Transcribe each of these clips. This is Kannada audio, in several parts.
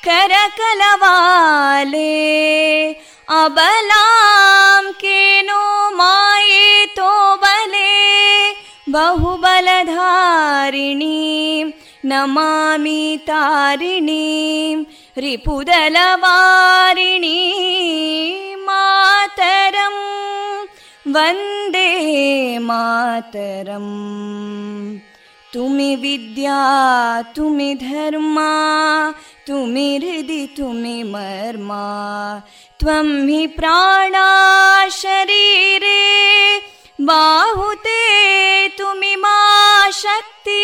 कोटि भुजैदृता करकलवाले अबलां केनो मायेतो बले बहुबलधारिणीं नमामि तारिणीं रिपुदलवारिणी मातरम् वन्दे मातरम् तुमि विद्या तुमि धर्मा तुमि हृदि तुमि मर्मा त्वं हि प्राणा शरीरे बाहुते तुमि मा शक्ति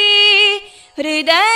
हृदये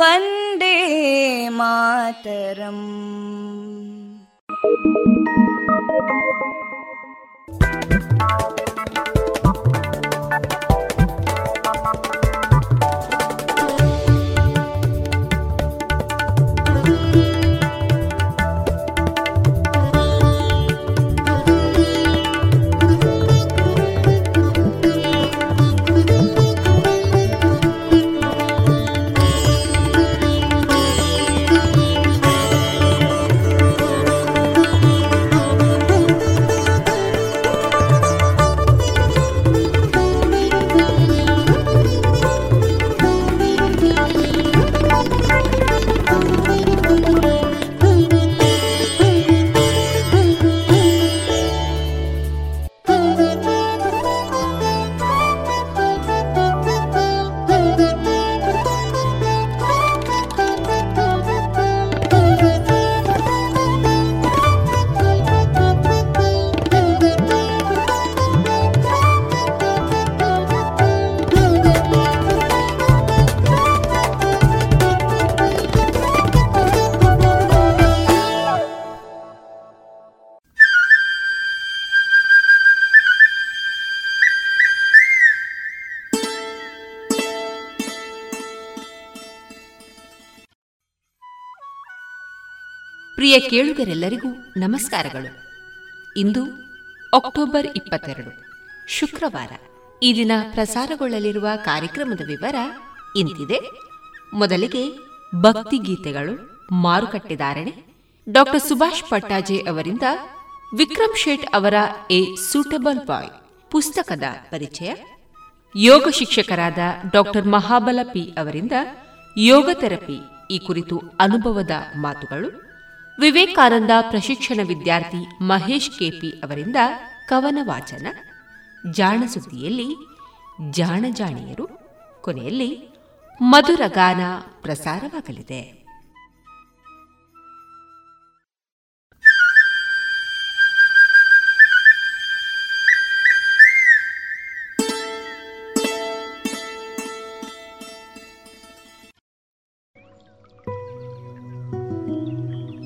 वन्दे मातरम् ಪ್ರಿಯ ಕೇಳುಗರೆಲ್ಲರಿಗೂ ನಮಸ್ಕಾರಗಳು. ಇಂದು ಅಕ್ಟೋಬರ್ ಇಪ್ಪತ್ತೆರಡು, ಶುಕ್ರವಾರ. ಈ ದಿನ ಪ್ರಸಾರಗೊಳ್ಳಲಿರುವ ಕಾರ್ಯಕ್ರಮದ ವಿವರ ಇಂತಿದೆ. ಮೊದಲಿಗೆ ಭಕ್ತಿ ಗೀತೆಗಳು ಮಾರುಕಟ್ಟೆದಾರಣೆ ಡಾಕ್ಟರ್ ಸುಭಾಷ್ ಪಟ್ಟಾಜೆ ಅವರಿಂದ ವಿಕ್ರಮ್ ಶೇಟ್ ಅವರ ಎ ಸೂಟಬಲ್ ಬಾಯ್ ಪುಸ್ತಕದ ಪರಿಚಯ. ಯೋಗ ಶಿಕ್ಷಕರಾದ ಡಾಕ್ಟರ್ ಮಹಾಬಲ ಪಿ ಅವರಿಂದ ಯೋಗ ಥೆರಪಿ ಈ ಕುರಿತು ಅನುಭವದ ಮಾತುಗಳು. ವಿವೇಕಾನಂದ ಪ್ರಶಿಕ್ಷಣ ವಿದ್ಯಾರ್ಥಿ ಮಹೇಶ್ ಕೆಪಿ ಅವರಿಂದ ಕವನ ವಾಚನ. ಜಾಣ ಸುದ್ದಿಯಲ್ಲಿ ಜಾಣಜಾಣಿಯರು ಕೊನೆಯಲ್ಲಿ ಮಧುರ ಗಾನ ಪ್ರಸಾರವಾಗಲಿದೆ.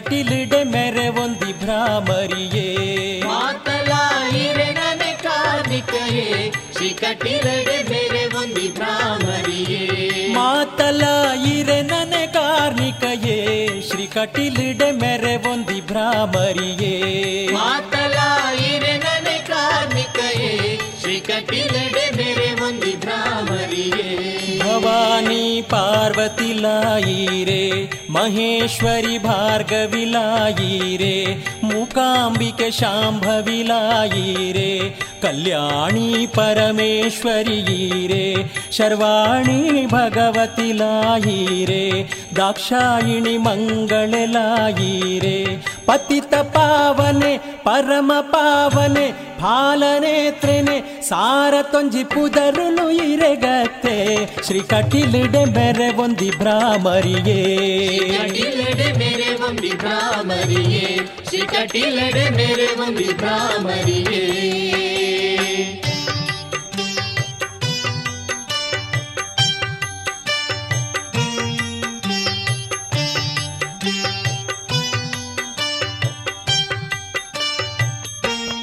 ಕಟಿಲಿಡೆ ಮೆರೆ ಒಂದಿ ಭ್ರಾಮರಿಯೇ. ಮಾತಲಾಯಿರೆ ನನೆ ಶ್ರೀ ಕಟಿಲಿಡೆ ಮೆರೆ ಒಂದಿ ಭ್ರಾಮರಿಯೇ. ಮಾತಲಾಯಿರೆ ನನೆ ಕಾರ್ಣಿಕಯೇ ಶ್ರೀ ಕಟಿಲಿಡೆ ಮೆರೆ ಒಂದಿ ಭ್ರಾಮರಿಯೇ. ಮಾತಲಾಯಿರೆ ನನೆ ಕಾರ್ಣಿಕಯೇ ಶ್ರೀ ಕಟಿಲಿಡೆ ಮೆರೆ ಒಂದಿ ಭ್ರಾಮರಿಯೇ. ಭವಾನಿ ಪಾರ್ವತಿ ಲಾಯಿರೆ महेश्वरि भार्गविलायि रे मूकाम्बिके शाम्भविलायि रे कल्याणी परमेश्वरी रे शर्वाणि भगवति लायि रे दाक्षायिणि मङ्गललायि रे पतितपावने परमपावने फालनेत्रिने ಸಾರ ತೊಂಜಿ ಪುದರುಲು ಇರೆಗತ್ತೆ. ಶ್ರೀ ಕಟಿಲಿಡೆ ಬೆರೆ ಒಂದಿ ಭ್ರಾಮರಿಯೇ. ಕಟಿಲಡೆ ಮೇರೆ ಒಂದಿ ಭ್ರಾಮರಿಯೇ. ಶ್ರೀ ಕಟಿಲಡೆ ಮೇರೆ ಒಂದಿ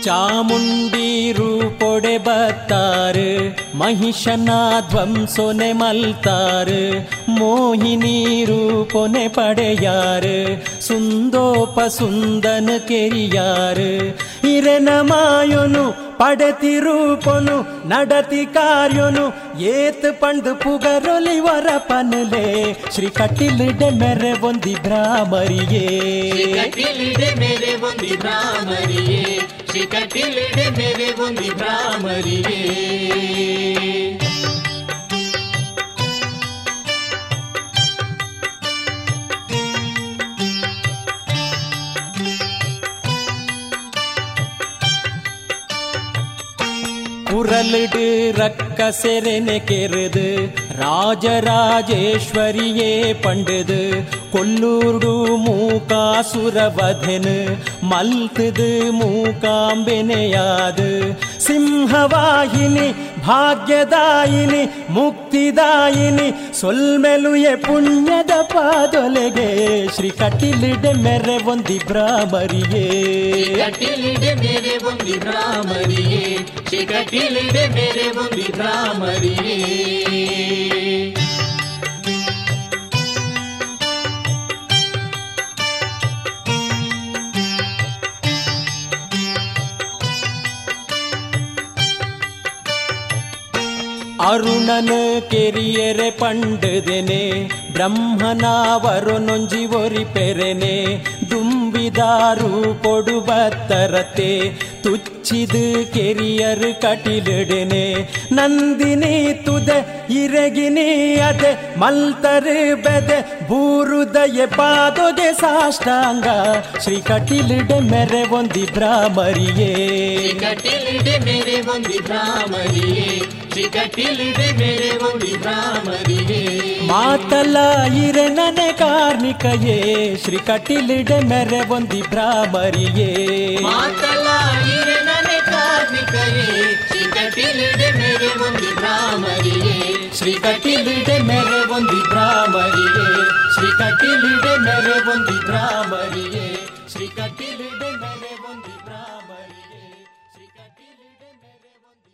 ಚಾಮುಂಡಿ ರೂಪೊಡೆ ಬತ್ತಾರು ಮಹಿಷನ ಧ್ವಂಸೊನೆ ಮಲ್ತಾರು ಮೋಹಿನಿ ರೂಪೊನೆ ಪಡೆಯಾರು ಸುಂದೋಪ ಸುಂದನ ಕೆರಿಯಾರು ಇರೆನ ಪಡೆತಿರೂಪನು ನಡತಿ ಕಾರ್ಯನು, ಏತ್ ಪಂಡು ಪುಗರೊಲಿ ವರ ಪನಲೆ ಶ್ರೀ ಕಟ್ಟಿಲಿಡೆ ಮೆರೆ ಶ್ರೀ ಭ್ರಾಮರಿಯೇ. ಕಟಿಲಿಡೆ ಮೇರೆ ಒಂದಿ ಭ್ರಾಮರಿಯೇ. ಶ್ರೀ ಕಟಿಲಿಡೆ ಮೇರೆ ಒಂದಿ ಭ್ರಾಮರಿಯೇ. ഉറലിട് செரெனே கெருது ராஜராஜேஸ்வரியே பண்டுது ಕೊಲ್ಲೂರ್ಡು ಮೂಕಾಸುರವಧೆನು ಮಲ್ತದು ಮೂಕಾಂಬೆನೆಯಾದು ಸಿಂಹವಾಹಿನಿ ಭಾಗ್ಯದಾಯಿನಿ ಮುಕ್ತಿದಾಯಿನಿ ಸೊಲ್ಮೆಲುಯೆ ಪುಣ್ಯದ ಪಾದೊಲೆಗೆ ಶ್ರೀ ಕಟಿಲಿಡೆ ಮೆರೆ ಒಂದಿ ಭ್ರಾಮರಿಯೇ ಕಟಿಲಿಡೆ ಮೇರೆ ಒಂದಿ ಭ್ರಾಮರಿಯೇ ಶ್ರೀ ಕಟಿಲಿಡೆ ಮೇರೆ ಒಂದಿ ಭ್ರಾಮರಿಯೇ ಅರುಣನು ಕೆರಿಯರೆ ಪಂಡುದೆನೆ ಬ್ರಹ್ಮನಾವರು ನೊಂಜಿ ಒರಿ ಪೆರೆನೆ ದುಂಬಿದಾರು ಕೊಡುಬತ್ತರತೆ ತುಚ್ಚಿದು ಕೆರಿಯರು ಕಟಿಲಿಡೆನೆ, ನಂದಿನಿ ತುದೆ ಇರಗಿನಿ ಅದೆ, ಮಲ್ತರು ಬೆದೆ ಬೂರುದಯ ಪಾದೊಗೆ ಸಾಷ್ಟಾಂಗ. ಶ್ರೀ ಕಟಿಲಿಡೆ ಮೆರೆ ಒಂದಿ ಭ್ರಾಮರಿಯೇ ಕಟಿಲಿಡೆ ಮೆರೆ ಒಂದಿ ಭ್ರಾಮರಿಯೇ ಶ್ರೀ ಕಟಿಲಿಡೆ ಮೆರೆ ಒಂದಿ ಭ್ರಾಮರಿಯೇ ಮಾತಲ್ಲ ಇರೆ ನನೆ ಕಾರ್ಣಿಕಯೇ ಶ್ರೀ ಕಟಿಲಿಡೆ ಮೆರೆ ಒಂದಿ ಭ್ರಾಮರಿಯೇ. ಮಾತಲ್ಲ ಇರೆ ನನೆ ಕಾರ್ಮಿಕಯೇ ಶ್ರೀ ಕಟಿಲಿಡೆ ಮೇರೆ ಒಂದಿ ಭ್ರಾಮರಿಯೇ. ಶ್ರೀ ಕಟಿಲಿಡೆ ಮೆರೆ ಒಂದಿ ಭ್ರಾಮರಿಯೇ ಶ್ರೀ ಕಟಿಲಿಡೆ ಮೆರೆ ಒಂದಿ ಭ್ರಾಮರಿಯೇ. ಶ್ರೀ ಕಟಿಲಿಡೆ ಮೆರೆ ಒಂದಿ ಭ್ರಾಮರಿಯೇ ಶ್ರೀ ಕಟಿಲಿಡೆ ಮೆರೆ ಒಂದಿ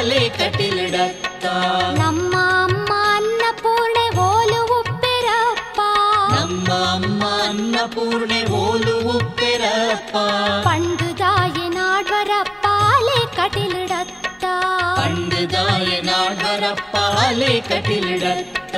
ನಾಡ್ವರಪ್ಪ ಅಲೆ ಕಟಿಲಿಡತ್ತ ನಮ್ಮ ಅಮ್ಮ ಅನ್ನಪೂರ್ಣೆ ಓಲು ಉಪ್ಪೆರಪ್ಪ ನಮ್ಮ ಅಮ್ಮ ಅನ್ನಪೂರ್ಣೆ ಓಲು ಉಪ್ಪೆರಪ್ಪ ಪಂಡುದಾಯ ನಾಡ್ವರಪ್ಪ ಅಲೆ ಕಟಿಲಿಡತ್ತ ಪಂಡುದಾಯ ನಾಡ್ವರಪ್ಪ ಅಲೆ ಕಟಿಲಿಡತ್ತ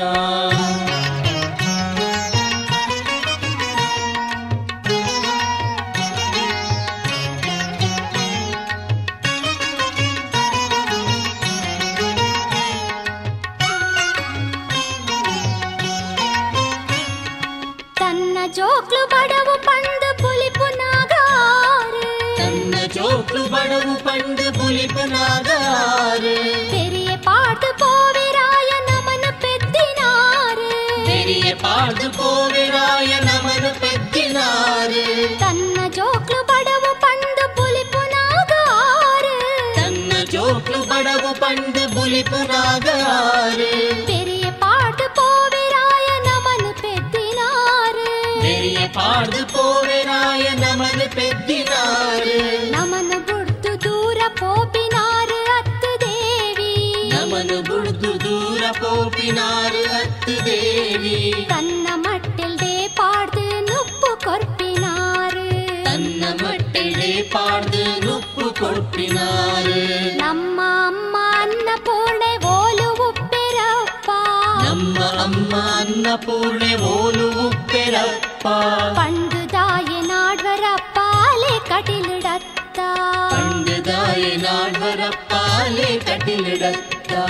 தீபநாதாரு. பெரிய பாட்டு போவிராய நமனு பெத்தினாரு. பெரிய பாட்டு போவிராய நமனு பெத்தினாரு. తన్న జోక్లు బడవు పండు పులిపు నాగారు తన్న జోక్లు బడవు పండు పులిపు నాగారు பெரிய பாட்டு போவிராய நமனு பெத்தினாரு. பெரிய பாடு போவிராய நமனு பெத்தினாரு. நம் போப்பினாறு அத்து தேவி. தன்ன மட்டிலே பாடு நுப்பு கொற்பினாறு தன்ன மட்டிலே பாடு நுப்பு கொற்பினாறு நம்ம அம்மா அன்ன பூர்ணே ஓலு உப்பெரப்பா நம்ம அம்மா அன்ன பூர்ணே ஓலு உப்பெரப்பா பண்டு தாயே நாடுவரப்பாலே கட்டிலிடத்தா. பண்டு தாயே நாடுவரப்பாலே கட்டிலிடத்தா.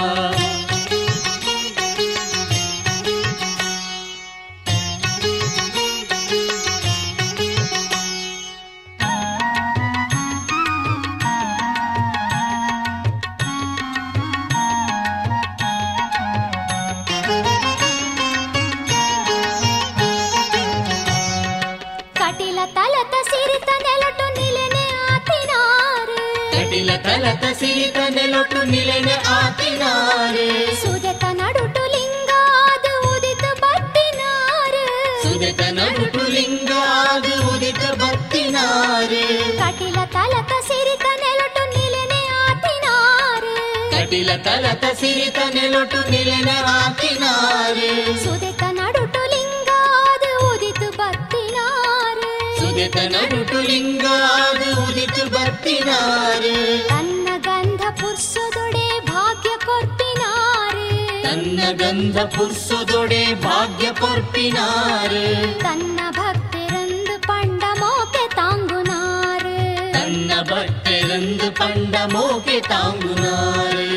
సుదిల తలత సిరిత నెలొటు నిలన ఆకినారు సుదిత నడుటు లింగాదు ఉదితు బత్తినారు సుదిత నడుటు లింగాదు ఉదితు బత్తినారు తన్న గంధ పుర్సుదుడే భాగ్య కొర్పినారు తన్న గంధ పుర్సుదుడే భాగ్య కొర్పినారు తన్న భక్తిరందు పండ మోకే தாங்குனாரு தன்ன பக்திருந்து பண்ட மோகி தாங்குனாரு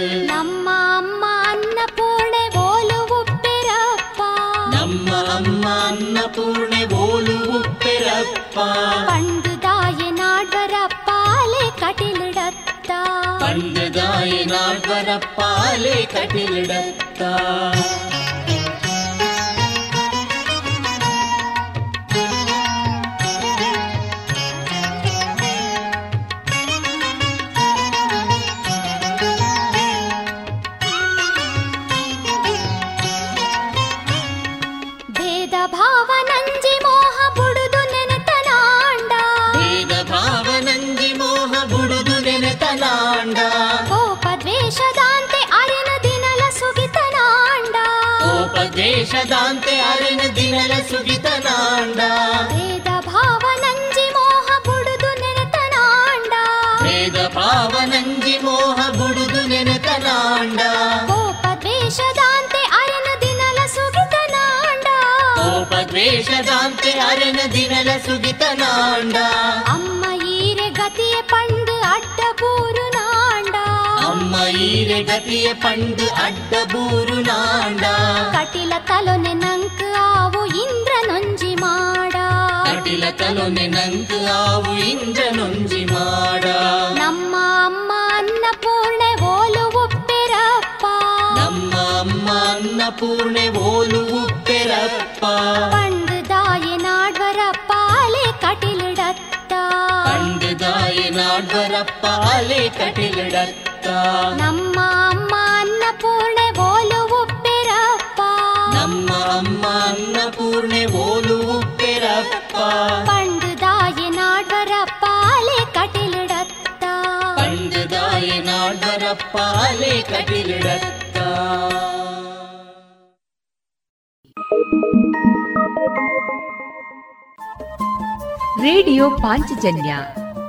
ನಾಡ್ವರಪ್ಪಾಲೆ ಕಟಿಲಿಡತ್ತ ದ್ವೇಷದಾಂತೆ ಅರೆನ ದಿನಲ ಸುಗಿತನಾಂಡ ಅಮ್ಮ ಈರೆ ಗತಿಯ ಪಂಡು ಅಡ್ಡ ಬೂರು ನಾಂಡ ಅಮ್ಮ ಈರೆ ಗತಿಯ ಪಂಡು ಅಡ್ಡ ಬೂರು ನಾಂಡ ಕಟಿಲ ತಲೊನೆ ನಂಕ್ ಆವು ಇಂದ್ರ ನೊಂಜಿ ಮಾಡ ಕಟಿಲ ತಲೊನೆ ನಂಕು ಆವು ಇಂದ್ರ ನೊಂಜಿ ಮಾಡ ನಮ್ಮ ಅಮ್ಮ ಅನ್ನಪೂರ್ಣೆ ಓಲು ಉಪ್ಪಿರಪ್ಪ ನಮ್ಮ ಅಮ್ಮ ಅನ್ನಪೂರ್ಣೆ ಓಲು ಉಪ್ಪೆರಪ್ಪ ನಾಡ್ವರಪ್ಪ ಅಲೆ ಕಟಿಲಿಡತ್ತ ನಮ್ಮ ಅಮ್ಮ ಅನ್ನಪೂರ್ಣೆ ಓಲು ಉಪ್ಪಿರಪ್ಪ. ನಮ್ಮ ಅಮ್ಮ ಅನ್ನಪೂರ್ಣೆ ಓಲು ಉಪ್ಪಿರಪ್ಪ. ಪಂಡು ದಾಯಿ ನಾಡ್ವರಪ್ಪ ಅಲೆ ಕಟಿಲಿಡತ್ತ. ಪಂಡದಾಯ ನಾಡ್ವರಪ್ಪ ಅಲೆ ಕಟಿಲಿಡತ್ತ. ರೇಡಿಯೋ ಪಾಂಚಜನ್ಯ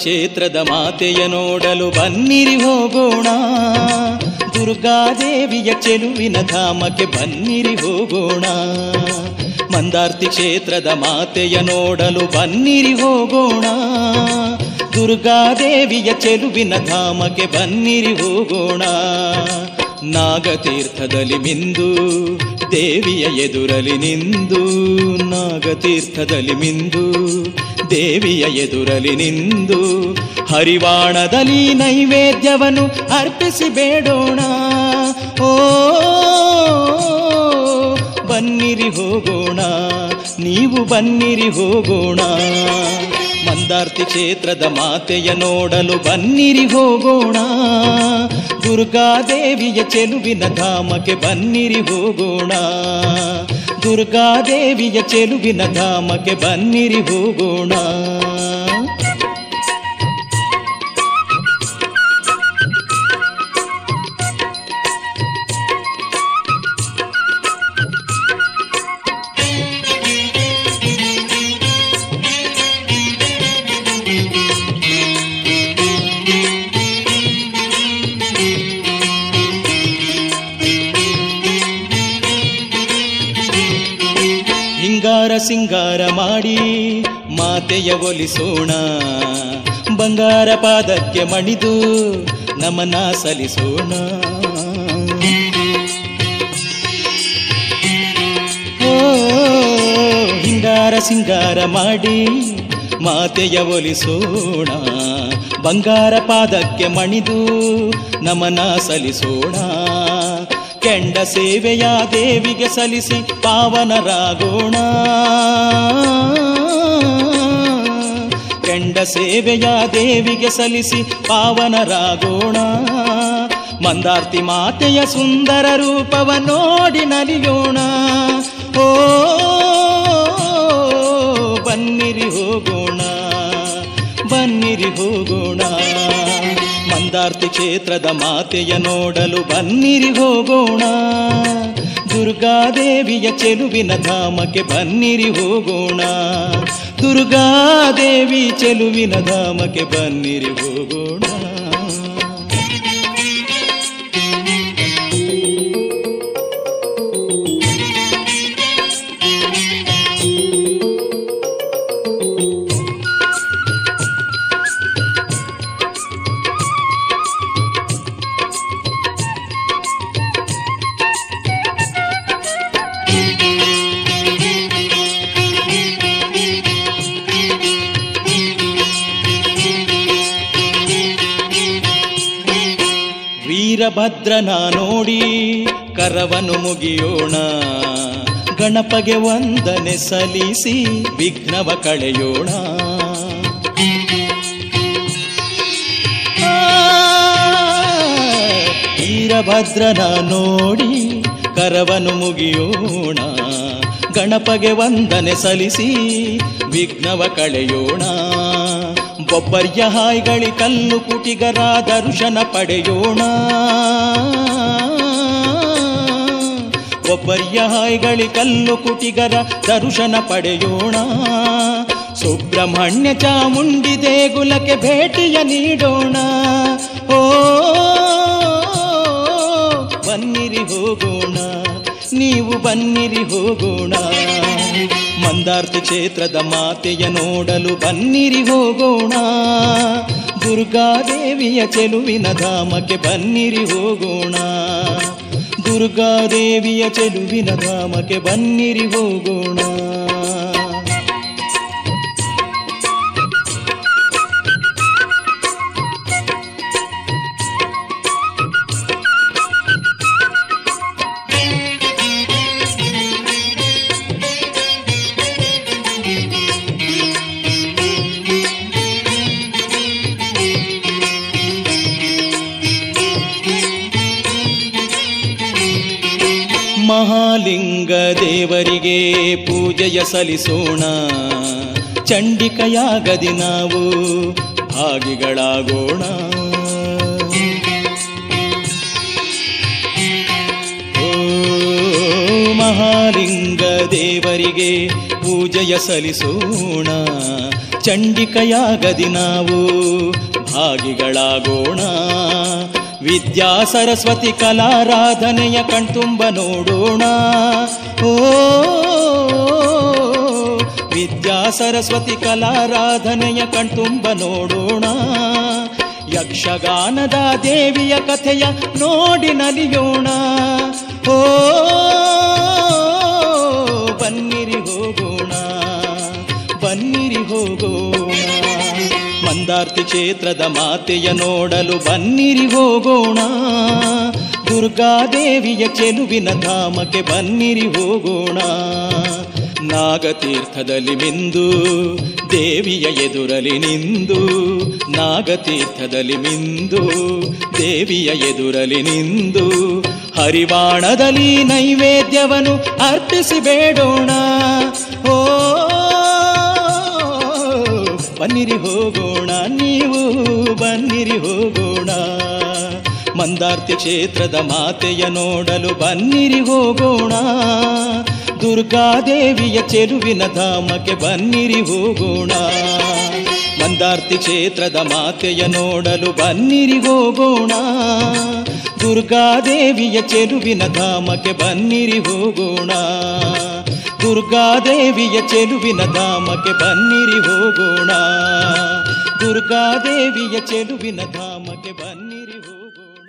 ಕ್ಷೇತ್ರದ ಮಾತೆಯ ನೋಡಲು ಬನ್ನಿರಿ ಹೋಗೋಣ ದುರ್ಗಾದೇವಿಯ ಚೆಲುವಿನ ಧಾಮಕ್ಕೆ ಬನ್ನಿರಿ ಹೋಗೋಣ ಮಂದಾರ್ತಿ ಕ್ಷೇತ್ರದ ಮಾತೆಯ ನೋಡಲು ಬನ್ನಿರಿ ಹೋಗೋಣ ದುರ್ಗಾದೇವಿಯ ಚೆಲುವಿನ ಧಾಮಕ್ಕೆ ಬನ್ನಿರಿ ಹೋಗೋಣ ನಾಗತೀರ್ಥದಲ್ಲಿ ಮಿಂದು ದೇವಿಯ ಎದುರಲಿ ನಿಂದು ನಾಗತೀರ್ಥದಲ್ಲಿ ಮಿಂದು ದೇವಿಯ ಎದುರಲಿ ನಿಂದು ಹರಿವಾಣದಲ್ಲಿ ನೈವೇದ್ಯವನ್ನು ಅರ್ಪಿಸಿ ಬೇಡೋಣ. ಓ, ಬನ್ನಿರಿ ಹೋಗೋಣ, ನೀವು ಬನ್ನಿರಿ ಹೋಗೋಣ. ಮಂದಾರ್ತಿ ಕ್ಷೇತ್ರದ ಮಾತೆಯ ನೋಡಲು ಬನ್ನಿರಿ ಹೋಗೋಣ. ದುರ್ಗಾದೇವಿಯ ಚೆಲುವಿನ ಧಾಮಕ್ಕೆ ಬನ್ನಿರಿ ಹೋಗೋಣ. ದುರ್ಗಾದೇವಿಯ ಚೆಲುವಿನ ಧಾಮಕ್ಕೆ ಬನ್ನಿರಿ ಹೋಗೋಣ ಸಿಂಗಾರ ಮಾಡಿ ಮಾತೆಯ ಒಲಿಸೋಣ. ಬಂಗಾರ ಪಾದಕ್ಕೆ ಮಣಿದು ನಮನ ಸಲ್ಲಿಸೋಣ. ಓ, ಹಿಂಗಾರ ಸಿಂಗಾರ ಮಾಡಿ ಮಾತೆಯ ಒಲಿಸೋಣ. ಬಂಗಾರ ಪಾದಕ್ಕೆ ಮಣಿದು ನಮನ ಸಲ್ಲಿಸೋಣ. ಕೆಂಡ ಸೇವೆಯ ದೇವಿಗೆ ಸಲ್ಲಿಸಿ ಪಾವನರಾಗೋಣ. ಕೆಂಡ ಸೇವೆಯ ದೇವಿಗೆ ಸಲ್ಲಿಸಿ ಪಾವನರಾಗೋಣ. ಮಂದಾರ್ತಿ ಮಾತೆಯ ಸುಂದರ ರೂಪವ ನೋಡಿ ನಲಿಯೋಣ. ಓ, ಬನ್ನಿರಿ ಹೋಗೋಣ ಬನ್ನಿರಿ ಹೋಗೋಣ. ಮಂದಾರ್ತಿ ಕ್ಷೇತ್ರದ ಮಾತೆಯ ನೋಡಲು ಬನ್ನಿರಿ ಹೋಗೋಣ ದುರ್ಗಾದೇವಿಯ ಚೆಲುವಿನ ಧಾಮಕ್ಕೆ ಬನ್ನಿರಿ ಹೋಗೋಣ ದುರ್ಗಾದೇವಿ ಚೆಲುವಿನ ಧಾಮಕ್ಕೆ ಬನ್ನಿರಿ ಹೋಗೋಣ ವೀರಭದ್ರನ ನೋಡಿ, ಕರವನು ಮುಗಿಯೋಣ. ಗಣಪಗೆ ವಂದನೆ ಸಲ್ಲಿಸಿ ವಿಘ್ನವ ಕಳೆಯೋಣ. ವೀರಭದ್ರನ ನೋಡಿ, ಕರವನು ಮುಗಿಯೋಣ. ಗಣಪಗೆ ವಂದನೆ ಸಲ್ಲಿಸಿ ವಿಘ್ನವ ಕಳೆಯೋಣ. ಬೊಬ್ಬರ್ಯ ಹಾಯ್ಗಳಿ ಕಲ್ಲು ಕುಟಿಗರ ದರ್ಶನ ಪಡೆಯೋಣ. ಒಬ್ಬರ್ಯ ಹಾಯ್ಗಳಿ ಕಲ್ಲು ಕುಟಿಗರ ದರ್ಶನ ಪಡೆಯೋಣ. ಸುಬ್ರಹ್ಮಣ್ಯ ಚಾಮುಂಡಿ ದೇಗುಲಕ್ಕೆ ಭೇಟಿಯ ನೀಡೋಣ. ಓ ಬನ್ನಿರಿ ಹೋಗೋಣ, ನೀವು ಬನ್ನಿರಿ ಹೋಗೋಣ. ಮಂದಾರ್ತಿ ಕ್ಷೇತ್ರದ ಮಾತೆಯ ನೋಡಲು ಬನ್ನಿರಿ ಹೋಗೋಣ ದುರ್ಗಾದೇವಿಯ ಚೆಲುವಿನ ಧಾಮಕ್ಕೆ ಬನ್ನಿರಿ ಹೋಗೋಣ ದುರ್ಗಾದೇವಿಯ ಚೆಲುವಿನ ಧಾಮಕ್ಕೆ ಬನ್ನಿರಿ ಹೋಗೋಣ ಪೂಜೆಯ ಸಲ್ಲಿಸೋಣ ಚಂಡಿಕೆಯಾಗದಿ ನಾವು, ಭಾಗಿಗಳಾಗೋಣ. ಮಹಾಲಿಂಗ ದೇವರಿಗೆ ಪೂಜೆಯ ಸಲ್ಲಿಸೋಣ ಚಂಡಿಕೆಯಾಗದಿ ನಾವು, ಭಾಗಿಗಳಾಗೋಣ. ವಿದ್ಯಾ ಸರಸ್ವತಿ ಕಲಾರಾಧನೆಯ ಕಣ್ತುಂಬ ನೋಡೋಣ. ಓ ಸರಸ್ವತಿ ಕಲಾರಾಧನೆಯ ಕಣ್ತುಂಬ ನೋಡೋಣ ಯಕ್ಷಗಾನದ ದೇವಿಯ ಕಥೆಯ ನೋಡಿ ನಲಿಯೋಣ ಓ ಬನ್ನಿರಿ ಹೋಗೋಣ ಬನ್ನಿರಿ ಹೋಗೋಣ ಮಂದಾರ್ತಿ ಕ್ಷೇತ್ರದ ಮಾತೆಯ ನೋಡಲು ಬನ್ನಿರಿ ಹೋಗೋಣ ದುರ್ಗಾದೇವಿಯ ಚೆಲುವಿನ ಧಾಮಕ್ಕೆ ಬನ್ನಿರಿ ಹೋಗೋಣ ನಾಗತೀರ್ಥದಲ್ಲಿ ಮಿಂದು, ದೇವಿಯ ಎದುರಲಿ ನಿಂದು, ನಾಗತೀರ್ಥದಲ್ಲಿ ಮಿಂದು, ದೇವಿಯ ಎದುರಲಿ ನಿಂದು. ಹರಿವಾಣದಲ್ಲಿ ನೈವೇದ್ಯವನ್ನು ಅರ್ಪಿಸಿ ಬೇಡೋಣ ಓ, ಬನ್ನಿರಿ ಹೋಗೋಣ, ನೀವು ಬನ್ನಿರಿ ಹೋಗೋಣ. ಮಂದಾರ್ತಿ ಕ್ಷೇತ್ರದ ಮಾತೆಯ ನೋಡಲು ಬನ್ನಿರಿ ಹೋಗೋಣ. ದುರ್ಗಾದೇವಿಯ ಚೆಲುವಿನ ಧಾಮಕ್ಕೆ ಬನ್ನಿರಿ ಹೋಗೋಣ ಮಂದಾರ್ತಿ ಕ್ಷೇತ್ರದ ಮಾತೆಯ ನೋಡಲು ಬನ್ನಿರಿ ಹೋಗೋಣ ದುರ್ಗಾದೇವಿಯ ಚೆಲುವಿನ ಧಾಮಕ್ಕೆ ಬನ್ನಿರಿ ಹೋಗೋಣ ದುರ್ಗಾದೇವಿಯ ಚೆಲುವಿನ ಧಾಮಕ್ಕೆ ಬನ್ನಿರಿ ಹೋಗೋಣ ದುರ್ಗಾದೇವಿಯ ಚೆಲುವಿನ ಧಾಮಕ್ಕೆ ಬನ್ನಿರಿ ಹೋಗೋಣ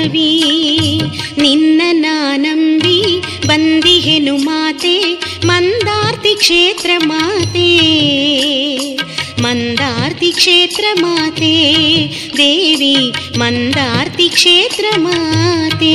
ಮಾಧವಿ ನಿನ್ನ ನಾನಂಬಿ ಬಂದಿಹೆನು ಮಾತೆ ಮಂದಾರ್ತಿ ಕ್ಷೇತ್ರ ಮಾತೆ ಮಂದಾರ್ತಿ ಕ್ಷೇತ್ರ ಮಾತೆ ದೇವಿ ಮಂದಾರ್ತಿ ಕ್ಷೇತ್ರ ಮಾತೆ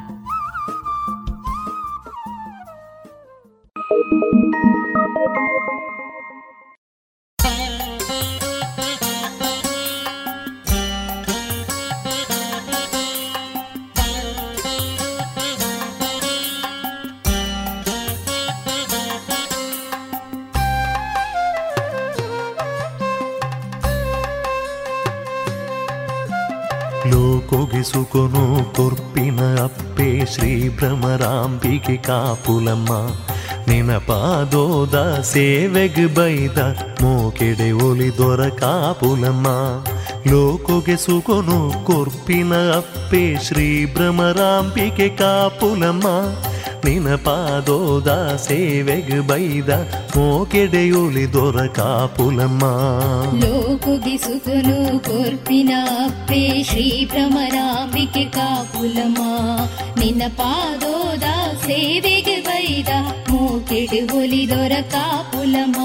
ರಾಧಿಕಾ ಪುಲಮ್ಮ ನಿನ ಸೇವೆಗ್ ಬೈದ ಮೋಕೆಡೆ ಒಲಿ ದೊರಕಾ ಪುಲಮ್ಮ ಲೋಕೋಗೆ ಸುಕೊನು ಕೊರ್ಪಿನ ಅಪ್ಪೆ ಶ್ರೀ ಭ್ರಮರಾಂಬಿಕೆ ಕಾಪುಲಮ್ಮ ನಿನ ಸೇವೆಗ್ ಸೇವೆಗೆ ಬೈದ ಮೋಕೆಡೆಯುಲಿ ದೊರ ಕಾಪುಲಮ್ಮ ಲೋಕೋಗೆ ಸುಕೊನು ಕೊರ್ಪಿನ ಅಪ್ಪೆ ಶ್ರೀ ಭ್ರಮರಾಂಬಿಕೆ ಕಾಪುಲಮ್ಮ ನಿನ ಪಾದೋ ಸೇವೆಗೆ ಬೈದ ಮೂಕೆಡು ಒಲಿದೊರಕ ಪುಲಮ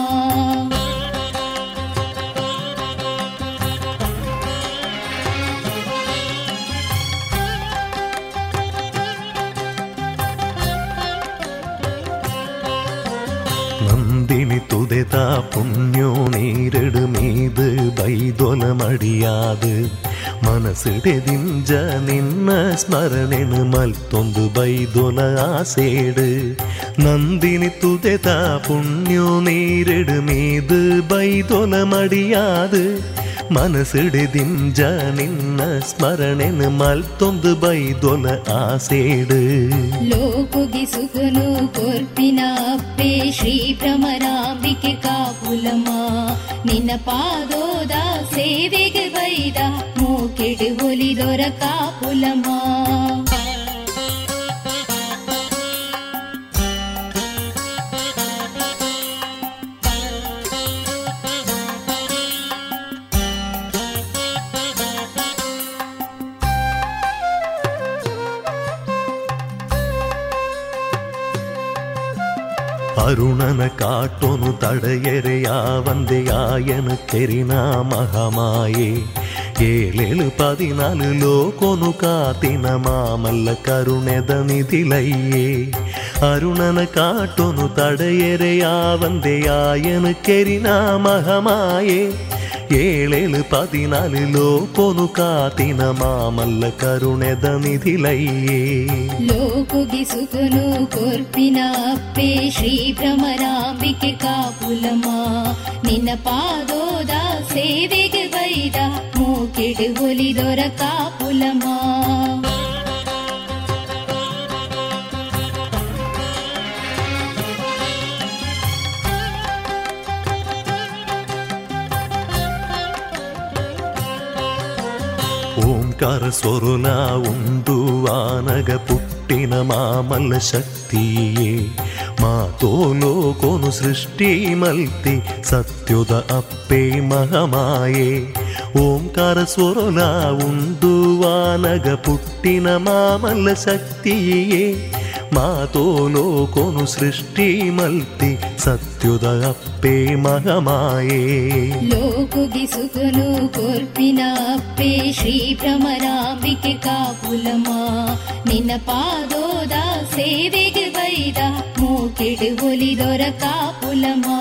നന്ദിനി തുതതാ പുണ്യോ നേരിടുമേത് ബൈദൊലമടിയാത് ಮನಸ್ಸಿಡೆದಿಂಜ ನಿನ್ನ ಸ್ಮರಣೆನು ಮಲ್ತೊಂದು ಬೈದೊಲ ಆಸೇಡು ನಂದಿನಿ ತುದೆತ ಪುಣ್ಯೋ ನೀರಿಡು ಮೀದು ಬೈದೊಲ ಮಡಿಯಾದು ಮನಸ್ಸಿಡೆದಿಂಜ ನಿನ್ನ ಸ್ಮರಣೆನು ಮಲ್ತೊಂದು ಬೈದೊಲ ಆಸೇಡು ಲೋಕುಗೆ ಸುಖನು ಕೊರ್ಪಿನ ಅಪ್ಪೆ ಶ್ರೀ ಭ್ರಮರಾಂಬಿಕೆ ಕಾಪುಲಮ ನಿನ್ನ ಪಾದೋದ ಸೇವೆಗೆ ಬೈದ ಮೂಕೆಡು ಒಲಿದೊರ ಕಾಪುಲಮ ಅರುಣನ ಕಾಟೊನು ತಡೆಯರೆಯ వందెయాయను కెరిన మహమాయే ఏలేలు పదినాలులో కొను కాతిన మామల్ల కరుణెదనిదిలయ్యే అరుణన కాటొను తడయెరయావందే ఆయను కెరిన మహమాయే. ఏళేలు పదినాలులో కొను కాతిన మామల్ల కరుణెదనిదిలయ్యే లోకుగిసుకును కొర్పిన అప్పే శ్రీ భ్రమరాంబికే కాపులమా. నిన్న పాదోదా ಸೇವೆಗೆ ಬೈದ ಮೂಕಿಡು ದೊರಕ ಪುಲಮ. ಓಂಕಾರ ಸ್ವರುಲ ಒಂದು ಆನಗ ಪುಟ್ಟಿನ ಮಾಮಲ್ಲ ಶಕ್ತಿಯೇ. ಮಾತೋನೋ ಕೋನು ಸೃಷ್ಟಿ ಮಲ್ತಿ ಸತ್ಯುದ ಅಪ್ಪೆ ಮಹಮಾಯೆ. ಓಂಕಾರ ಸ್ವರ ನಾವು ಪುಟ್ಟಿನ ಮಾಮಲ್ಲ ಶಕ್ತಿಯೇ. മാതോനോ കൊനു സൃഷ്ടി മൽത്തി സത്യുത അപ്പേ മഹമായേ ലോകുകിസുകനു കൊർപ്പിന അപ്പേ ശ്രീ ഭ്രമരാംബിಕೆ ಕಾಪುಲಮಾ ನಿನ್ನ ಪಾದೋದ ಸೇವೆಗೆ ಬೈದ ಮೂಕಿಡು ಒಲಿದೊರ ಕಾಪುಲಮಾ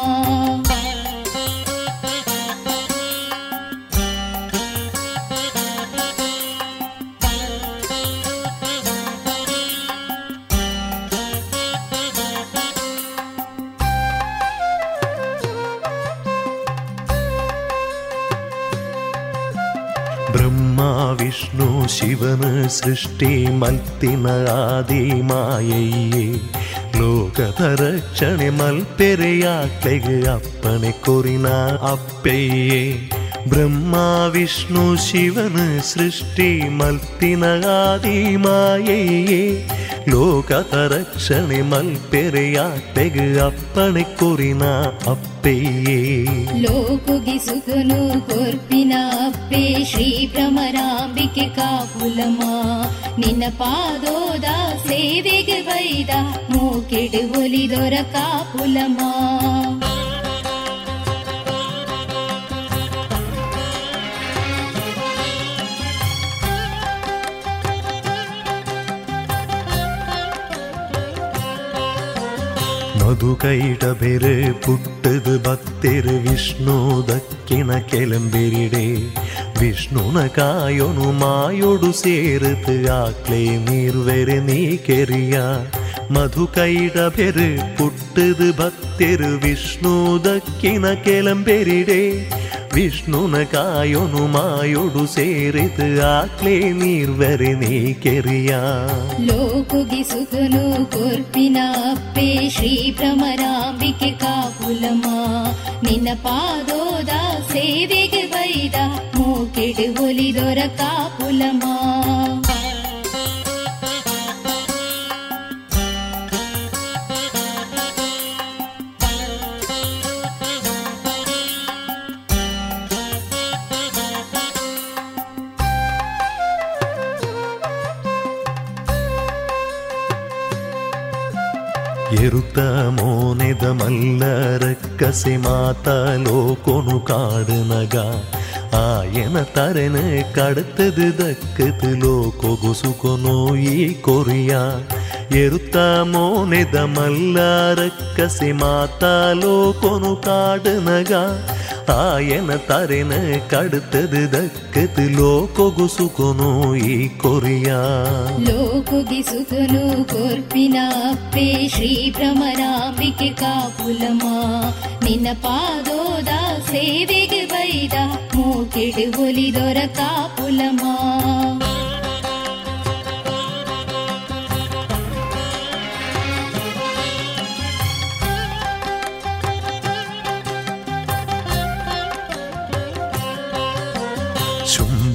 വിഷ്ണു ശിവന് സൃഷ്ടി മൽത്തിന ആദി മായയ്യേ ലോകതരക്ഷണെ മൽപ്പെരയാക്കളെ അപ്പനെ കൊറിന അപ്പയ്യേ ಕೊರಿನ ಅಪ್ಪಯ್ಯೇ ಬ್ರಹ್ಮ ವಿಷ್ಣು ಶಿವನ ಸೃಷ್ಟಿ ಮಲ್ತಿನ ಆದಿ ಮಾಯಯ್ಯೇ ಲೋಕದ ರಕ್ಷಣೆ ಮಲ್ಪೆರೆಯಾಕ್ಲೆಗೆ ಅಪ್ಪಣೆ ಕೊರಿನ ಅಪ್ಪಯ್ಯೇ ಲೋಕುಗಿ ಸುಖನು ಕೊರ್ಪಿನ ಅಪ್ಪೆ ಶ್ರೀ ಭ್ರಮರಾಂಬಿಕೆ ಕಾಪುಲಮ ನಿನ್ನ ಪಾದೋದ ಸೇವೆಗೆ ಮಧು ಕೈಟ ಬೆರೆ ಪುಟ್ಟದು ಭಕ್ತಿರು ವಿಷ್ಣು ದಕ್ಕಿನ ಕೆಲಂಬೆರಿಡೆ ವಿಷ್ಣುನ ಕಾಯೊನು ಮಾಯೊಡು ಸೇರುತ್ತು ಆಕ್ಲೆ ನೀರ್ವೆರೆ ನೀ ಕೆರಿಯ ಮಧು ಕೈಟ ಬೆರೆ ಪುಟ್ಟದು ಭಕ್ತಿರು ವಿಷ್ಣು ದಕ್ಕಿನ ಕೆಲಂಬೆರಿಡೆ ಸೇರಿತು ಆಕ್ಲೆ ನೀರ್ವೆರೆ ನೀ ಕೆರಿಯ. ಲೋಕುಗಿ ಸುಖನು ಕೊರ್ಪಿನ ಅಪ್ಪೆ, ಶ್ರೀ ಭ್ರಮರಾಂಬಿಕೆ ಕಾಪುಲಮ ನಿನ್ನ ಪಾದೋದ ಸೇವೆಗೆ ಬೈದ, ಮೂಕಿಡು ಒಲಿದೊರ ಕಾಪುಲಮ ಎರುತ ಮೋನೆದ ಮಲ್ಲರಕ್ಕಸೆ ಮಾತ ಲೋಕೊನು ಕಾಡು ನಗ ಆಯನ ತರೆನ ಕಡತದು ಈ ಲೋಕೊಗು ಸುಕೊನೋ ಈ ಕೊರಿಯ ಎರುತ ಮೋನೆದ ಮಲ್ಲರಕ್ಕಸೆ ಮಾತ ಲೋಕೊನು ಕಾಡು ನಗ ಆಯನ ತರೆನ ಕಡತದು ದಕ್ಕದು ಲೋಕೊಗು ಸುಕೊನೋ ಈ ಕೊರಿಯ ಲೋಕುಗಿ ಸುಖನು ಕೊರ್ಪಿನ ಅಪ್ಪೆ ಶ್ರೀ ಭ್ರಮರಾಂಬಿಕೆ ಕಾಪುಲಮ ನಿನ್ನ ಪಾದೋದ ಸೇವೆಗೆ ಬೈದ ಮೂಕಿಡು ಒಲಿದೊರ ಕಾಪುಲಮ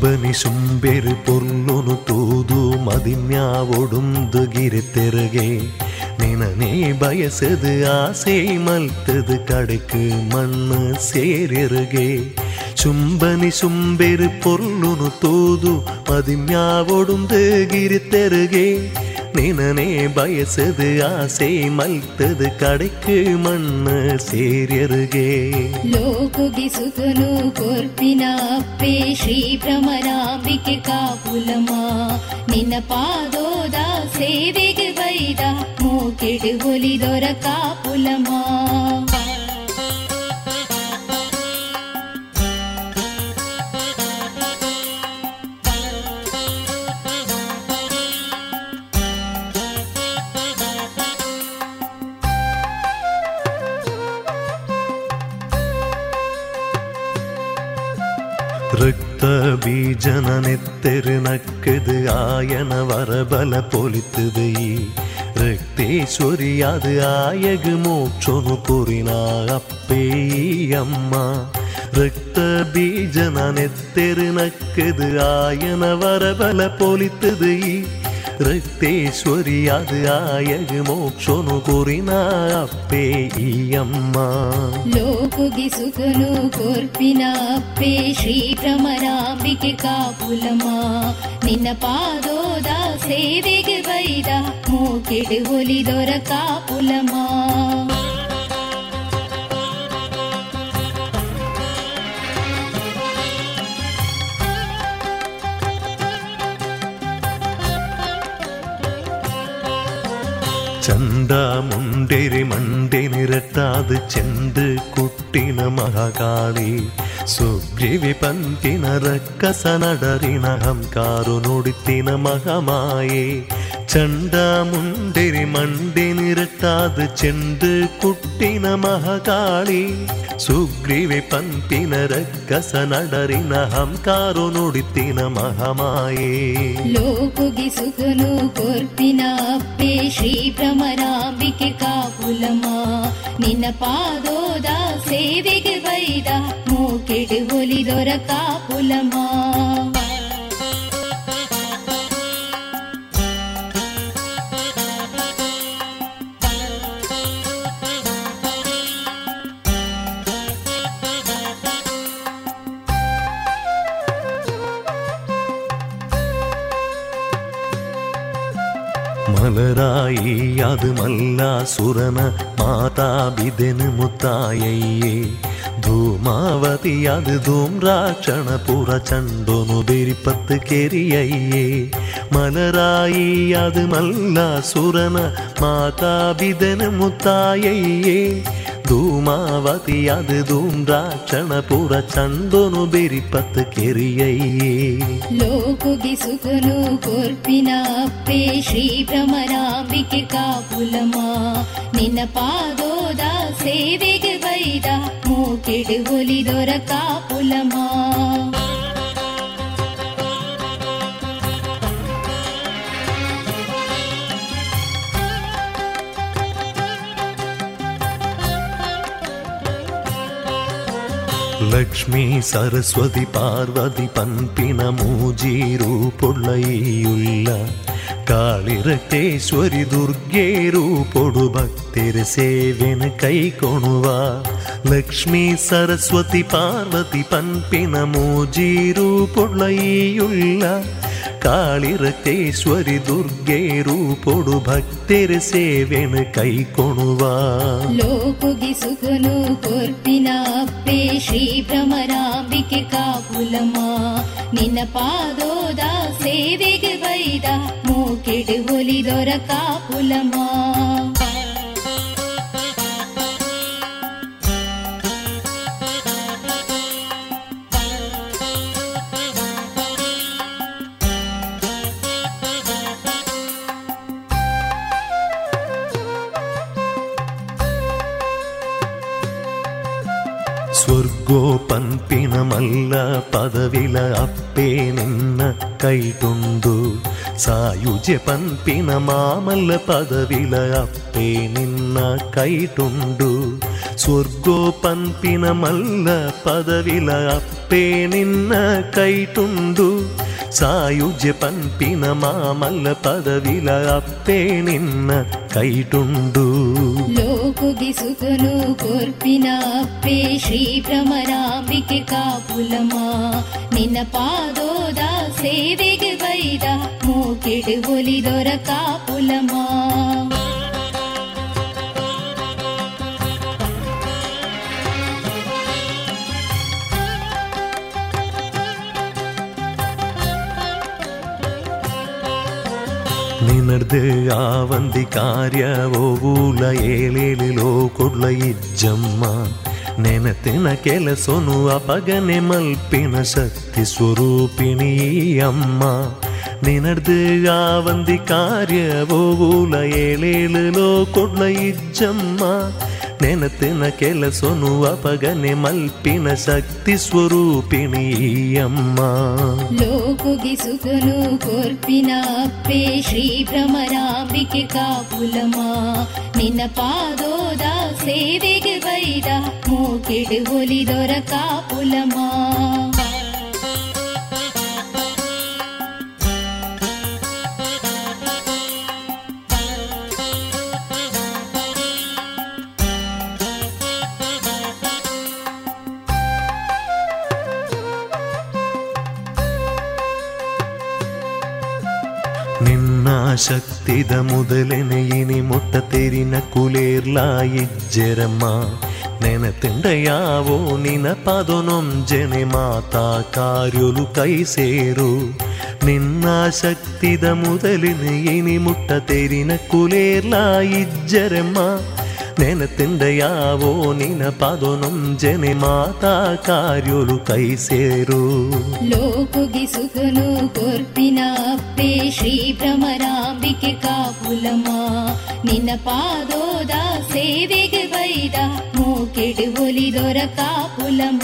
ಶುಂಭನಿ ಶುಂಬೆರು ಪೊರ್ಲುನು ತೂದು ಮದಿನ್ಯಾವೊಡುಂದುಗಿರಿ ತೆರಗೆ நினனே பயசது ஆசை மல்த்தது கடைக்கு மண்ணு சேரிருகே சும்பனி சும்பெரு பொருளுனு தூது மதிம்யாவொடுந்து கிரித்தருகே ನಿನನೇ ಬಯಸದು ಆಸೆ ಮಲ್ತದು ಕಡೆக்கு ಮಣ್ಣು ಸೇರಿರುಗೆ ಲೋಕುಗಿ ಸುಖನು ಕೊರ್ಪಿನ ಅಪ್ಪೆ ಶ್ರೀ ಭ್ರಮರಾಂಬಿಕೆ ಕಾಪುಲಮ ನಿನ್ನ ಪಾದೋದ ಸೇವೆಗೆ ಬೈದ ಮೂಕಿಡು ಒಲಿದೊರ ಕಾಪುಲಮ ಬೀಜನ ನೆತ್ತೆರು ನಕ್ಕದು ಆಯನ ವರಬಲ ಪೊಲಿತದು ಈ ರಕ್ತೇಶ್ವರಿಯಾದ ಆಯಗ ಮೋಕ್ಷನು ಕುರಿನ ಅಪ್ಪೇ ಈ ಅಮ್ಮ ರಕ್ತ ಬೀಜನ ನೆತ್ತೆರು ನಕ್ಕದು ಆಯನ ವರಬಲ ಪೊಲಿತದು ಈ ರಕ್ತೇಶ್ವರಿಯಾದ ಆಯಗ ಮೋಕ್ಷನು ಕುರಿನ ಅಪ್ಪೇ ಈ ಅಮ್ಮ ಲೋಕುಗಿ ಸುಖನು ಕೊರ್ಪಿನ ಅಪ್ಪೆ ಶ್ರೀ ಭ್ರಮರಾಂಬಿಕೆ ಕಾಪುಲಮ ನಿನ್ನ ಪಾದೋದ ಸೇವೆಗೆ ಬೈದ ಮೂಕಿಡು ಒಲಿದೊರ ಕಾಪುಲಮ ചന്ത മുണ്ടേരി മണ്ടേ നിരത്താത് ചെന്ത് കൂട്ട పుట్టిన మహాకాళి సుగ్రీవి పంతిన రక్కస నడరిన హంకారు నుడితిన మహమాయే ചണ്ടാമുണ്ടിരി മണ്ടി നിരത്താത് ചെണ്ട് കുട്ടിന മഹകാളി സുഗ്രീവി പന്തിന രക്കസ നടറിന ഹംകാരു നുടിത്തിന മഹമായേ ലോകുകി സുഖനു കൊർത്തിന അപ്പേ ശ്രീ ഭ്രമരാംബിക കാപുലമാ നിന്ന പാദോദാസേ ಸೇವೆಗೆ ಬೈದ ಮೂಕೆಡು ಒಲಿದೊರ ಕಾಪುಲಮ್ಮ മലരായി അത് മല്ലാസുരന മാതാ ബിദന് മുത്തായയ്യേ ധൂമാവതി അത് ധൂമ്രാക്ഷണ പുറ ചണ്ടൊന്നു ബെരിപ്പത്ത് കെരിയയ്യേ മലരായി അത് മല്ലാസുരന മാതാ ബിദന് മുത്തായയ്യേ ಧೂಮಾವತಿ ಅದು ಧೂಮ್ರಾಕ್ಷಣ ಪುರ ಚಂದೊನು ಬೆರಿಪತ್ ಕೆರಿಯಯ್ಯೇ ಲೋಕುಗಿ ಸುಖನು ಕೊರ್ಪಿನ ಅಪ್ಪೆ ಶ್ರೀ ಭ್ರಮರಾಂಬಿಕೆ ಕಾಪುಲಮ್ಮ ನಿನ್ನ ಪಾದೋದ ಸೇವೆಗೆ ಬೈದ ಮೂಕೆಡು ಒಲಿದೊರ ಕಾಪುಲಮ್ಮ ലക്ഷ്മി സരസ്വതി പാർവതി പൻപിന മൂജീരൂപൊള്ളയുള്ള കാളിരട്ടേശ്വരി ദുർഗേ ರೂಪೊಡು ಭಕ್ತಿರ ಸೇವೆನ ಕೈಕೊಣುವ ಲಕ್ಷ್ಮೀ ಸರಸ್ವತಿ ಪಾರ್ವತಿ ಪನ್ಪಿನ ಮೂಜೀರೂಪೊಳ್ಳೈಯುಳ್ಳ ಕಾಳಿರಟೇಶ್ವರಿ ದುರ್ಗೆ ರೂಪೊಡು ಭಕ್ತಿರ ಸೇವೆನ ಕೈಕೊಣುವ ಲೋಕುಗಿ ಸುಖನು ಕೊರ್ಪಿನ ಅಪ್ಪೆ ಶ್ರೀ ಭ್ರಮರಾಂಬಿಕೆ ಕಾಪುಲಮ್ಮ ನಿನ್ನ ಪಾದೋದ ಸೇವೆಗೆ ಬೈದ ಮೂಕೆಡು ಒಲಿದೊರ ಕಾಪುಲಮ್ಮ ಸ್ವರ್ಗೋ ಪಂಪಿನ ಮಲ್ಲ ಪದವಿಲ ಅಪ್ಪೆ ನಿನ್ನ ಕೈಟುಂಡು ಸಾಯುಜೆ ಪಂಪಿನ ಮಾಮಲ್ಲ ಪದವಿಲ ಅಪ್ಪೆ ನಿನ್ನ ಕೈಟುಂಡು ಸ್ವರ್ಗೋ ಪಂಪಿನ ಮಲ್ಲ ಪದವಿಲ ಅಪ್ಪೆ ನಿನ್ನ ಕೈಟುಂಡು ಸಾಯುಜ್ಯ ಪಂಪಿನ ಮಾಮಲ್ಲ ಪದವಿಲ ಅಪ್ಪೆ ನಿನ್ನ ಕೈಟುಂಡು ಲೋಕುಗಿ ಸುಖನು ಕೊರ್ಪಿನ ಅಪ್ಪೆ ಶ್ರೀ ಭ್ರಮರಾಂಬಿಕೆ ಕಾಪುಲಮ್ಮ ನಿನ್ನ ಪಾದೋದ ಸೇವೆಗೆ ಬೈದ ಮೂಕೆಡು ಒಲಿದೊರ ಕಾಪುಲಮ್ಮ ನಿನರ್ದು ಆವಂದಿ ಕಾರ್ಯ ಓವೂಲ ಏಳೇಳಿಲೋ ಕೊಡ್ಲ ಇಜ್ಜಮ್ಮ ನೆನತಿನ ಕೆಲಸೊನು ಅಪಗನೆ ಮಲ್ಪಿನ ಶಕ್ತಿ ಸ್ವರೂಪಿಣಿ ಅಮ್ಮ ನಿನರ್ದು ಆವಂದಿ ಕಾರ್ಯ ಓವೂಲ ಏಳೇಳಿಲೋ ಕೊಡ್ಲ ಇಜ್ಜಮ್ಮ ನೆನತಿನ ಕೆಲಸೊನು ಅಪಗನೆ ಮಲ್ಪಿನ ಶಕ್ತಿ ಸ್ವರೂಪಿಣಿ ಅಮ್ಮ ಲೋಕುಗಿ ಸುಖನು ಕೊರ್ಪಿನ ಅಪ್ಪೆ ಶ್ರೀ ಭ್ರಮರಾಂಬಿಕೆ ಕಾಪುಲಮ್ಮ ನಿನ್ನ ಪಾದೋದ ಸೇವೆಗೆ ಬೈದ ಮೂಕೆಡು ಒಲಿದೊರ ಕಾಪುಲಮ್ಮ ಇಜ್ಜೆರಮ್ಮ. ನೆನತಿಂಡ ಯಾವೋ ನಿನ ಪದೊನೊಂಜನೆ ಮಾತಾ ಕಾರ್ಯೊಲು ಕೈ ಸೇರು. ನಿನ್ನ ಶಕ್ತಿದ ಮೊದಲಿನ ಇನಿ ಮುಟ್ಟ ತೆರಿನ ಕುಲೇರ್ಲಾಯಿಜ್ಜರಮ್ಮ ನೆನತಿಂದಯಾವೋ ನಿನ ಪದೊನೊಂಜನೆ ಮಾತಾ ಕಾರ್ಯೋಲು ಕೈ ಸೇರು ಲೋಕುಗಿ ಸುಖನು ಕೊರ್ಪಿನ ಅಪ್ಪೆ ಶ್ರೀ ಭ್ರಮರಾಂಬಿಕೆ ಕಾಪುಲಮ ನಿನ್ನ ಪಾದೋದ ಸೇವೆಗೆ ಬೈದ ಮೂಕೆಡು ಒಲಿದೊರ ಕಾಪುಲಮ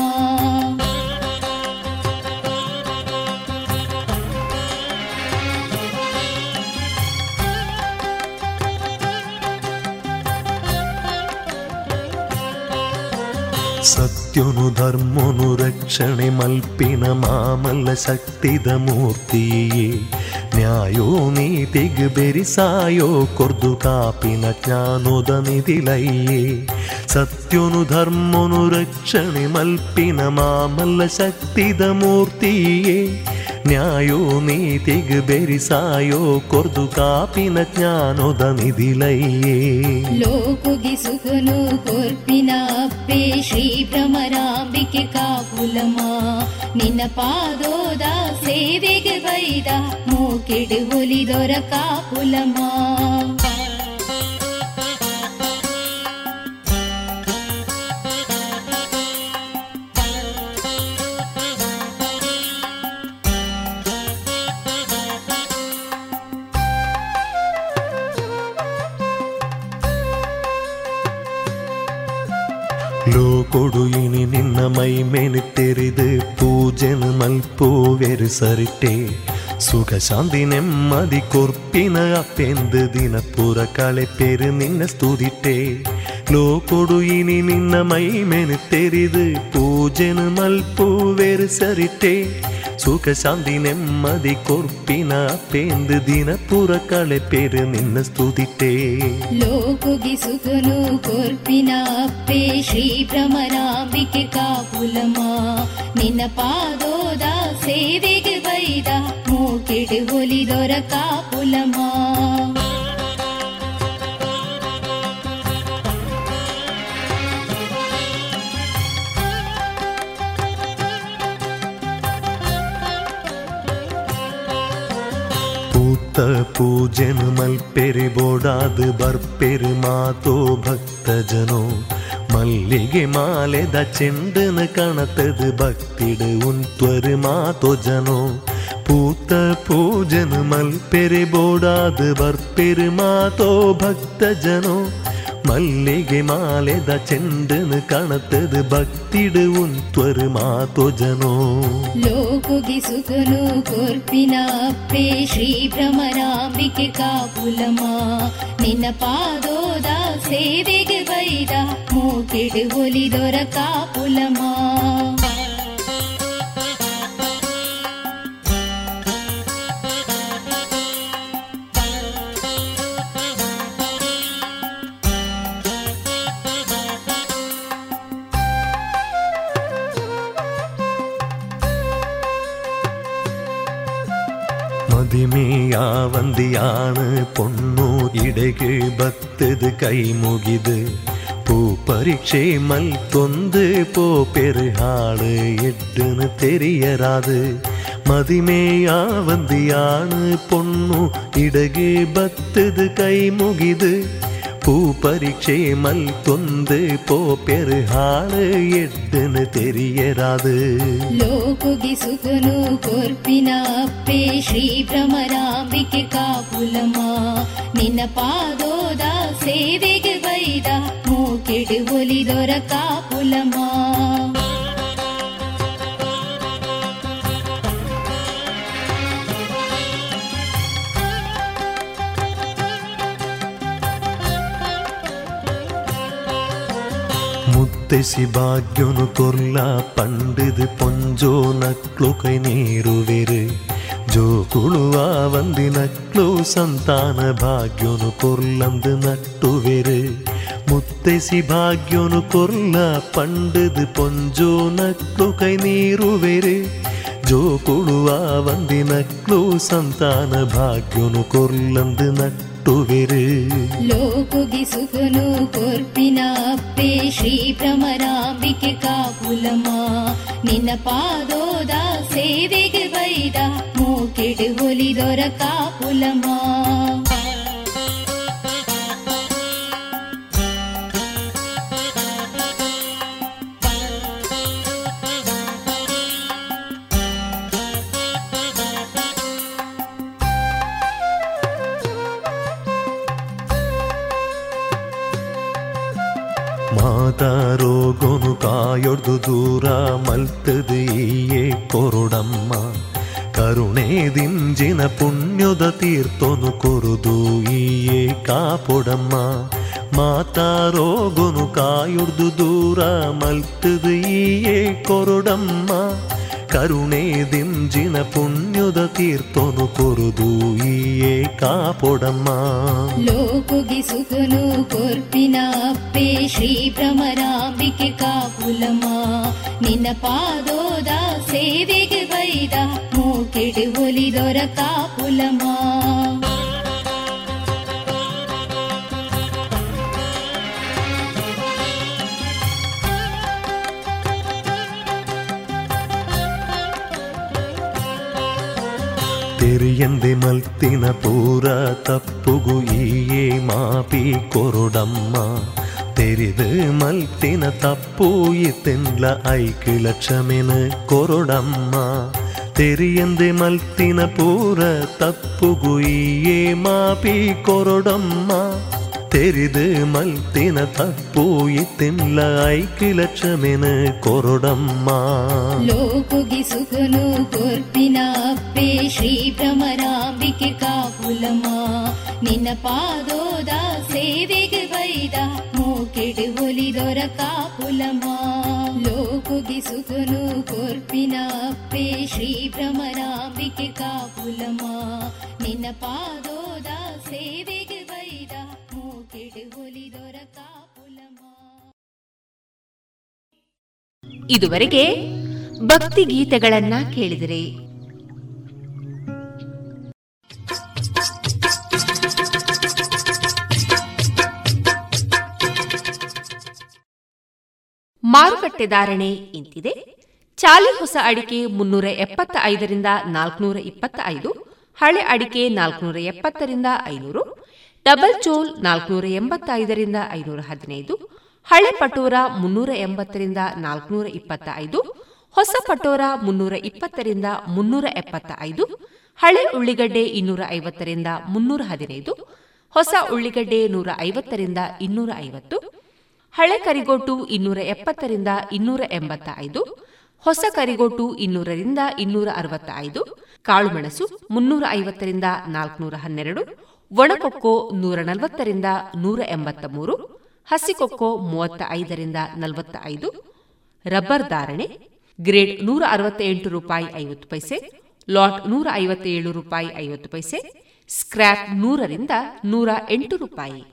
ಸತ್ಯನು ಧರ್ಮನು ರಕ್ಷಣೆ ಮಲ್ಪಿನ ಮಾಮಲ್ಲ ಶಕ್ತಿದ ಮೂರ್ತಿಯೇ ನ್ಯಾಯೋ ನೀತಿಗ್ ಬೆರಿಸಾಯೋ ಕೊರ್ದು ಕಾಪಿನ ಜ್ಞಾನೋದ ನಿಧಿಲಯ್ಯೇ ಸತ್ಯನು ಧರ್ಮನು ರಕ್ಷಣೆ ಮಲ್ಪಿನ ಮಾಮಲ್ಲ ಶಕ್ತಿದ ಮೂರ್ತಿಯೇ. ನ್ಯಾಯೋ ನೀತಿಗ್ ಬೆರಿಸಾಯೋ ಕೊರ್ದು ಕಾಪಿನ ಜ್ಞಾನೋದ ನಿಧಿಲಯ್ಯೇ ಲೋಕುಗಿ ಸುಖನು ಕೊರ್ಪಿನ ಅಪ್ಪೆ, ಶ್ರೀ ಭ್ರಮರಾಂಬಿಕೆ ಕಾಪುಲಮ ನಿನ್ನ ಪಾದೋದ ಸೇವೆಗೆ ಬೈದ ಮೂಕೆಡು ಒಲಿದೊರ ಕಾಪುಲಮ ಲೋಕೊಡು ಇನಿ ನಿನ್ನ ಮೈ ಮೆನು ತೆರೆದು ಪೂಜೆನು ಮಲ್ಪೋವೆರು ಸರಿಟೆ ಸುಖ ಶಾಂತಿ ನೆಮ್ಮದಿ ಕೊರ್ಪಿನ ಅಪ್ಪೆಂದು ದಿನ ಪುರ ಕಳೆ ಪೆರು ನಿನ್ನ ಸ್ತುದಿಟ್ಟೆ ಲೋಕೊಡು ಇನಿ ನಿನ್ನ ಮೈ ಮೆನು ತೆರೆದು ಪೂಜೆನು ಮಲ್ಪೋವೆರು ಸರಿಟೆ ಸುಖ ಶಾಂತಿ ನೆಮ್ಮದಿ ಕೊರ್ಪಿನ ಅಪ್ಪೆಂದು ದಿನ ಪುರ ಕಳೆ ಪೆರು ನಿನ್ನ ಸ್ತುದಿಟ್ಟೆ ಲೋಕುಗಿ ಸುಖನು ಕೊರ್ಪಿನ ಅಪ್ಪೆ ಶ್ರೀ ಭ್ರಮರಾಂಬಿಕೆ ಕಾಪುಲಮ ನಿನ್ನ ಪಾದೋದ ಸೇವೆಗೆ ಬೈದ ಮೂಕೆಡು ಒಲಿದೊರ ಕಾಪುಲಮ ഭക്ത പൂജന മൽപ്പെരി ബോടാത് ബർപ്പെരു മാതോ ഭക്തജനോ മല്ലികെ മാലെത ചെണ്ടെന്ന് കണത്തത് ഭക്തിയുടെ ഉൻത്വരുമാതോ ജനോ പൂത്ത പൂജന മൽപ്പെരി ബോടാത് ബർപ്പെരു മാതോ ഭക്തജനോ ಮಲ್ಲಿಗೆ ಮಾಲೆದ ಚೆಂಡನು ಕಾಣುತ್ತದೆ ಭಕ್ತಿಡು ಉಂತ್ವರು ಮಾತೋಜನೋ ಲೋಕುಗೆ ಸುಗನು ಕೊರ್ಪಿನ ಅಪ್ಪೆ ಶ್ರೀ ಭ್ರಮರಾಂಬಿಕೆ ಕಾಪುಲಮ ನಿನ್ನ ಪಾದೋದ ಸೇವೆಗೆ ಬೈದ ಮೂಕಿಡು ಒಲಿದೊರ ಕಾಪುಲಮ ஆணியா வந்தியானு பொண்ணு ഇടകി ഭക്തത് കൈമുകിത് പൂപ്പരീക്ഷേ മൽത്തൊന്ത് പോ പെരുഹാള് എട്ടുന്ന് തെരിയരാത് മതിമേയാ വന്തിയാണ് പൊണ്ണു ഇടകി ഭക്തത് കൈമുകിത് ಪರೀಕ್ಷೆ ಮಲ್ತೊಂದು ಪೋಪೆರು ಹಾಳು ಎಟ್ಟನು ತೆರಿಯರಾದು ಲೋಕುಗೆ ಸುಗನು ಕೊರ್ಪಿನ ಅಪ್ಪೆ ಶ್ರೀ ಭ್ರಮರಾಂಬಿಕೆ ಕಾಪುಲಮ ನಿನ್ನ ಪಾದೋದ ಸೇವೆಗೆ ಬೈದ ಮೂಕೆಡು ಒಲಿದೊರ ಕಾಪುಲಮ ముత్తెసి భాగ్యును కొర్లా పండిది పొంజో నక్లుకై నీరు వెరు జోకుళువా వందినట్లు సంతాన భాగ్యును కొర్లందు నట్టు వెరు ముత్తెసి భాగ్యును కొర్లా పండిది పొంజో నక్లుకై నీరు వెరు జోకుళువా వందినట్లు సంతాన భాగ్యును కొర్లందు నట్టు ನಟ್ಟುವೆರು ಲೋಕುಗಿ ಸುಖನು ಕೊರ್ಪಿನ ಅಪ್ಪೆ, ಶ್ರೀ ಭ್ರಮರಾಂಬಿಕೆ ಕಾಪುಲಮ ನಿನ್ನ ಪಾದೋದ ಸೇವೆಗೆ ಬೈದ, ಮೂಕೆಡು ಒಲಿದೊರ ಕಾಪುಲಮ ಕಾಯೊಡ್ದು ದೂರ ಮಲ್ತದು ಈಯೇ ಕೊರುಡಮ್ಮ ಕರುಣೆ ದಿಂಜಿನ ಪುಣ್ಯದ ತೀರ್ಥನು ಕೊರುದು ಈಯೇ ಕಾಪೊಡಮ್ಮ ಮಾತಾರೋಗುನು ಕಾಯೊಡ್ದು ದೂರ ಮಲ್ತದು ಈಯೇ ಕೊರುಡಮ್ಮ ಕರುಣೆ ದಿಂಜಿನ ಪುಣ್ಯದ ತೀರ್ಥನು ಕೊರುದು ಈಯೇ ಕಾಪೊಡಮ್ಮ ಲೋಕುಗಿ ಸುಖನು ಕೊರ್ಪಿನ ಅಪ್ಪೆ ಶ್ರೀ ಭ್ರಮರಾಂಬಿಕೆ ಕಾಪುಲಮ ನಿನ್ನ ಪಾದೋದ ಸೇವೆಗೆ ಬೈದ ಮೂಕೆಡು ಒಲಿದೊರ ಕಾಪುಲಮ ತೆರಿಯಂದೆ ಮಲ್ತಿನ ಪೂರ ತಪ್ಪುಗು ಈಯೇ ಮಾಪಿ ಕೊರುಡಮ್ಮ ತೆರಿದು ಮಲ್ತಿನ ತಪ್ಪು ಇತ್ತೆನ್ಲ ಐಕಿಳ ಕ್ಷಮೆನ ಕೊರುಡಮ್ಮ ತೆರಿಯಂದೆ ಮಲ್ತಿನ ಪೂರ ತಪ್ಪುಗು ಈಯೇ ಮಾಪಿ ಕೊರುಡಮ್ಮ ತೆರಿದು ಮಲ್ತಿನ ತಪ್ಪು ಇತ್ತೆನ್ಲ ಐಕಿಳ ಕ್ಷಮೆನ ಕೊರುಡಮ್ಮ ಲೋಕುಗಿ ಸುಖನು ಕೊರ್ಪಿನ ಅಪ್ಪೆ ಶ್ರೀ ಭ್ರಮರಾಂಬಿಕೆ ಕಾಪುಲಮ ನಿನ್ನ ಪಾದೋದ ಸೇವೆಗೆ ಬೈದ ಮೂಕೆಡು ಒಲಿದೊರ ಕಾಪುಲಮ ಲೋಕುಗಿ ಸುಖನು ಕೊರ್ಪಿನ ಅಪ್ಪೆ ಶ್ರೀ ಭ್ರಮರಾಂಬಿಕೆ ಕಾಪುಲಮ ನಿನ್ನ ಪಾದೋದ ಸೇವೆಗೆ ಇದುವರೆಗೆ ಭಕ್ತಿ ಗೀತೆಗಳನ್ನ ಕೇಳಿದಿರಿ. ಮಾರುಕಟ್ಟೆ ಧಾರಣೆ ಇಂತಿದೆ. ಚಾಲಿ ಹೊಸ ಅಡಿಕೆ ಮುನ್ನೂರ ಎಪ್ಪತ್ತ ಐದರಿಂದ ನಾಲ್ಕುನೂರ ಇಪ್ಪತ್ತ ಐದು ಹಳೆ ಅಡಿಕೆ ನಾಲ್ಕುನೂರ ಎಪ್ಪತ್ತರಿಂದ ಐನೂರು ಡಬಲ್ ಚೋಲ್ ನಾಲ್ಕುನೂರ ಎಂಬತ್ತೈದರಿಂದ ಐನೂರ ಹದಿನೈದು, ಹಳೆ ಪಟೋರ ಮುನ್ನೂರ ಎಂಬತ್ತರಿಂದ ನಾಲ್ಕುನೂರ ಇಪ್ಪತ್ತ ಐದು ಹೊಸ ಪಟೋರ ಮುನ್ನೂರ ಇಪ್ಪತ್ತರಿಂದ ಮುನ್ನೂರ ಎಪ್ಪತ್ತ ಐದು ಹಳೆ ಉಳ್ಳಿಗಡ್ಡೆ ಇನ್ನೂರ ಐವತ್ತರಿಂದ ಮುನ್ನೂರ ಹದಿನೈದು, ಹೊಸ ಉಳ್ಳಿಗಡ್ಡೆ ನೂರ ಐವತ್ತರಿಂದ ಇನ್ನೂರ ಐವತ್ತು, ಹಳೆ ಕರಿಗೋಟು ಇನ್ನೂರ ಎಪ್ಪತ್ತರಿಂದ ಇನ್ನೂರ ಎಂಬತ್ತ ಐದು ಹೊಸ ಕರಿಗೋಟು ಇನ್ನೂರರಿಂದ ಇನ್ನೂರ ಅರವತ್ತ ಐದು ಕಾಳುಮೆಣಸು ಮುನ್ನೂರ ಐವತ್ತರಿಂದ ನಾಲ್ಕುನೂರ ಹನ್ನೆರಡು ಒಣಕೊಕ್ಕೋ ನೂರ ನಲವತ್ತರಿಂದ ನೂರ ಎಂಬತ್ತ ಮೂರು ಹಸಿಕೊಕ್ಕೋ ಮೂವತ್ತ ಐದರಿಂದ ನಲವತ್ತ ಐದು ರಬ್ಬರ್ ಧಾರಣೆ, ಗ್ರೇಡ್ ನೂರ ಅರವತ್ತ ಎಂಟು ರೂಪಾಯಿ ಐವತ್ತು ಪೈಸೆ, ಲಾಟ್ ನೂರ ಐವತ್ತೇಳು ರೂಪಾಯಿ ಐವತ್ತು ಪೈಸೆ, ಸ್ಕ್ರ್ಯಾಪ್ ನೂರರಿಂದ ನೂರ ಎಂಟು ರೂಪಾಯಿ.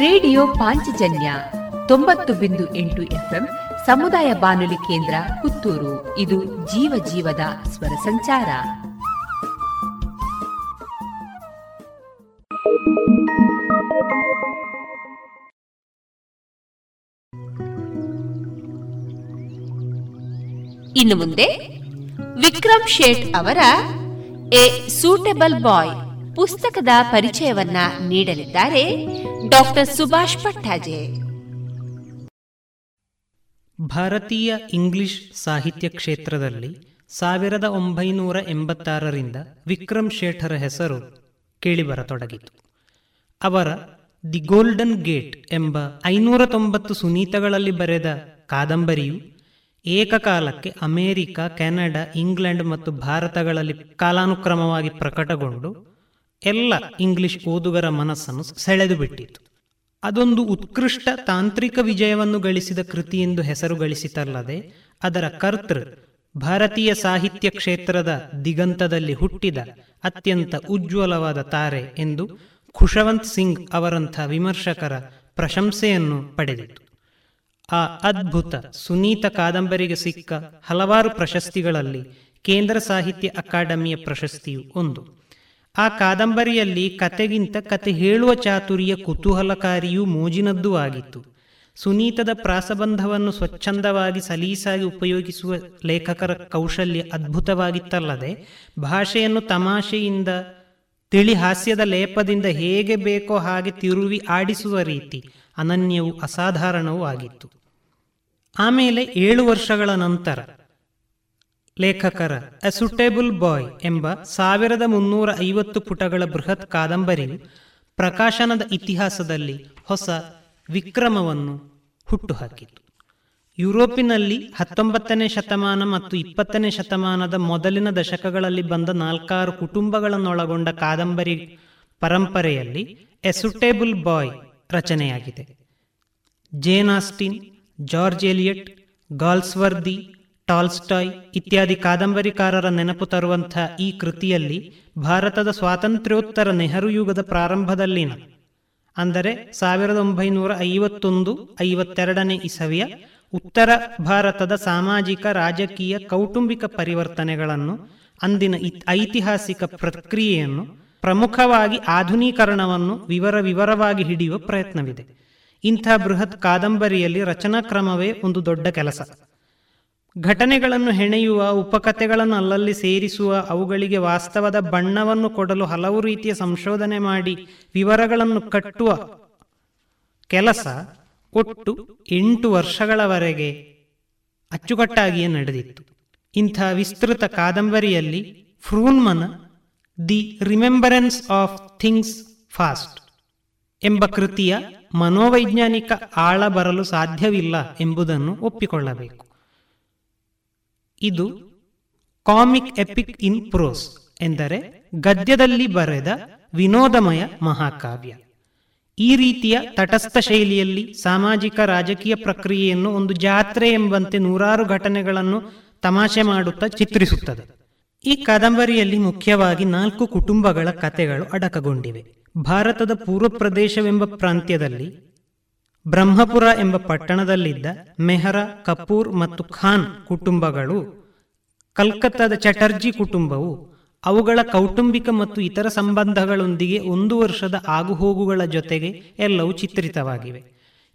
ರೇಡಿಯೋ ಪಾಂಚಜನ್ಯ ತೊಂಬತ್ತು ಬಿಂದು ಎಂಟು ಎಫ್ಎಂ ಸಮುದಾಯ ಬಾನುಲಿ ಕೇಂದ್ರ ಪುತ್ತೂರು. ಇದು ಜೀವ ಜೀವದ ಸ್ವರ ಸಂಚಾರ. ಇನ್ನು ಮುಂದೆ ವಿಕ್ರಮ್ ಶೇಟ್ ಅವರ ಎ ಸೂಟೆಬಲ್ ಬಾಯ್. ಪುಸ್ತಕದ ಪರಿಚಯವನ್ನ ನೀಡಲಿದ್ದಾರೆ ಡಾಕ್ಟರ್ ಸುಭಾಷ್ ಪಟ್ಟಾಜೆ. ಭಾರತೀಯ ಇಂಗ್ಲಿಷ್ ಸಾಹಿತ್ಯ ಕ್ಷೇತ್ರದಲ್ಲಿ ಸಾವಿರದ ಒಂಬೈನೂರ ಎಂಬತ್ತಾರರಿಂದ ವಿಕ್ರಮ್ ಶೇಠರ ಹೆಸರು ಕೇಳಿಬರತೊಡಗಿತು. ಅವರ ದಿ ಗೋಲ್ಡನ್ ಗೇಟ್ ಎಂಬ ಐನೂರ ತೊಂಬತ್ತು ಸುನೀತಗಳಲ್ಲಿ ಬರೆದ ಕಾದಂಬರಿಯು ಏಕಕಾಲಕ್ಕೆ ಅಮೆರಿಕ, ಕೆನಡಾ, ಇಂಗ್ಲೆಂಡ್ ಮತ್ತು ಭಾರತಗಳಲ್ಲಿ ಕಾಲಾನುಕ್ರಮವಾಗಿ ಪ್ರಕಟಗೊಂಡು ಎಲ್ಲ ಇಂಗ್ಲಿಷ್ ಓದುಗರ ಮನಸ್ಸನ್ನು ಸೆಳೆದು ಬಿಟ್ಟಿತು ಅದೊಂದು ಉತ್ಕೃಷ್ಟ ತಾಂತ್ರಿಕ ವಿಜಯವನ್ನು ಗಳಿಸಿದ ಕೃತಿ ಎಂದು ಹೆಸರು ಗಳಿಸಿತಲ್ಲದೆ, ಅದರ ಕರ್ತೃ ಭಾರತೀಯ ಸಾಹಿತ್ಯ ಕ್ಷೇತ್ರದ ದಿಗಂತದಲ್ಲಿ ಹುಟ್ಟಿದ ಅತ್ಯಂತ ಉಜ್ವಲವಾದ ತಾರೆ ಎಂದು ಖುಷವಂತ್ ಸಿಂಗ್ ಅವರಂಥ ವಿಮರ್ಶಕರ ಪ್ರಶಂಸೆಯನ್ನು ಪಡೆದಿತು. ಆ ಅದ್ಭುತ ಸುನೀತ ಕಾದಂಬರಿಗೆ ಸಿಕ್ಕ ಹಲವಾರು ಪ್ರಶಸ್ತಿಗಳಲ್ಲಿ ಕೇಂದ್ರ ಸಾಹಿತ್ಯ ಅಕಾಡೆಮಿಯ ಪ್ರಶಸ್ತಿಯು ಒಂದು. ಆ ಕಾದಂಬರಿಯಲ್ಲಿ ಕತೆಗಿಂತ ಕತೆ ಹೇಳುವ ಚಾತುರ್ಯ ಕುತೂಹಲಕಾರಿಯೂ ಮೋಜಿನದ್ದೂ ಆಗಿತ್ತು. ಸುನೀತದ ಪ್ರಾಸಬಂಧವನ್ನು ಸ್ವಚ್ಛಂದವಾಗಿ ಸಲೀಸಾಗಿ ಉಪಯೋಗಿಸುವ ಲೇಖಕರ ಕೌಶಲ್ಯ ಅದ್ಭುತವಾಗಿತ್ತಲ್ಲದೆ, ಭಾಷೆಯನ್ನು ತಮಾಷೆಯಿಂದ ತಿಳಿ ಹಾಸ್ಯದ ಲೇಪದಿಂದ ಹೇಗೆ ಬೇಕೋ ಹಾಗೆ ತಿರುವಿ ಆಡಿಸುವ ರೀತಿ ಅನನ್ಯವೂ ಅಸಾಧಾರಣವೂ ಆಗಿತ್ತು. ಆಮೇಲೆ ಏಳು ವರ್ಷಗಳ ನಂತರ ಲೇಖಕರ ಎ ಸುಟೇಬಲ್ ಬಾಯ್ ಎಂಬ ಸಾವಿರದ ಮುನ್ನೂರ ಐವತ್ತು ಪುಟಗಳ ಬೃಹತ್ ಕಾದಂಬರಿ ಪ್ರಕಾಶನದ ಇತಿಹಾಸದಲ್ಲಿ ಹೊಸ ವಿಕ್ರಮವನ್ನು ಹುಟ್ಟುಹಾಕಿತು. ಯುರೋಪಿನಲ್ಲಿ ಹತ್ತೊಂಬತ್ತನೇ ಶತಮಾನ ಮತ್ತು ಇಪ್ಪತ್ತನೇ ಶತಮಾನದ ಮೊದಲಿನ ದಶಕಗಳಲ್ಲಿ ಬಂದ ನಾಲ್ಕಾರು ಕುಟುಂಬಗಳನ್ನೊಳಗೊಂಡ ಕಾದಂಬರಿ ಪರಂಪರೆಯಲ್ಲಿ ಎಸುಟೇಬಲ್ ಸುಟೇಬಲ್ ಬಾಯ್ ರಚನೆಯಾಗಿದೆ. Jane Austen, George Eliot, Galsworthy Tolstoy ಇತ್ಯಾದಿ ಕಾದಂಬರಿಕಾರರ ನೆನಪು ತರುವಂಥ ಈ ಕೃತಿಯಲ್ಲಿ ಭಾರತದ ಸ್ವಾತಂತ್ರ್ಯೋತ್ತರ ನೆಹರು ಯುಗದ ಪ್ರಾರಂಭದಲ್ಲಿನ, ಅಂದರೆ ಸಾವಿರದ ಒಂಬೈನೂರ ಐವತ್ತೊಂದು ಐವತ್ತೆರಡನೇ ಇಸವಿಯ ಉತ್ತರ ಭಾರತದ ಸಾಮಾಜಿಕ, ರಾಜಕೀಯ, ಕೌಟುಂಬಿಕ ಪರಿವರ್ತನೆಗಳನ್ನು, ಅಂದಿನ ಐತಿಹಾಸಿಕ ಪ್ರಕ್ರಿಯೆಯನ್ನು ಪ್ರಮುಖವಾಗಿ ಆಧುನೀಕರಣವನ್ನು ವಿವರ ವಿವರವಾಗಿ ಹಿಡಿಯುವ ಪ್ರಯತ್ನವಿದೆ. ಇಂಥ ಬೃಹತ್ ಕಾದಂಬರಿಯಲ್ಲಿ ರಚನಾ ಕ್ರಮವೇ ಒಂದು ದೊಡ್ಡ ಕೆಲಸ. ಘಟನೆಗಳನ್ನು ಹೆಣೆಯುವ, ಉಪಕಥೆಗಳನ್ನು ಅಲ್ಲಲ್ಲಿ ಸೇರಿಸುವ, ಅವುಗಳಿಗೆ ವಾಸ್ತವದ ಬಣ್ಣವನ್ನು ಕೊಡಲು ಹಲವು ರೀತಿಯ ಸಂಶೋಧನೆ ಮಾಡಿ ವಿವರಗಳನ್ನು ಕಟ್ಟುವ ಕೆಲಸ ಒಟ್ಟು ಎಂಟು ವರ್ಷಗಳವರೆಗೆ ಅಚ್ಚುಕಟ್ಟಾಗಿಯೇ ನಡೆದಿತ್ತು. ಇಂಥ ವಿಸ್ತೃತ ಕಾದಂಬರಿಯಲ್ಲಿ ಫ್ರೂನ್ಮನ the remembrance of things past ಎಂಬ ಕೃತಿಯ ಮನೋವೈಜ್ಞಾನಿಕ ಆಳ ಬರಲು ಸಾಧ್ಯವಿಲ್ಲ ಎಂಬುದನ್ನು ಒಪ್ಪಿಕೊಳ್ಳಬೇಕು. ಇದು ಕಾಮಿಕ್ ಎಪಿಕ್ ಇನ್ ಪ್ರೋಸ್ ಎಂದರೆ ಗದ್ಯದಲ್ಲಿ ಬರೆದ ವಿನೋದಮಯ ಮಹಾಕಾವ್ಯ. ಈ ರೀತಿಯ ತಟಸ್ಥ ಶೈಲಿಯಲ್ಲಿ ಸಾಮಾಜಿಕ ರಾಜಕೀಯ ಪ್ರಕ್ರಿಯೆಯನ್ನು ಒಂದು ಜಾತ್ರೆ ಎಂಬಂತೆ ನೂರಾರು ಘಟನೆಗಳನ್ನು ತಮಾಷೆ ಮಾಡುತ್ತಾ ಚಿತ್ರಿಸುತ್ತದೆ. ಈ ಕಾದಂಬರಿಯಲ್ಲಿ ಮುಖ್ಯವಾಗಿ ನಾಲ್ಕು ಕುಟುಂಬಗಳ ಕಥೆಗಳು ಅಡಕಗೊಂಡಿವೆ. ಭಾರತದ ಪೂರ್ವ ಪ್ರದೇಶವೆಂಬ ಪ್ರಾಂತ್ಯದಲ್ಲಿ ಬ್ರಹ್ಮಪುರ ಎಂಬ ಪಟ್ಟಣದಲ್ಲಿದ್ದ ಮೆಹರಾ, ಕಪೂರ್ ಮತ್ತು ಖಾನ್ ಕುಟುಂಬಗಳು, ಕಲ್ಕತ್ತಾದ ಚಟರ್ಜಿ ಕುಟುಂಬವು ಅವುಗಳ ಕೌಟುಂಬಿಕ ಮತ್ತು ಇತರ ಸಂಬಂಧಗಳೊಂದಿಗೆ ಒಂದು ವರ್ಷದ ಆಗುಹೋಗುಗಳ ಜೊತೆಗೆ ಎಲ್ಲವೂ ಚಿತ್ರಿತವಾಗಿವೆ.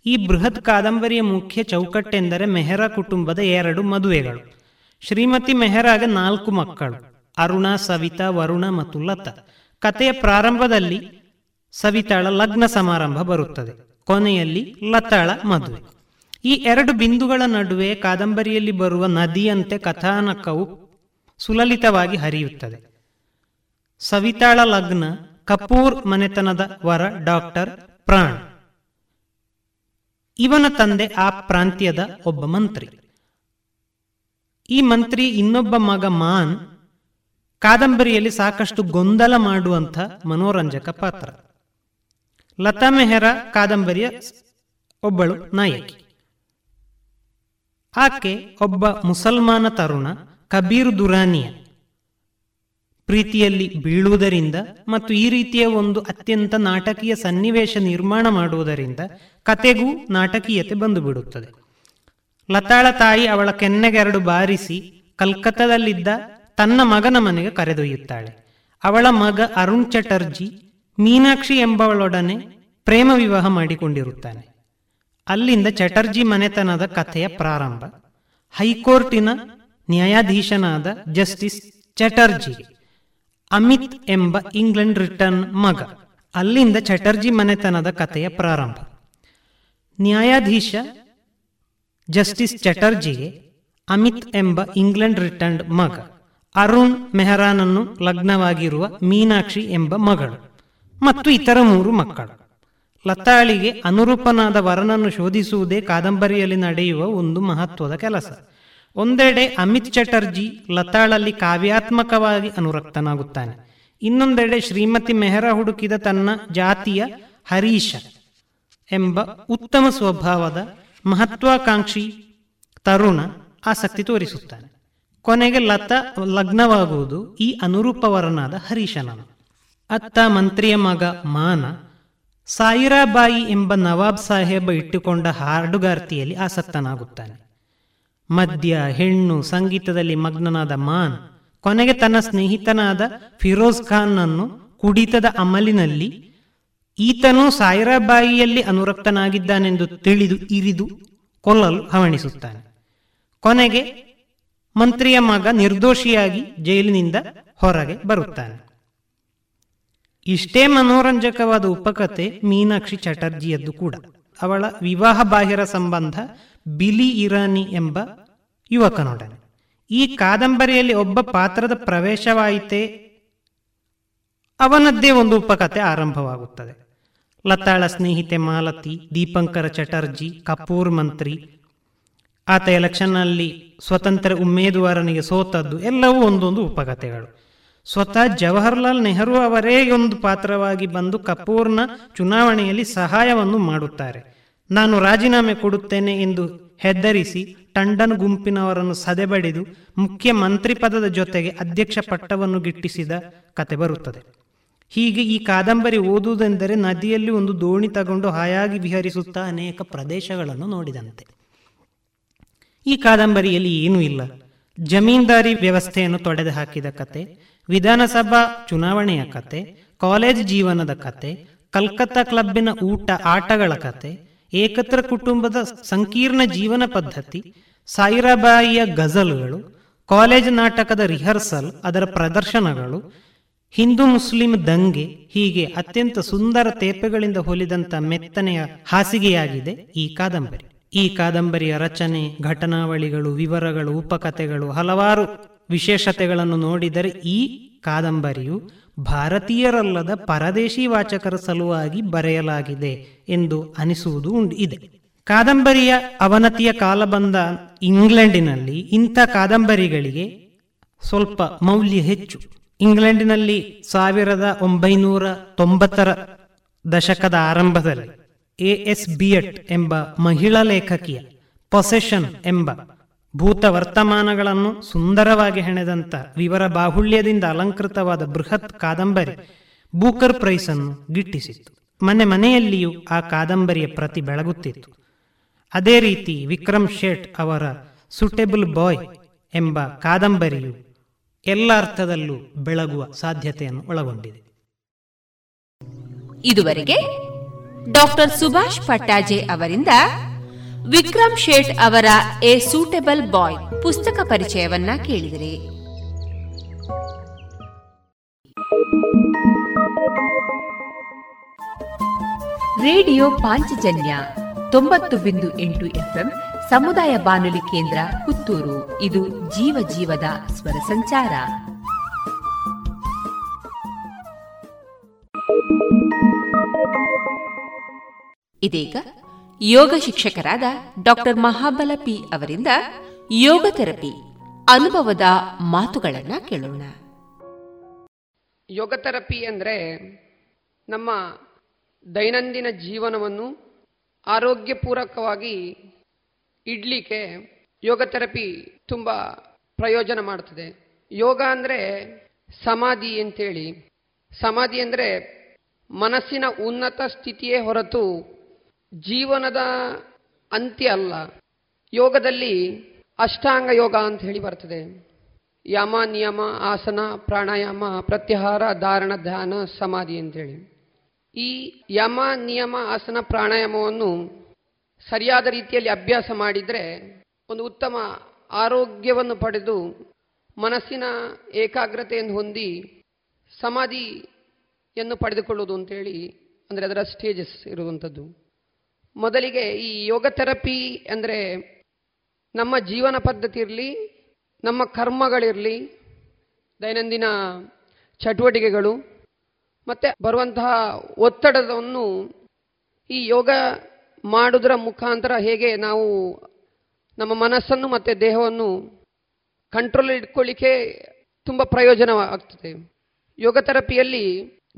ಈ ಬೃಹತ್ ಕಾದಂಬರಿಯ ಮುಖ್ಯ ಚೌಕಟ್ಟೆಂದರೆ ಮೆಹರಾ ಕುಟುಂಬದ ಎರಡು ಮದುವೆಗಳು. ಶ್ರೀಮತಿ ಮೆಹರಾಗೆ ನಾಲ್ಕು ಮಕ್ಕಳು, ಅರುಣ, ಸವಿತಾ, ವರುಣ ಮತ್ತು ಲತಾ. ಕಥೆಯ ಪ್ರಾರಂಭದಲ್ಲಿ ಸವಿತಾಳ ಲಗ್ನ ಸಮಾರಂಭ ಬರುತ್ತದೆ. ಕೊನೆಯಲ್ಲಿ ಲತಾಳ ಮದುವೆ ಈ ಎರಡು ಬಿಂದುಗಳ ನಡುವೆ ಕಾದಂಬರಿಯಲ್ಲಿ ಬರುವ ನದಿಯಂತೆ ಕಥಾನಕವು ಸುಲಲಿತವಾಗಿ ಹರಿಯುತ್ತದೆ. ಸವಿತಾಳ ಲಗ್ನ, ಕಪೂರ್ ಮನೆತನದ ವರ ಡಾಕ್ಟರ್ ಪ್ರಾಣ್. ಇವನ ತಂದೆ ಆ ಪ್ರಾಂತ್ಯದ ಒಬ್ಬ ಮಂತ್ರಿ. ಈ ಮಂತ್ರಿ ಇನ್ನೊಬ್ಬ ಮಗ ಮಾನ್ ಕಾದಂಬರಿಯಲ್ಲಿ ಸಾಕಷ್ಟು ಗೊಂದಲ ಮಾಡುವಂಥ ಮನೋರಂಜಕ ಪಾತ್ರ. ಲತಾ ಮೆಹರಾ ಕಾದಂಬರಿಯ ಒಬ್ಬಳು ನಾಯಕಿ. ಆಕೆ ಒಬ್ಬ ಮುಸಲ್ಮಾನ ತರುಣ ಕಬೀರ್ ದುರಾನಿಯ. ಪ್ರೀತಿಯಲ್ಲಿ ಬೀಳುವುದರಿಂದ ಮತ್ತು ಈ ರೀತಿಯ ಒಂದು ಅತ್ಯಂತ ನಾಟಕೀಯ ಸನ್ನಿವೇಶ ನಿರ್ಮಾಣ ಮಾಡುವುದರಿಂದ ಕತೆಗೂ ನಾಟಕೀಯತೆ ಬಂದುಬಿಡುತ್ತದೆ. ಲತಾಳ ತಾಯಿ ಅವಳ ಕೆನ್ನೆಗೆರಡು ಬಾರಿಸಿ ಕಲ್ಕತ್ತಾದಲ್ಲಿದ್ದ ತನ್ನ ಮಗನ ಮನೆಗೆ ಕರೆದೊಯ್ಯುತ್ತಾಳೆ. ಅವಳ ಮಗ ಅರುಣ್ ಚಟರ್ಜಿ ಮೀನಾಕ್ಷಿ ಎಂಬವಳೊಡನೆ ಪ್ರೇಮ ವಿವಾಹ ಮಾಡಿಕೊಂಡಿರುತ್ತಾನೆ. ಅಲ್ಲಿಂದ ಚಟರ್ಜಿ ಮನೆತನದ ಕಥೆಯ ಪ್ರಾರಂಭ. ಹೈಕೋರ್ಟಿನ ನ್ಯಾಯಾಧೀಶನಾದ ಜಸ್ಟಿಸ್ ಚಟರ್ಜಿ, ಅಮಿತ್ ಎಂಬ ಇಂಗ್ಲೆಂಡ್ ರಿಟರ್ನ್ ಮಗ. ಅಲ್ಲಿಂದ ಚಟರ್ಜಿ ಮನೆತನದ ಕಥೆಯ ಪ್ರಾರಂಭ. ನ್ಯಾಯಾಧೀಶ ಜಸ್ಟಿಸ್ ಚಟರ್ಜಿಗೆ ಅಮಿತ್ ಎಂಬ ಇಂಗ್ಲೆಂಡ್ ರಿಟರ್ನ್ಡ್ ಮಗ. ಅರುಣ್ ಮೆಹರಾನನ್ನು ಲಗ್ನವಾಗಿರುವ ಮೀನಾಕ್ಷಿ ಎಂಬ ಮಗಳು. ಮತ್ತು ಇತರ ಮೂರು ಮಕ್ಕಳು. ಲತಾಳಿಗೆ ಅನುರೂಪನಾದ ವರನನ್ನು ಶೋಧಿಸುವುದೇ ಕಾದಂಬರಿಯಲ್ಲಿ ನಡೆಯುವ ಒಂದು ಮಹತ್ವದ ಕೆಲಸ. ಒಂದೆಡೆ ಅಮಿತ್ ಚಟರ್ಜಿ ಲತಾಳಲ್ಲಿ ಕಾವ್ಯಾತ್ಮಕವಾಗಿ ಅನುರಕ್ತನಾಗುತ್ತಾನೆ. ಇನ್ನೊಂದೆಡೆ ಶ್ರೀಮತಿ ಮೆಹರಾ ಹುಡುಕಿದ ತನ್ನ ಜಾತಿಯ ಹರೀಶ ಎಂಬ ಉತ್ತಮ ಸ್ವಭಾವದ ಮಹತ್ವಾಕಾಂಕ್ಷಿ ತರುಣ ಆಸಕ್ತಿ ತೋರಿಸುತ್ತಾನೆ. ಕೊನೆಗೆ ಲತಾ ಲಗ್ನವಾಗುವುದು ಈ ಅನುರೂಪವರನಾದ ಹರೀಶನನು ಅತ್ತ ಮಂತ್ರಿಯ ಮಗ ಮಾನ ಸಾಯಿರಾಬಾಯಿ ಎಂಬ ನವಾಬ್ ಸಾಹೇಬ ಇಟ್ಟುಕೊಂಡ ಹಾಡುಗಾರ್ತಿಯಲ್ಲಿ ಆಸಕ್ತನಾಗುತ್ತಾನೆ. ಮದ್ಯ, ಹೆಣ್ಣು, ಸಂಗೀತದಲ್ಲಿ ಮಗ್ನನಾದ ಮಾನ್ ಕೊನೆಗೆ ತನ್ನ ಸ್ನೇಹಿತನಾದ ಫಿರೋಜ್ ಖಾನ್ನನ್ನು ಕುಡಿತದ ಅಮಲಿನಲ್ಲಿ ಈತನು ಸಾಯಿರಾಬಾಯಿಯಲ್ಲಿ ಅನುರಕ್ತನಾಗಿದ್ದಾನೆಂದು ತಿಳಿದು ಇರಿದು ಕೊಲ್ಲಲು ಹವಣಿಸುತ್ತಾನೆ. ಕೊನೆಗೆ ಮಂತ್ರಿಯ ಮಗ ನಿರ್ದೋಷಿಯಾಗಿ ಜೈಲಿನಿಂದ ಹೊರಗೆ ಬರುತ್ತಾನೆ. ಇಷ್ಟೇ ಮನೋರಂಜಕವಾದ ಉಪಕತೆ ಮೀನಾಕ್ಷಿ ಚಟರ್ಜಿಯದ್ದು ಕೂಡ. ಅವಳ ವಿವಾಹ ಬಾಹಿರ ಸಂಬಂಧ ಬಿಲಿ ಇರಾನಿ ಎಂಬ ಯುವಕನೊಡನೆ. ಈ ಕಾದಂಬರಿಯಲ್ಲಿ ಒಬ್ಬ ಪಾತ್ರದ ಪ್ರವೇಶವಾಯಿತೇ ಅವನದ್ದೇ ಒಂದು ಉಪಕಥೆ ಆರಂಭವಾಗುತ್ತದೆ. ಲತಾಳ ಸ್ನೇಹಿತೆ ಮಾಲತಿ, ದೀಪಂಕರ ಚಟರ್ಜಿ, ಕಪೂರ್ ಮಂತ್ರಿ, ಆತ ಎಲೆಕ್ಷನ್ನಲ್ಲಿ ಸ್ವತಂತ್ರ ಉಮೇದುವಾರನಿಗೆ ಸೋತದ್ದು ಎಲ್ಲವೂ ಒಂದೊಂದು ಉಪಕಥೆಗಳು ಸ್ವತಃ ಜವಾಹರ್ಲಾಲ್ ನೆಹರು ಅವರೇ ಒಂದು ಪಾತ್ರವಾಗಿ ಬಂದು ಕಪೂರ್ನ ಚುನಾವಣೆಯಲ್ಲಿ ಸಹಾಯವನ್ನು ಮಾಡುತ್ತಾರೆ. ನಾನು ರಾಜೀನಾಮೆ ಕೊಡುತ್ತೇನೆ ಎಂದು ಹೆದರಿಸಿ ಟಂಡನ್ ಗುಂಪಿನವರನ್ನು ಸದೆಬಡಿದು ಮುಖ್ಯಮಂತ್ರಿ ಪದದ ಜೊತೆಗೆ ಅಧ್ಯಕ್ಷ ಪಟ್ಟವನ್ನು ಗಿಟ್ಟಿಸಿದ ಕತೆ ಬರುತ್ತದೆ. ಹೀಗೆ ಈ ಕಾದಂಬರಿ ಓದುವುದೆಂದರೆ ನದಿಯಲ್ಲಿ ಒಂದು ದೋಣಿ ತಗೊಂಡು ಹಾಯಾಗಿ ವಿಹರಿಸುತ್ತಾ ಅನೇಕ ಪ್ರದೇಶಗಳನ್ನು ನೋಡಿದಂತೆ. ಈ ಕಾದಂಬರಿಯಲ್ಲಿ ಏನೂ ಇಲ್ಲ. ಜಮೀನ್ದಾರಿ ವ್ಯವಸ್ಥೆಯನ್ನು ತೊಡೆದು ಹಾಕಿದ ಕತೆ ವಿಧಾನಸಭಾ ಚುನಾವಣೆಯ ಕತೆ, ಕಾಲೇಜ್ ಜೀವನದ ಕತೆ, ಕಲ್ಕತ್ತಾ ಕ್ಲಬ್ಬಿನ ಊಟ ಆಟಗಳ ಕತೆ, ಏಕತ್ರ ಕುಟುಂಬದ ಸಂಕೀರ್ಣ ಜೀವನ ಪದ್ಧತಿ, ಸಾಯಿರಾಬಾಯಿಯ ಗಜಲ್ಗಳು, ಕಾಲೇಜ್ ನಾಟಕದ ರಿಹರ್ಸಲ್, ಅದರ ಪ್ರದರ್ಶನಗಳು, ಹಿಂದೂ ಮುಸ್ಲಿಂ ದಂಗೆ ಹೀಗೆ ಅತ್ಯಂತ ಸುಂದರ ತೇಪೆಗಳಿಂದ ಹೊಲಿದಂತ ಮೆತ್ತನೆಯ ಹಾಸಿಗೆಯಾಗಿದೆ ಈ ಕಾದಂಬರಿ. ಈ ಕಾದಂಬರಿಯ ರಚನೆ, ಘಟನಾವಳಿಗಳು, ವಿವರಗಳು, ಉಪಕಥೆಗಳು ಹಲವಾರು ವಿಶೇಷತೆಗಳನ್ನು ನೋಡಿದರೆ ಈ ಕಾದಂಬರಿಯು ಭಾರತೀಯರಲ್ಲದ ಪರದೇಶಿ ವಾಚಕರ ಸಲುವಾಗಿ ಬರೆಯಲಾಗಿದೆ ಎಂದು ಅನಿಸುವುದು ಇದೆ. ಕಾದಂಬರಿಯ ಅವನತಿಯ ಕಾಲ ಬಂದ ಇಂಗ್ಲೆಂಡಿನಲ್ಲಿ ಇಂಥ ಕಾದಂಬರಿಗಳಿಗೆ ಸ್ವಲ್ಪ ಮೌಲ್ಯ ಹೆಚ್ಚು. ಇಂಗ್ಲೆಂಡಿನಲ್ಲಿ ಸಾವಿರದ ಒಂಬೈನೂರ ತೊಂಬತ್ತರ ದಶಕದ ಆರಂಭದಲ್ಲಿ ಎ ಎಸ್ ಬಿಯಟ್ ಎಂಬ ಮಹಿಳಾ ಲೇಖಕಿಯ ಪೊಸೆಷನ್ ಎಂಬ ಭೂತ ವರ್ತಮಾನಗಳನ್ನು ಸುಂದರವಾಗಿ ಹೆಣೆದಂತ ವಿವರ ಬಾಹುಳ್ಯದಿಂದ ಅಲಂಕೃತವಾದ ಬೃಹತ್ ಕಾದಂಬರಿ ಬೂಕರ್ ಪ್ರೈಸ್ ಅನ್ನು ಗಿಟ್ಟಿಸಿತ್ತು. ಮನೆ ಮನೆಯಲ್ಲಿಯೂ ಆ ಕಾದಂಬರಿಯ ಪ್ರತಿ ಬೆಳಗುತ್ತಿತ್ತು. ಅದೇ ರೀತಿ ವಿಕ್ರಮ್ ಶೇಟ್ ಅವರ ಸುಟೇಬಲ್ ಬಾಯ್ ಎಂಬ ಕಾದಂಬರಿಯು ಎಲ್ಲ ಅರ್ಥದಲ್ಲೂ ಬೆಳಗುವ ಸಾಧ್ಯತೆಯನ್ನು ಒಳಗೊಂಡಿದೆ. ಇದುವರೆಗೆ ಡಾಕ್ಟರ್ ಸುಭಾಷ್ ಪಟ್ಟಾಜೆ ಅವರಿಂದ ವಿಕ್ರಮ್ ಶೇಟ್ ಅವರ ಎ ಸೂಟೆಬಲ್ ಬಾಯ್ ಪುಸ್ತಕ ಪರಿಚಯವನ್ನ ಕೇಳಿದಿರಿ. ರೇಡಿಯೋ ಪಾಂಚಜನ್ಯ ತೊಂಬತ್ತು ಬಿಂದು ಎಂಟು ಎಫ್ಎಂ ಸಮುದಾಯ ಬಾನುಲಿ ಕೇಂದ್ರ ಪುತ್ತೂರು. ಇದು ಜೀವ ಜೀವದ ಸ್ವರ ಸಂಚಾರ. ಇದೀಗ ಯೋಗ ಶಿಕ್ಷಕರಾದ ಡಾಕ್ಟರ್ ಮಹಾಬಲ ಪಿ ಅವರಿಂದ ಯೋಗ ಥೆರಪಿ ಅನುಭವದ ಮಾತುಗಳನ್ನ ಕೇಳೋಣ. ಯೋಗ ಥೆರಪಿ ಅಂದರೆ ನಮ್ಮ ದೈನಂದಿನ ಜೀವನವನ್ನು ಆರೋಗ್ಯಪೂರ್ವಕವಾಗಿ ಇಡ್ಲಿಕ್ಕೆ ಯೋಗ ಥೆರಪಿ ತುಂಬ ಪ್ರಯೋಜನ ಮಾಡ್ತದೆ. ಯೋಗ ಅಂದರೆ ಸಮಾಧಿ ಅಂತೇಳಿ. ಸಮಾಧಿ ಅಂದರೆ ಮನಸ್ಸಿನ ಉನ್ನತ ಸ್ಥಿತಿಯೇ ಹೊರತು ಜೀವನದ ಅಂತ್ಯ ಅಲ್ಲ. ಯೋಗದಲ್ಲಿ ಅಷ್ಟಾಂಗ ಯೋಗ ಅಂತ ಹೇಳಿ ಬರ್ತದೆ. ಯಮ, ನಿಯಮ, ಆಸನ, ಪ್ರಾಣಾಯಾಮ, ಪ್ರತ್ಯಾಹಾರ, ಧಾರಣ, ಧ್ಯಾನ, ಸಮಾಧಿ ಅಂತೇಳಿ. ಈ ಯಮ, ನಿಯಮ, ಆಸನ, ಪ್ರಾಣಾಯಾಮವನ್ನು ಸರಿಯಾದ ರೀತಿಯಲ್ಲಿ ಅಭ್ಯಾಸ ಮಾಡಿದರೆ ಒಂದು ಉತ್ತಮ ಆರೋಗ್ಯವನ್ನು ಪಡೆದು ಮನಸ್ಸಿನ ಏಕಾಗ್ರತೆಯನ್ನು ಹೊಂದಿ ಸಮಾಧಿಯನ್ನು ಪಡೆದುಕೊಳ್ಳುವುದು ಅಂತೇಳಿ ಅಂದರೆ ಅದರ ಸ್ಟೇಜಸ್ ಇರುವಂಥದ್ದು. ಮೊದಲಿಗೆ ಈ ಯೋಗ ಥೆರಪಿ ಅಂದರೆ ನಮ್ಮ ಜೀವನ ಪದ್ಧತಿ ಇರಲಿ, ನಮ್ಮ ಕರ್ಮಗಳಿರಲಿ, ದೈನಂದಿನ ಚಟುವಟಿಕೆಗಳು, ಮತ್ತು ಬರುವಂತಹ ಒತ್ತಡವನ್ನು ಈ ಯೋಗ ಮಾಡುವುದರ ಮುಖಾಂತರ ಹೇಗೆ ನಾವು ನಮ್ಮ ಮನಸ್ಸನ್ನು ಮತ್ತು ದೇಹವನ್ನು ಕಂಟ್ರೋಲ್ ಇಟ್ಕೊಳ್ಳಿಕ್ಕೆ ತುಂಬ ಪ್ರಯೋಜನವಾಗ್ತದೆ. ಯೋಗ ಥೆರಪಿಯಲ್ಲಿ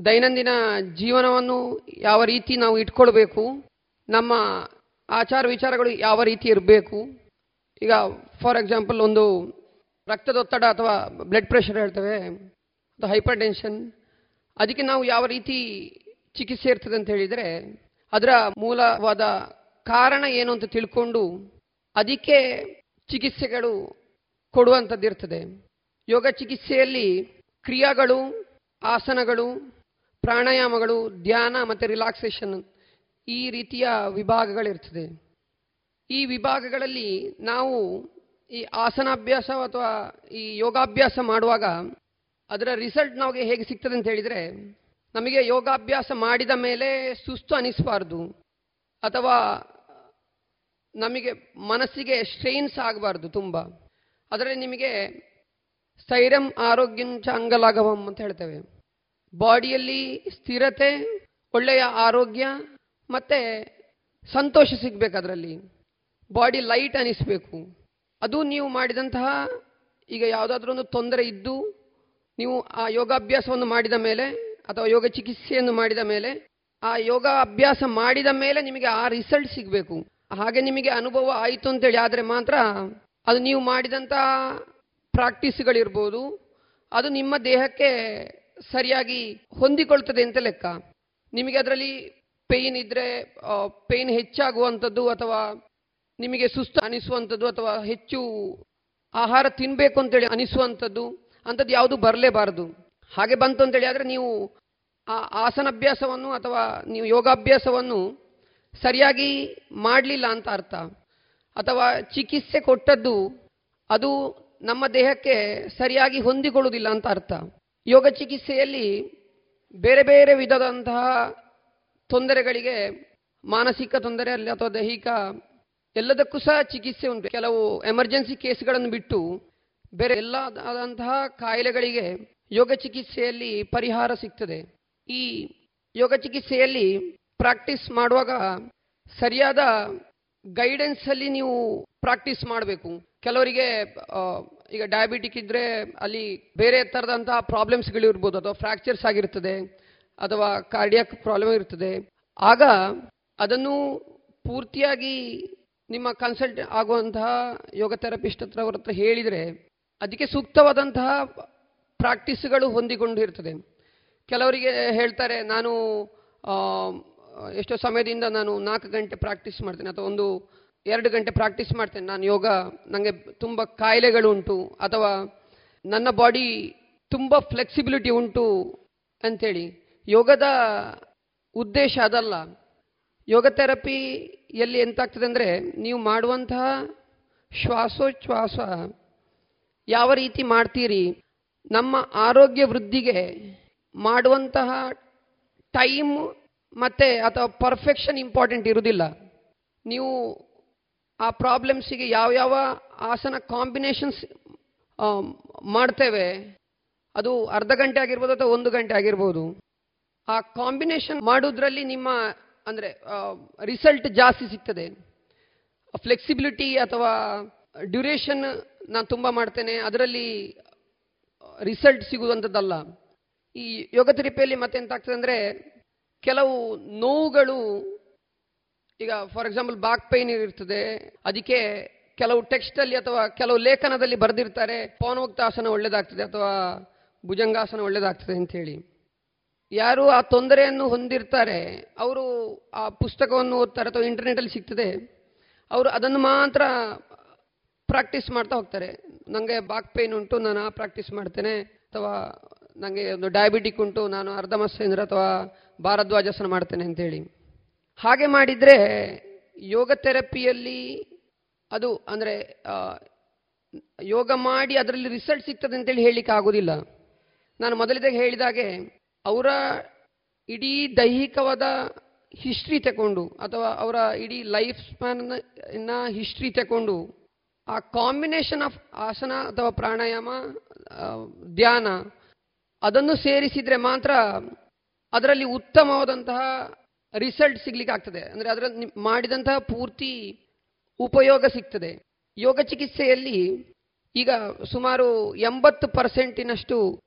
ದೈನಂದಿನ ಜೀವನವನ್ನು ಯಾವ ರೀತಿ ನಾವು ಇಟ್ಕೊಳ್ಬೇಕು ನಮ್ಮ ಆಚಾರ ವಿಚಾರಗಳು ಯಾವ ರೀತಿ ಇರಬೇಕು? ಈಗ ಫಾರ್ ಎಕ್ಸಾಂಪಲ್ ಒಂದು ರಕ್ತದೊತ್ತಡ ಅಥವಾ ಬ್ಲಡ್ ಪ್ರೆಷರ್ ಹೇಳ್ತೇವೆ ಅಥವಾ ಹೈಪರ್ ಟೆನ್ಷನ್ ಅದಕ್ಕೆ ನಾವು ಯಾವ ರೀತಿ ಚಿಕಿತ್ಸೆ ಇರ್ತದೆ ಅಂತ ಹೇಳಿದರೆ, ಅದರ ಮೂಲವಾದ ಕಾರಣ ಏನು ಅಂತ ತಿಳ್ಕೊಂಡು ಅದಕ್ಕೆ ಚಿಕಿತ್ಸೆಗಳು ಕೊಡುವಂಥದ್ದು ಇರ್ತದೆ. ಯೋಗ ಚಿಕಿತ್ಸೆಯಲ್ಲಿ ಕ್ರಿಯಾಗಳು, ಆಸನಗಳು, ಪ್ರಾಣಾಯಾಮಗಳು, ಧ್ಯಾನ ಮತ್ತು ರಿಲ್ಯಾಕ್ಸೇಷನ್ ಈ ರೀತಿಯ ವಿಭಾಗಗಳಿರ್ತದೆ ಈ ವಿಭಾಗಗಳಲ್ಲಿ ನಾವು ಈ ಆಸನಾಭ್ಯಾಸ ಅಥವಾ ಈ ಯೋಗಾಭ್ಯಾಸ ಮಾಡುವಾಗ ಅದರ ರಿಸಲ್ಟ್ ನಮಗೆ ಹೇಗೆ ಸಿಗ್ತದೆ ಅಂತ ಹೇಳಿದರೆ, ನಮಗೆ ಯೋಗಾಭ್ಯಾಸ ಮಾಡಿದ ಮೇಲೆ ಸುಸ್ತು ಅನಿಸಬಾರ್ದು ಅಥವಾ ನಮಗೆ ಮನಸ್ಸಿಗೆ ಸ್ಟ್ರೈನ್ಸ್ ಆಗಬಾರ್ದು ತುಂಬ. ಅದರಲ್ಲಿ ನಿಮಗೆ ಸ್ಥೈರ್ಯಂ ಆರೋಗ್ಯಂಚ ಅಂಗಲಾಘವಂ ಅಂತ ಹೇಳ್ತೇವೆ. ಬಾಡಿಯಲ್ಲಿ ಸ್ಥಿರತೆ, ಒಳ್ಳೆಯ ಆರೋಗ್ಯ ಮತ್ತೆ ಸಂತೋಷ ಸಿಗಬೇಕು ಅದರಲ್ಲಿ. ಬಾಡಿ ಲೈಟ್ ಅನಿಸಬೇಕು. ಅದು ನೀವು ಮಾಡಿದಂತಹ ಈಗ ಯಾವುದಾದ್ರೂ ಒಂದು ತೊಂದರೆ ಇದ್ದು ನೀವು ಆ ಯೋಗಾಭ್ಯಾಸವನ್ನು ಮಾಡಿದ ಮೇಲೆ ಅಥವಾ ಯೋಗ ಚಿಕಿತ್ಸೆಯನ್ನು ಮಾಡಿದ ಮೇಲೆ ಆ ಯೋಗ ಅಭ್ಯಾಸ ಮಾಡಿದ ಮೇಲೆ ನಿಮಗೆ ಆ ರಿಸಲ್ಟ್ ಸಿಗಬೇಕು. ಹಾಗೆ ನಿಮಗೆ ಅನುಭವ ಆಯಿತು ಅಂತೇಳಿ ಆದರೆ ಮಾತ್ರ ಅದು ನೀವು ಮಾಡಿದಂಥ ಪ್ರಾಕ್ಟೀಸ್ಗಳಿರ್ಬೋದು ಅದು ನಿಮ್ಮ ದೇಹಕ್ಕೆ ಸರಿಯಾಗಿ ಹೊಂದಿಕೊಳ್ತದೆ ಅಂತ ಲೆಕ್ಕ. ನಿಮಗೆ ಅದರಲ್ಲಿ ಪೇಯ್ನ್ ಇದ್ರೆ ಪೇಯ್ನ್ ಹೆಚ್ಚಾಗುವಂಥದ್ದು ಅಥವಾ ನಿಮಗೆ ಸುಸ್ತು ಅನಿಸುವಂಥದ್ದು ಅಥವಾ ಹೆಚ್ಚು ಆಹಾರ ತಿನ್ನಬೇಕು ಅಂತೇಳಿ ಅನಿಸುವಂಥದ್ದು, ಅಂಥದ್ದು ಯಾವುದು ಬರಲೇಬಾರದು. ಹಾಗೆ ಬಂತು ಅಂತೇಳಿ ಆದರೆ ನೀವು ಆ ಆಸನಾಭ್ಯಾಸವನ್ನು ಅಥವಾ ನೀವು ಯೋಗಾಭ್ಯಾಸವನ್ನು ಸರಿಯಾಗಿ ಮಾಡಲಿಲ್ಲ ಅಂತ ಅರ್ಥ. ಅಥವಾ ಚಿಕಿತ್ಸೆ ಕೊಟ್ಟದ್ದು ಅದು ನಮ್ಮ ದೇಹಕ್ಕೆ ಸರಿಯಾಗಿ ಹೊಂದಿಕೊಳ್ಳುವುದಿಲ್ಲ ಅಂತ ಅರ್ಥ. ಯೋಗ ಚಿಕಿತ್ಸೆಯಲ್ಲಿ ಬೇರೆ ಬೇರೆ ವಿಧದಂತಹ ತೊಂದರೆಗಳಿಗೆ, ಮಾನಸಿಕ ತೊಂದರೆ ಅಲ್ಲಿ ಅಥವಾ ದೈಹಿಕ, ಎಲ್ಲದಕ್ಕೂ ಸಹ ಚಿಕಿತ್ಸೆ ಉಂಟು. ಕೆಲವು ಎಮರ್ಜೆನ್ಸಿ ಕೇಸ್ಗಳನ್ನು ಬಿಟ್ಟು ಬೇರೆ ಎಲ್ಲ ಆದಂತಹ ಕಾಯಿಲೆಗಳಿಗೆ ಯೋಗ ಚಿಕಿತ್ಸೆಯಲ್ಲಿ ಪರಿಹಾರ ಸಿಗ್ತದೆ. ಈ ಯೋಗ ಚಿಕಿತ್ಸೆಯಲ್ಲಿ ಪ್ರಾಕ್ಟೀಸ್ ಮಾಡುವಾಗ ಸರಿಯಾದ ಗೈಡೆನ್ಸ್ ಅಲ್ಲಿ ನೀವು ಪ್ರಾಕ್ಟೀಸ್ ಮಾಡಬೇಕು. ಕೆಲವರಿಗೆ ಈಗ ಡಯಾಬಿಟಿಕ್ ಇದ್ರೆ ಅಲ್ಲಿ ಬೇರೆ ಥರದಂತಹ ಪ್ರಾಬ್ಲಮ್ಸ್ಗಳು ಇರ್ಬೋದು ಅಥವಾ ಫ್ರಾಕ್ಚರ್ಸ್ ಆಗಿರ್ತದೆ. ಅಥವಾ ಕಾರ್ಡಿಯಾಕ್ ಪ್ರಾಬ್ಲಮ್ ಇರ್ತದೆ ಆಗ ಅದನ್ನು ಪೂರ್ತಿಯಾಗಿ ನಿಮ್ಮ ಕನ್ಸಲ್ಟ್ ಆಗುವಂತಹ ಯೋಗ ಥೆರಪಿಸ್ಟ್ ಹತ್ರ ಅವ್ರ ಹತ್ರ ಹೇಳಿದರೆ ಅದಕ್ಕೆ ಸೂಕ್ತವಾದಂತಹ ಪ್ರಾಕ್ಟೀಸ್ಗಳು ಹೊಂದಿಕೊಂಡಿರ್ತದೆ. ಕೆಲವರಿಗೆ ಹೇಳ್ತಾರೆ, ನಾನು ಎಷ್ಟೋ ಸಮಯದಿಂದ ನಾನು ನಾಲ್ಕು ಗಂಟೆ ಪ್ರಾಕ್ಟೀಸ್ ಮಾಡ್ತೇನೆ ಅಥವಾ ಒಂದು ಎರಡು ಗಂಟೆ ಪ್ರಾಕ್ಟೀಸ್ ಮಾಡ್ತೇನೆ. ನಾನು ಯೋಗ ನನಗೆ ತುಂಬ ಕಾಯಿಲೆಗಳು ಉಂಟು ಅಥವಾ ನನ್ನ ಬಾಡಿ ತುಂಬ ಫ್ಲೆಕ್ಸಿಬಿಲಿಟಿ ಉಂಟು ಅಂಥೇಳಿ ಯೋಗದ ಉದ್ದೇಶ ಅದಲ್ಲ. ಯೋಗ ಥೆರಪಿಯಲ್ಲಿ ಎಂತಾಗ್ತದೆ ಅಂದರೆ ನೀವು ಮಾಡುವಂತಹ ಶ್ವಾಸೋಚ್ಛ್ವಾಸ ಯಾವ ರೀತಿ ಮಾಡ್ತೀರಿ, ನಮ್ಮ ಆರೋಗ್ಯ ವೃದ್ಧಿಗೆ ಮಾಡುವಂತಹ ಟೈಮ್ ಮತ್ತು ಅಥವಾ ಪರ್ಫೆಕ್ಷನ್ ಇಂಪಾರ್ಟೆಂಟ್ ಇರುವುದಿಲ್ಲ. ನೀವು ಆ ಪ್ರಾಬ್ಲಮ್ಸಿಗೆ ಯಾವ ಆಸನ ಕಾಂಬಿನೇಷನ್ಸ್ ಮಾಡ್ತೇವೆ, ಅದು ಅರ್ಧ ಗಂಟೆ ಆಗಿರ್ಬೋದು ಅಥವಾ ಒಂದು ಗಂಟೆ ಆಗಿರ್ಬೋದು. ಆ ಕಾಂಬಿನೇಷನ್ ಮಾಡೋದ್ರಲ್ಲಿ ನಿಮ್ಮ, ಅಂದರೆ ರಿಸಲ್ಟ್ ಜಾಸ್ತಿ ಸಿಗ್ತದೆ. ಫ್ಲೆಕ್ಸಿಬಿಲಿಟಿ ಅಥವಾ ಡ್ಯೂರೇಷನ್ ನಾನು ತುಂಬ ಮಾಡ್ತೇನೆ, ಅದರಲ್ಲಿ ರಿಸಲ್ಟ್ ಸಿಗುವಂಥದ್ದಲ್ಲ ಈ ಯೋಗ ಥೆರಪಿಯಲ್ಲಿ ಮತ್ತೆ ಎಂತಾಗ್ತದೆ ಅಂದರೆ, ಕೆಲವು ನೋವುಗಳು, ಈಗ ಫಾರ್ ಎಕ್ಸಾಂಪಲ್ ಬಾಕ್ ಪೈನ್ ಇರ್ತದೆ, ಅದಕ್ಕೆ ಕೆಲವು ಟೆಕ್ಸ್ಟಲ್ಲಿ ಅಥವಾ ಕೆಲವು ಲೇಖನದಲ್ಲಿ ಬರೆದಿರ್ತಾರೆ ಪವನೋಕ್ತಾಸನ ಒಳ್ಳೆಯದಾಗ್ತದೆ ಅಥವಾ ಭುಜಂಗಾಸನ ಒಳ್ಳೆಯದಾಗ್ತದೆ ಅಂತ ಹೇಳಿ. ಯಾರು ಆ ತೊಂದರೆಯನ್ನು ಹೊಂದಿರ್ತಾರೆ, ಅವರು ಆ ಪುಸ್ತಕವನ್ನು ಓದ್ತಾರೆ ಅಥವಾ ಇಂಟರ್ನೆಟಲ್ಲಿ ಸಿಗ್ತದೆ, ಅವರು ಅದನ್ನು ಮಾತ್ರ ಪ್ರಾಕ್ಟೀಸ್ ಮಾಡ್ತಾ ಹೋಗ್ತಾರೆ. ನನಗೆ ಬಾಕ್ ಪೇನ್ ಉಂಟು, ನಾನು ಆ ಪ್ರಾಕ್ಟೀಸ್ ಮಾಡ್ತೇನೆ, ಅಥವಾ ನನಗೆ ಒಂದು ಡಯಾಬಿಟಿಕ್ ಉಂಟು, ನಾನು ಅರ್ಧ ಮತ್ಸ್ಯೇಂದ್ರ ಅಥವಾ ಭಾರದ್ವಾಜಾಸನ ಮಾಡ್ತೇನೆ ಅಂತೇಳಿ. ಹಾಗೆ ಮಾಡಿದರೆ ಯೋಗ ಥೆರಪಿಯಲ್ಲಿ ಅದು ಅಂದರೆ ಯೋಗ ಮಾಡಿ ಅದರಲ್ಲಿ ರಿಸಲ್ಟ್ ಸಿಗ್ತದೆ ಅಂತೇಳಿ ಹೇಳಲಿಕ್ಕೆ ಆಗೋದಿಲ್ಲ. ನಾನು ಮೊದಲಿದಾಗ ಹೇಳಿದಾಗೆ ಅವರ ಇಡೀ ದೈಹಿಕವಾದ ಹಿಸ್ಟ್ರಿ ತಗೊಂಡು ಅಥವಾ ಅವರ ಇಡೀ ಲೈಫ್ ಸ್ಪ್ಯಾನ್ನ ಹಿಸ್ಟ್ರಿ ತಗೊಂಡು ಆ ಕಾಂಬಿನೇಷನ್ ಆಫ್ ಆಸನ ಅಥವಾ ಪ್ರಾಣಾಯಾಮ ಧ್ಯಾನ ಅದನ್ನು ಸೇರಿಸಿದರೆ ಮಾತ್ರ ಅದರಲ್ಲಿ ಉತ್ತಮವಾದಂತಹ ರಿಸಲ್ಟ್ ಸಿಗ್ಲಿಕ್ಕೆ ಆಗ್ತದೆ ಅಂದರೆ ಅದರ ಮಾಡಿದಂತಹ ಪೂರ್ತಿ ಉಪಯೋಗ ಸಿಗ್ತದೆ. ಯೋಗ ಚಿಕಿತ್ಸೆಯಲ್ಲಿ ಈಗ ಸುಮಾರು ಎಂಬತ್ತು ಪರ್ಸೆಂಟಿನಷ್ಟು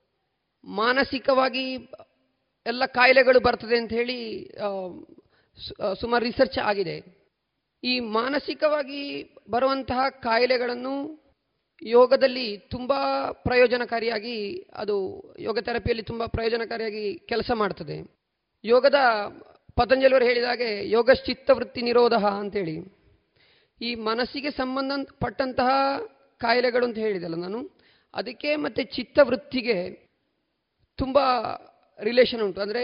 ಮಾನಸಿಕವಾಗಿ ಎಲ್ಲ ಕಾಯಿಲೆಗಳು ಬರ್ತದೆ ಅಂತ ಹೇಳಿ ಸುಮಾರು ರಿಸರ್ಚ್ ಆಗಿದೆ. ಈ ಮಾನಸಿಕವಾಗಿ ಬರುವಂತಹ ಕಾಯಿಲೆಗಳನ್ನು ಯೋಗದಲ್ಲಿ ತುಂಬ ಪ್ರಯೋಜನಕಾರಿಯಾಗಿ, ಅದು ಯೋಗ ಥೆರಪಿಯಲ್ಲಿ ತುಂಬ ಪ್ರಯೋಜನಕಾರಿಯಾಗಿ ಕೆಲಸ ಮಾಡ್ತದೆ. ಯೋಗದ, ಪತಂಜಲಿಯವರು ಹೇಳಿದಾಗೆ ಯೋಗಶ್ಚಿತ್ತವೃತ್ತಿ ನಿರೋಧ ಅಂತೇಳಿ ಈ ಮನಸ್ಸಿಗೆ ಸಂಬಂಧ ಪಟ್ಟಂತಹ ಕಾಯಿಲೆಗಳು ಅಂತ ಹೇಳಿದಲ್ಲ ನಾನು, ಅದಕ್ಕೆ ಮತ್ತು ಚಿತ್ತವೃತ್ತಿಗೆ ತುಂಬ ರಿಲೇಷನ್ ಉಂಟು. ಅಂದರೆ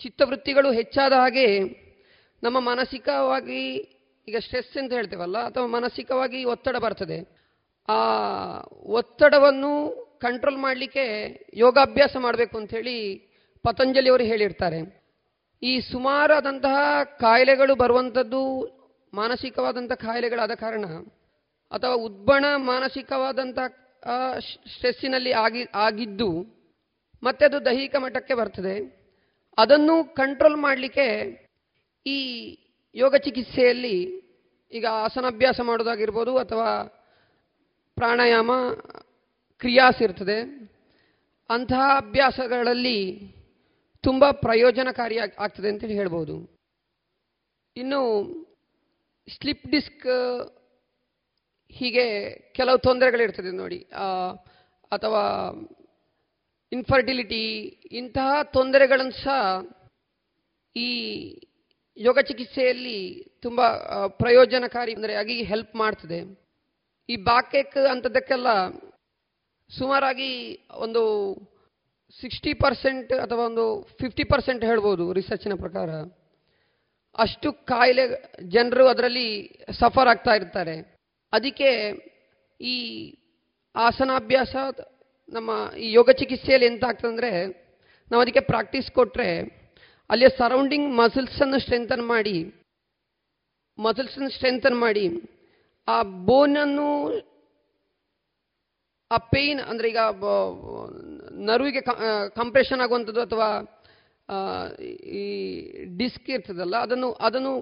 ಚಿತ್ತವೃತ್ತಿಗಳು ಹೆಚ್ಚಾದ ಹಾಗೆ ನಮ್ಮ ಮಾನಸಿಕವಾಗಿ ಈಗ ಸ್ಟ್ರೆಸ್ ಅಂತ ಹೇಳ್ತೇವಲ್ಲ, ಅಥವಾ ಮಾನಸಿಕವಾಗಿ ಒತ್ತಡ ಬರ್ತದೆ. ಆ ಒತ್ತಡವನ್ನು ಕಂಟ್ರೋಲ್ ಮಾಡಲಿಕ್ಕೆ ಯೋಗಾಭ್ಯಾಸ ಮಾಡಬೇಕು ಅಂಥೇಳಿ ಪತಂಜಲಿಯವರು ಹೇಳಿರ್ತಾರೆ. ಈ ಸುಮಾರಾದಂತಹ ಕಾಯಿಲೆಗಳು ಬರುವಂಥದ್ದು ಮಾನಸಿಕವಾದಂಥ ಕಾಯಿಲೆಗಳಾದ ಕಾರಣ, ಅಥವಾ ಉದ್ಬಣ ಮಾನಸಿಕವಾದಂಥ ಸ್ಟ್ರೆಸ್ಸಿನಲ್ಲಿ ಆಗಿ, ಆಗಿದ್ದು ಮತ್ತೆ ಅದು ದೈಹಿಕ ಮಟ್ಟಕ್ಕೆ ಬರ್ತದೆ. ಅದನ್ನು ಕಂಟ್ರೋಲ್ ಮಾಡಲಿಕ್ಕೆ ಈ ಯೋಗ ಚಿಕಿತ್ಸೆಯಲ್ಲಿ ಈಗ ಆಸನಾಭ್ಯಾಸ ಮಾಡೋದಾಗಿರ್ಬೋದು ಅಥವಾ ಪ್ರಾಣಾಯಾಮ, ಕ್ರಿಯಾಸ್ ಇರ್ತದೆ. ಅಂತಹ ಅಭ್ಯಾಸಗಳಲ್ಲಿ ತುಂಬ ಪ್ರಯೋಜನಕಾರಿ ಆಗ್- ಆಗ್ತದೆ ಅಂತೇಳಿ ಹೇಳ್ಬೋದು. ಇನ್ನು ಸ್ಲಿಪ್ ಡಿಸ್ಕ್ ಹೀಗೆ ಕೆಲವು ತೊಂದರೆಗಳಿರ್ತದೆ ನೋಡಿ. ಅಥವಾ ಇನ್ಫರ್ಟಿಲಿಟಿ ಇಂತಹ ತೊಂದರೆಗಳನ್ನು ಸಹ ಈ ಯೋಗ ಚಿಕಿತ್ಸೆಯಲ್ಲಿ ತುಂಬ ಪ್ರಯೋಜನಕಾರಿ ಅಂದರೆ ಆಗಿ ಹೆಲ್ಪ್ ಮಾಡ್ತದೆ. ಈ ಬಾಕೆಕ್ ಅಂಥದ್ದಕ್ಕೆಲ್ಲ ಸುಮಾರಾಗಿ ಒಂದು ಸಿಕ್ಸ್ಟಿ ಪರ್ಸೆಂಟ್ ಅಥವಾ ಒಂದು ಫಿಫ್ಟಿ ಪರ್ಸೆಂಟ್ ಹೇಳ್ಬೋದು ರಿಸರ್ಚಿನ ಪ್ರಕಾರ. ಅಷ್ಟು ಕಾಯಿಲೆ ಜನರು ಅದರಲ್ಲಿ ಸಫರ್ ಆಗ್ತಾ ಇರ್ತಾರೆ. ಅದಕ್ಕೆ ಈ ಆಸನಾಭ್ಯಾಸ ನಮ್ಮ ಈ ಯೋಗ ಚಿಕಿತ್ಸೆಯಲ್ಲಿ ಎಂತ ಅಂದರೆ ನಾವು ಅದಕ್ಕೆ ಪ್ರಾಕ್ಟೀಸ್ ಕೊಟ್ಟರೆ ಅಲ್ಲಿಯ ಸರೌಂಡಿಂಗ್ ಮಸಲ್ಸನ್ನು ಸ್ಟ್ರೆಂಥನ್ ಮಾಡಿ ಮಸಲ್ಸನ್ನು ಸ್ಟ್ರೆಂಥನ್ ಮಾಡಿ, ಆ ಬೋನನ್ನು ಆ ಪೇಯ್ನ್ ಅಂದರೆ ಈಗ ನರ್ವಿಗೆ ಕಂಪ್ರೆಷನ್ ಆಗುವಂಥದ್ದು ಅಥವಾ ಈ ಡಿಸ್ಕ್ ಇರ್ತದಲ್ಲ, ಅದನ್ನು ಅದನ್ನು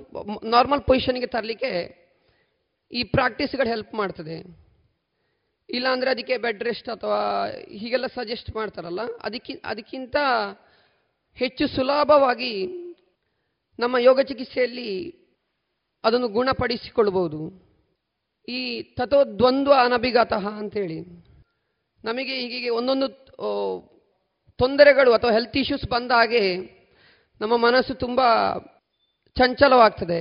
ನಾರ್ಮಲ್ ಪೊಸಿಷನ್ಗೆ ತರಲಿಕ್ಕೆ ಈ ಪ್ರಾಕ್ಟೀಸ್ಗಳು ಹೆಲ್ಪ್ ಮಾಡ್ತದೆ. ಇಲ್ಲಾಂದರೆ ಅದಕ್ಕೆ ಬೆಡ್ ರೆಸ್ಟ್ ಅಥವಾ ಹೀಗೆಲ್ಲ ಸಜೆಸ್ಟ್ ಮಾಡ್ತಾರಲ್ಲ, ಅದಕ್ಕಿ, ಅದಕ್ಕಿಂತ ಹೆಚ್ಚು ಸುಲಭವಾಗಿ ನಮ್ಮ ಯೋಗ ಚಿಕಿತ್ಸೆಯಲ್ಲಿ ಅದನ್ನು ಗುಣಪಡಿಸಿಕೊಳ್ಬೋದು ಈ ತಥೋ ದ್ವಂದ್ವ ಅನಭಿಘಾತಃ ಅಂತೇಳಿ. ನಮಗೆ ಹೀಗೆ ಒಂದೊಂದು ತೊಂದರೆಗಳು ಅಥವಾ ಹೆಲ್ತ್ ಇಶ್ಯೂಸ್ ಬಂದ ಹಾಗೆ ನಮ್ಮ ಮನಸ್ಸು ತುಂಬ ಚಂಚಲವಾಗ್ತದೆ.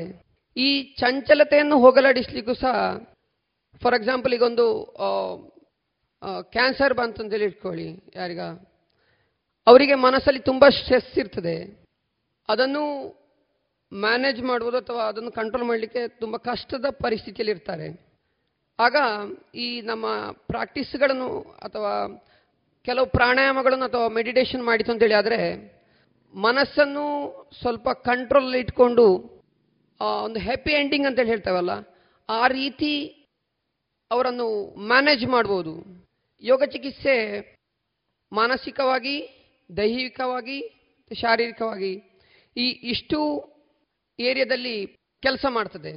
ಈ ಚಂಚಲತೆಯನ್ನು ಹೋಗಲಾಡಿಸ್ಲಿಕ್ಕೂ ಸಹ ಫಾರ್ ಎಕ್ಸಾಂಪಲ್ ಈಗ ಒಂದು ಕ್ಯಾನ್ಸರ್ ಬಂತಂತೇಳಿ ಇಟ್ಕೊಳ್ಳಿ, ಯಾರಿಗ? ಅವರಿಗೆ ಮನಸ್ಸಲ್ಲಿ ತುಂಬ ಸ್ಟ್ರೆಸ್ ಇರ್ತದೆ. ಅದನ್ನು ಮ್ಯಾನೇಜ್ ಮಾಡುವುದು ಅಥವಾ ಅದನ್ನು ಕಂಟ್ರೋಲ್ ಮಾಡಲಿಕ್ಕೆ ತುಂಬ ಕಷ್ಟದ ಪರಿಸ್ಥಿತಿಯಲ್ಲಿ ಇರ್ತಾರೆ. ಆಗ ಈ ನಮ್ಮ ಪ್ರಾಕ್ಟೀಸ್ಗಳನ್ನು ಅಥವಾ ಕೆಲವು ಪ್ರಾಣಾಯಾಮಗಳನ್ನು ಅಥವಾ ಮೆಡಿಟೇಷನ್ ಮಾಡಿತು ಅಂತೇಳಿ ಆದರೆ ಮನಸ್ಸನ್ನು ಸ್ವಲ್ಪ ಕಂಟ್ರೋಲ್ ಇಟ್ಕೊಂಡು ಒಂದು ಹ್ಯಾಪಿ ಎಂಡಿಂಗ್ ಅಂತೇಳಿ ಹೇಳ್ತೇವಲ್ಲ, ಆ ರೀತಿ ಅವರನ್ನು ಮ್ಯಾನೇಜ್ ಮಾಡ್ಬೋದು. ಯೋಗ ಚಿಕಿತ್ಸೆ ಮಾನಸಿಕವಾಗಿ, ದೈಹಿಕವಾಗಿ, ಶಾರೀರಿಕವಾಗಿ ಈ ಇಷ್ಟು ಏರಿಯಾದಲ್ಲಿ ಕೆಲಸ ಮಾಡ್ತದೆ.